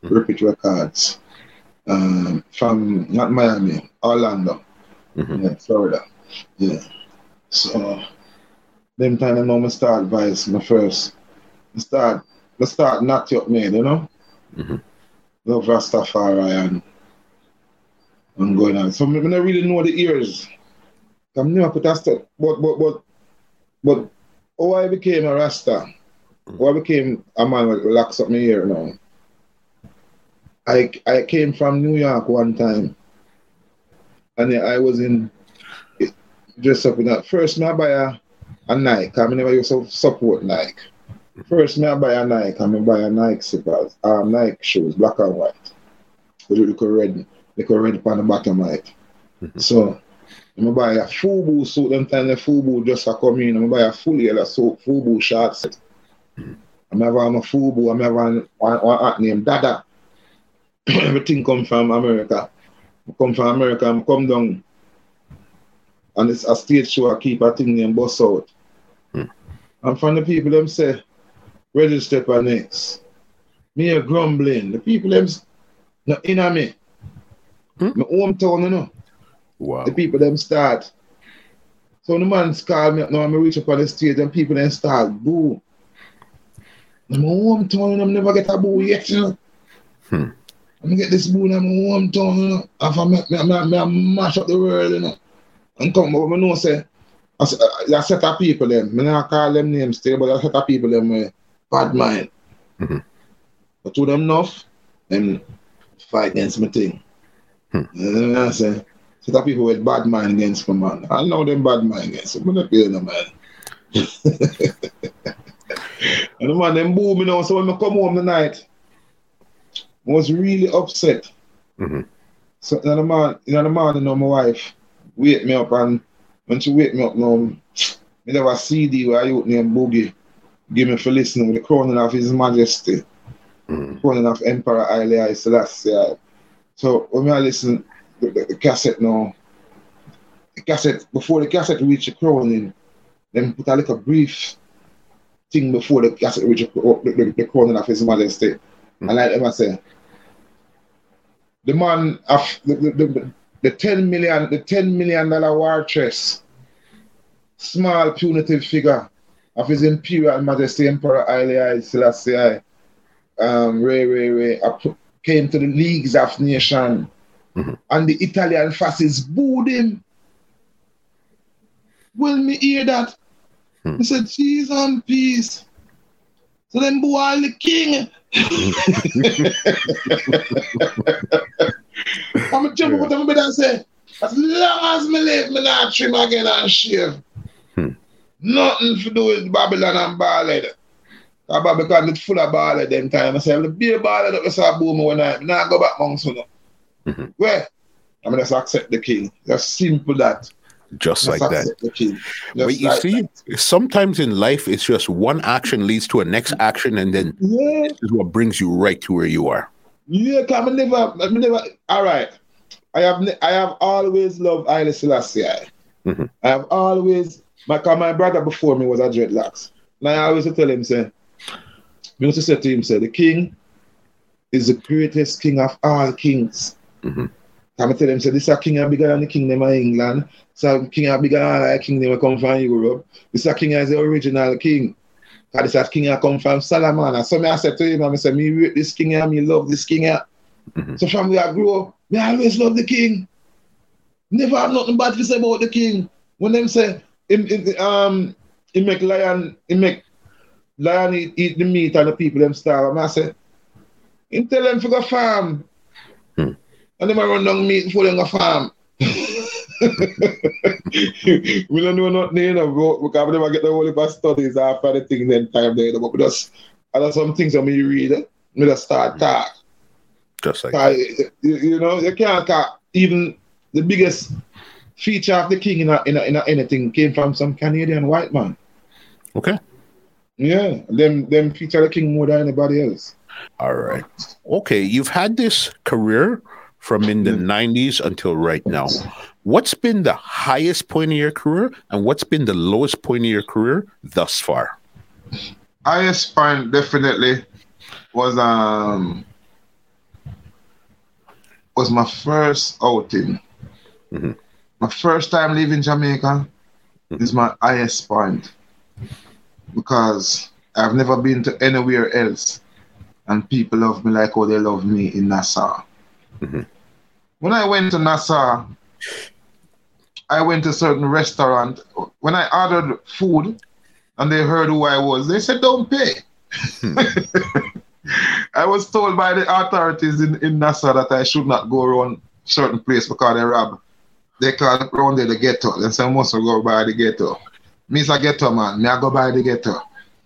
Repeat Records. Um, from not Miami, Orlando, Mhm. yeah, Florida. Yeah. So them time I know me start Vice, my first. I start I start not you up made, you know? Mhm. Love Rastafari and and going on. So I don't really know the ears. I'm never put a step, but but but but how I became a Rasta, how I became a man with locks up my ear now. I I came from New York one time, and I was in dressed up in that. First, me I buy a, a Nike. I never used to support Nike. First, me I buy a Nike. I me buy a Nike slippers, um, Nike shoes, black and white, with a little red, little red upon the bottom of it. Mhm. So, I buy a FUBU suit. Them time the FUBU just a come in. I buy a full yellow suit, FUBU shorts. I'm have on a FUBU. I have on one, one hat named Dada. Everything come from America. I come from America. I come down and it's a stage show I keep a thing named Bus Out. Hmm. And from the people them say, register for next. Me a grumbling. The people them no in a me. Hmm. My hometown, you know. Wow. The people them start. So the man call me up now, I reach up on the stage and people then start boo. In my hometown, I never get a boo yet, you know. Hmm. I'm get this boo in my hometown, you know. If I me, me, me, me mash up the world, you know. And come, but I know say, I, I set of people them, me not call them names still, but I set of people them with bad mind. Mhm. But to them enough, them fight against my thing. Hmm. You know what I'm saying? Set of people with bad mind against me, man. I know them bad mind against me. I'm not feeling them, man. and the man, them boo me now. So when I come home tonight, I was really upset. Mhm. So in the morning, in the morning, now, my wife wake me up, and when she wake me up now, me have a CD where I youth named Boogie give me for listening with the crowning of His Majesty, Mhm. crowning of Emperor Haile Selassie. So when I listen the, the, the cassette now, the cassette before the cassette reach the crowning, then put a little brief thing before the cassette reach the, the, the crowning of His Majesty. And like them I say, the man of the, the, the, the 10 million the 10 million dollar war chest, small punitive figure of his imperial majesty emperor Haile Selassie um Ray Ray Ray up- came to the leagues of nation Mhm. and the Italian fascists booed him. Will me hear that? Hmm. He said, Cheese and peace. So then boo all the king. I'm a jump Yeah. what I'm gonna say. As long as me live, me not trim again and shave. Hmm. Nothing to do with Babylon and Ballad. Cause Babylon it's full of Ballad them time. I say, the beer Ballad up, I saw boom night. Me not go back months no. Mhm. Where? I mean, just accept the king. Just simple that. Just Just like that. But you like see, that. sometimes in life, it's just one action leads to a next action, and then Yeah. this is what brings you right to where you are. Yeah, I never, I never. All right, I have, I have always loved Haile Selassie. Mhm. I have always, my, my brother before me was a dreadlocks, and I always tell him say, We used to him, say, the king is the greatest king of all kings. Mm-hmm. I tell him, say, this is a king bigger than the kingdom of England. So king is bigger than the kingdom come from Europe. This is a king is the original king. Because this is a king that come from Solomon. And so me I said to him, I said, me rate this king and me love this king here. Mhm. So from where I grew up, me always love the king. Never have nothing bad to say about the king. When them say, him, him, um, he make lion, he make lion eat, eat the meat and the people them starve. And I say, him tell them to go farm. Hmm. And them run down meat for them go farm. we don't know nothing, you know, bro, because we never get the whole heap of studies after the thing then time there, but we just, I know some things that me read, eh, me just start talk. Just like you, you know, you can't talk, even the biggest feature of the king in, a, in, a, in a anything came from some Canadian white man. okay. Yeah, them them feature the king more than anybody else. All right. Okay, you've had this career from in the Mm. 90s until right now. What's been the highest point of your career and what's been the lowest point of your career thus far? highest point definitely was um was my first outing. Mhm. My first time leaving Jamaica is my highest point because I've never been to anywhere else and people love me like how they love me in Nassau. Mhm. When I went to Nassau, I went to a certain restaurant. When I ordered food, and they heard who I was. They said, don't pay. I was told by the authorities in, in Nassau that I should not go around certain place because they rob. They call it around there the ghetto. They say, I must go by the ghetto. Me's a ghetto man. Me I go by the ghetto.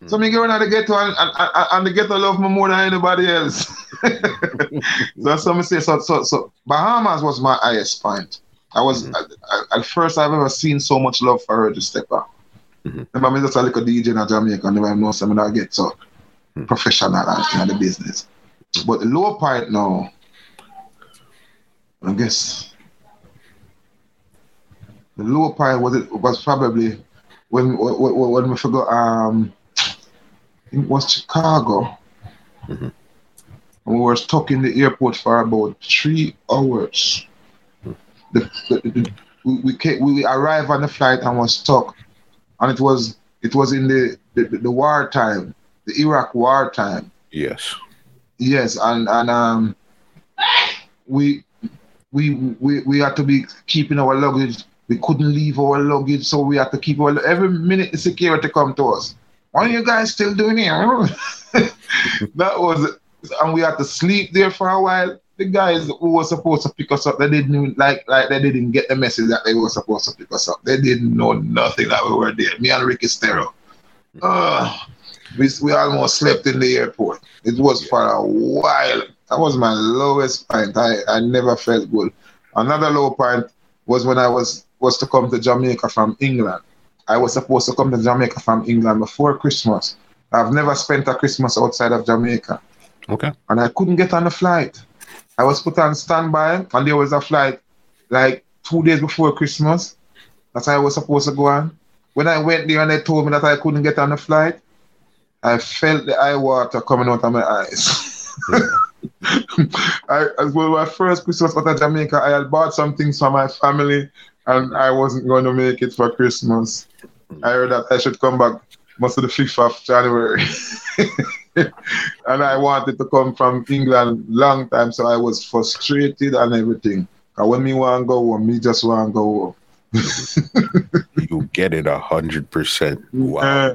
So me go around the ghetto and, and, and, the ghetto love me more than anybody else. so some say so, so so Bahamas was my highest point. I was Mhm. at, at first I've ever seen so much love for Reggie Stepper. Mhm. Remember me just a little DJ in Jamaica, never know some that get so Mhm. professional and in the business. But the low point now, I guess the low point was it was probably when when, when we forgot um I think it was Chicago. Mhm. And we were stuck in the airport for about three hours. The, the, the, we, we, came, we arrived on the flight and was stuck. And it was it was in the, the, the war time, the Iraq war time. Yes. Yes, and and um, we we we we had to be keeping our luggage. We couldn't leave our luggage, so we had to keep our every minute. The security come to us. What are you guys still doing here? that was, and we had to sleep there for a while. The guys who were supposed to pick us up, they didn't like like they didn't get the message that they were supposed to pick us up. They didn't know nothing that we were there. Me and Ricky Stero. Uh, we, we almost slept in the airport. It was for a while. That was my lowest point. I, I never felt good. Another low point was when I was was to come to Jamaica from England. I was supposed to come to Jamaica from England before Christmas. I've never spent a Christmas outside of Jamaica, Okay. and I couldn't get on a flight. I was put on standby, and there was a flight like two days before Christmas that I was supposed to go on. When I went there and they told me that I couldn't get on the flight, I felt the eye water coming out of my eyes. I, as well, my first Christmas out of Jamaica, I had bought some things for my family, and I wasn't going to make it for Christmas. I heard that I should come back most of the 5th of January. and I wanted to come from England long time, so I was frustrated and everything. And when me want to go home, me just want to go home. You get it a hundred percent. Wow. Uh,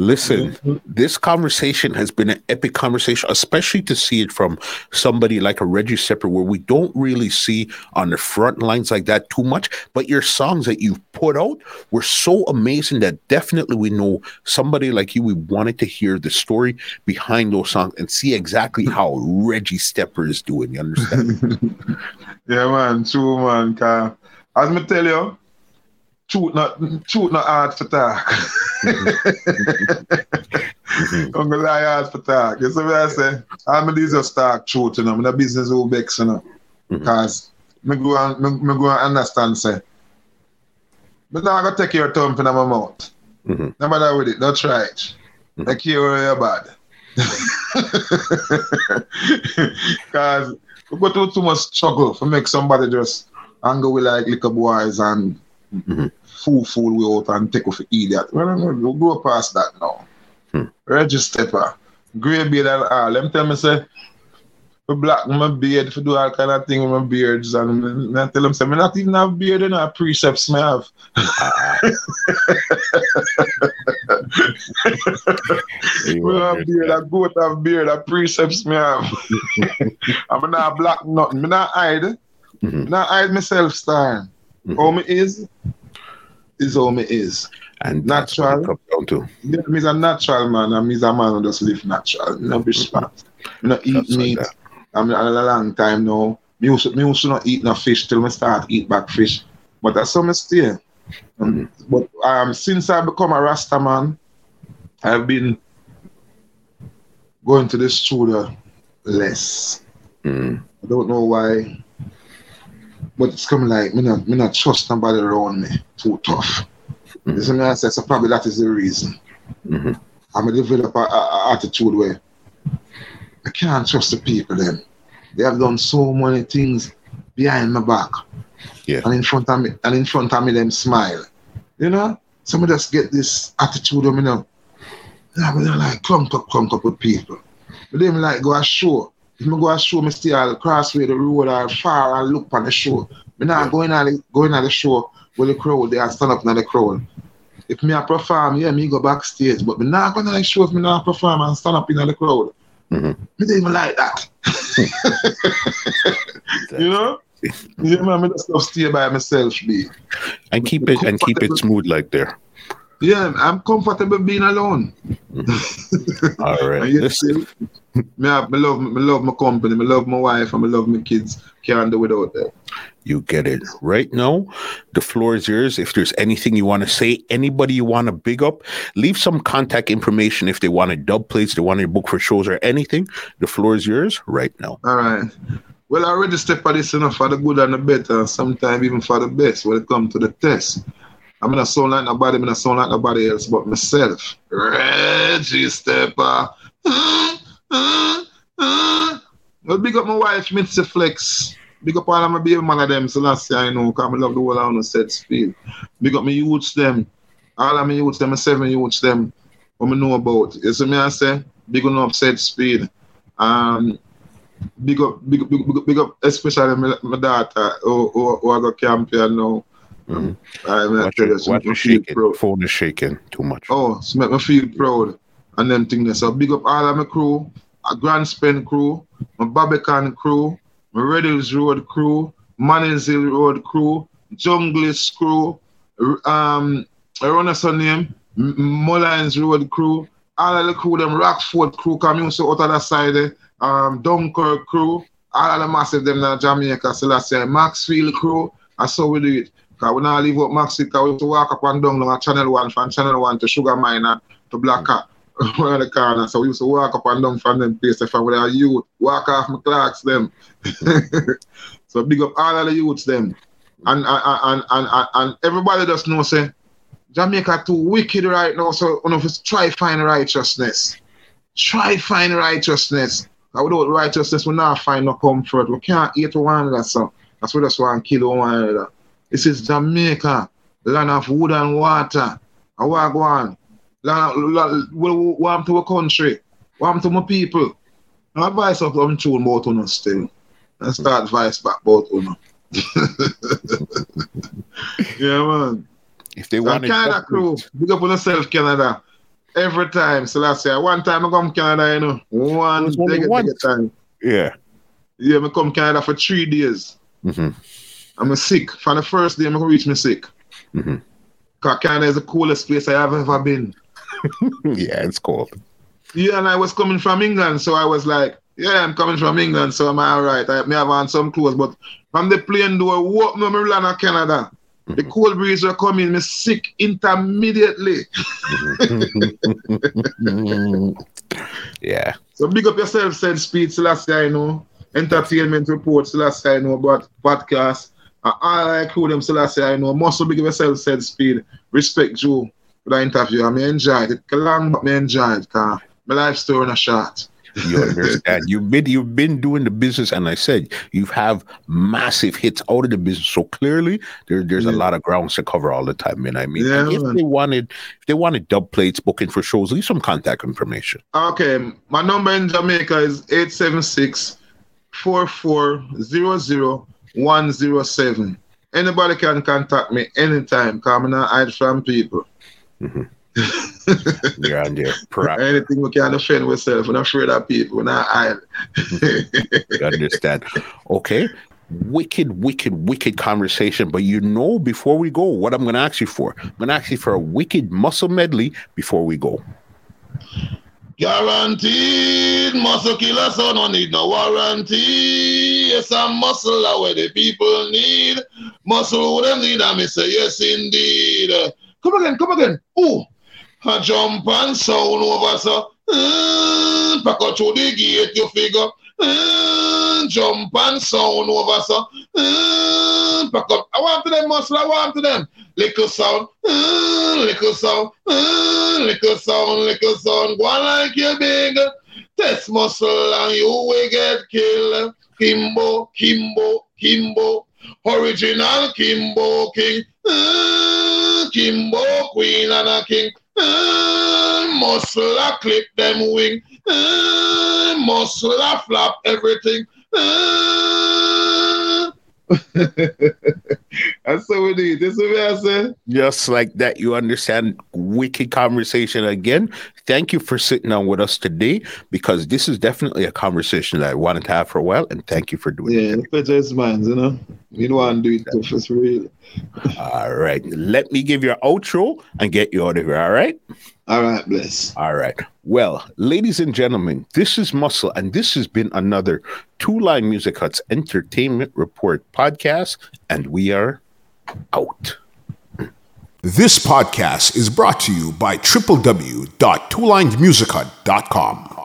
Listen, mm-hmm. this conversation has been an epic conversation, especially to see it from somebody like a Reggie Stepper, where we don't really see on the front lines like that too much. But your songs that you've put out were so amazing that definitely we know somebody like you. We wanted to hear the story behind those songs and see exactly mm-hmm. how Reggie Stepper is doing. You understand? yeah, man, true, man. as me tell you, truth not truth not hard for talk. I'm gonna lie hard for talk. You see what I say? I'm gonna just talk truth, you know. I'm in a business who vex, you know. Because me go and me, me go and understand, say. But now I gotta take your thumb in my mouth. Mhm. No matter with it, don't try it. Mhm. Make you you're bad. Because we go through too much struggle to make somebody just hang with like liquor boys and Mm-hmm. Fool fool we out and take off idiot. Well, we'll go past that now. Hmm. Register, grey beard and all. Let me tell me say, for black my beard, for do all kind of thing with my beards, and I tell them say, me not even have beard, and I precepts me have. You We have beard, I goat have beard, I precepts me have. I'm not black nothing. Me not hide. Mhm. Me not hide myself, Star. How me is, is how me is. And that's what it Natural. comes down to. Yeah, me's a natural man, and me's a man who just live natural. No be smart. Me not eat like meat. I'm a long time now. Me used, me used to not eat no fish till me start eat back fish. But that's how me stay. Um, But um, since I become a Rasta man, I've been going to the studio less. Mm. I don't know why. But it's coming like me not me not trust nobody around me too tough. Mhm. You see me I say, so probably that is the reason. Mhm. I'm a develop a, a, attitude where I can't trust the people then. They have done so many things behind my back. Yeah. And in front of me and in front of me them smile. You know? Some of just get this attitude of me now. Yeah, but they like clump up, clump up with people. But them like go a show. If me go a show, me stay all crossway the road or far and look on the show. Me not going on the going on the show with the crowd, they are stand up in the crowd. If me a perform, yeah, me go backstage, but me not gonna like show if me not perform and stand up in the crowd. Mhm. Me don't even like that. You know? Yeah, man, me just stay by myself, be. And keep it and keep it smooth like there. Yeah, I'm comfortable being alone. All right. Listen, still, me, have, me love me love my company, me love my wife, and me love my kids. Can't do without them. you get it. Right now, the floor is yours. If there's anything you want to say, anybody you want to big up, leave some contact information if they want to dub plates, they want to book for shows or anything. The floor is yours right now. All right. Well, I already step for this enough for the good and the better, sometimes even for the best when it comes to the test. I'm not sound like nobody, I'm not sound like nobody else but myself. Reggie Stepper. Well, big up my wife, Mitzi Flex. Big up all of my baby man of them, so last year I know, because I love the whole on the set speed. Big up my youths them. All of my youths them, my seven youths them, what I know about. You see me I say? Big up set speed. Um, big up, big up, big up, big up especially my, my daughter who, who, who I got champion now. Mhm. I mean, I Watch you, it, watch me it feel shaking. proud. Phone is shaking too much. Oh, so make me feel proud and them things. So big up all of my crew, a Grants Pen crew, my Barbican crew, my Red Hills Road crew, Manners Hill Road crew, Junglist crew, um, I run a son name, Mullins Road crew, all of the crew, them Rockford crew, come out of that side, um, Dunkirk crew, all of the massive them in Jamaica, so that's Maxfield crew, that's how we do it. Cause we not leave out Maxfield, cause we used to walk up and down on Channel 1 from Channel 1 to Sugar Mine and to Black Cat. Around the corner, so we used to walk up and down from them places from our youth, walk off my clocks them. so big up all of the youths them. And and, and, and, and, and everybody just know say Jamaica too wicked right now, so one of us try find righteousness. Try find righteousness. 'Cause without righteousness, we not find no comfort. We can't eat one another, so that's why just want kill one another. This is Jamaica, land of wood and water. And what go on? Land, land, what what to a country? What happened to my people? My advice of them tune about uno still. And start advice back about uno. yeah, man. If they So want Canada crew, big up on yourself, Canada. Every time, so last year, one time I come Canada, you know, one It was only big, once. big time. yeah. Yeah, I come Canada for three days. hmm I'm a sick. For the first day, I'm going to reach me sick. hmm Because Canada is the coolest place I have ever been. yeah, it's cold. Yeah, and I was coming from England, so I was like, yeah, I'm coming from England, so I'm all right. I may have on some clothes, but from the plane door, walk me, me land in Canada. The cold breeze were coming, me sick intermediately. yeah. So big up yourself, said Speed Selassie, I know. Entertainment report, Selassie, I know about podcast. And all I crew them, Selassie, I say, I know. Muscle big up yourself, said Speed. Respect Joe for the interview. I may enjoy it. Long, but me enjoy it. Cause my life story in a shot. You understand? you've been you've been doing the business, and I said you have massive hits out of the business. So clearly, there, there's yeah. a lot of grounds to cover all the time. And I mean, yeah, if man. they wanted if they wanted dub plates, booking for shows, leave some contact information. Okay, my number in Jamaica is 876 107 Anybody can contact me anytime. Come and hide from people. Mm-hmm. You're on there. Anything we can defend ourselves. We're not afraid of people. We're not hide. you understand? Okay. Wicked, wicked, wicked conversation. But you know, before we go, what I'm going to ask you for? I'm going to ask you for a wicked muscle medley before we go. Guaranteed muscle killer, so no need no warranty. Yes, I'm muscle where the people need. Muscle them need, I say yes indeed. Come again, come again. Ooh. I jump and sound over so. Uh, back out to the gate, you figure. Uh, jump and sound over so. Uh, back up. I want to them muscle, I want to them. Little sound, uh, little sound, uh, little sound, little sound. Go like you big. Test muscle and you will get killed. Kimbo, Kimbo, Kimbo. Original Kimbo King. Uh, Kimbo Queen and a King. Uh, muscle a clip them wing. Uh, muscle a flap everything. Uh, That's so we need. This is what I said. Just like that, you understand wicked conversation again. Thank you for sitting down with us today because this is definitely a conversation that I wanted to have for a while. And thank you for doing yeah, it. Yeah, it's mine, you know. You don't want to do it tough, it's real. all right. Let me give you an outro and get you out of here. All right. All right, bless. All right. Well, ladies and gentlemen, this is Muscle, and this has been another Two Line Music Hut's Entertainment Report podcast, and we are out. This podcast is brought to you by www.twolinedmusichut.com.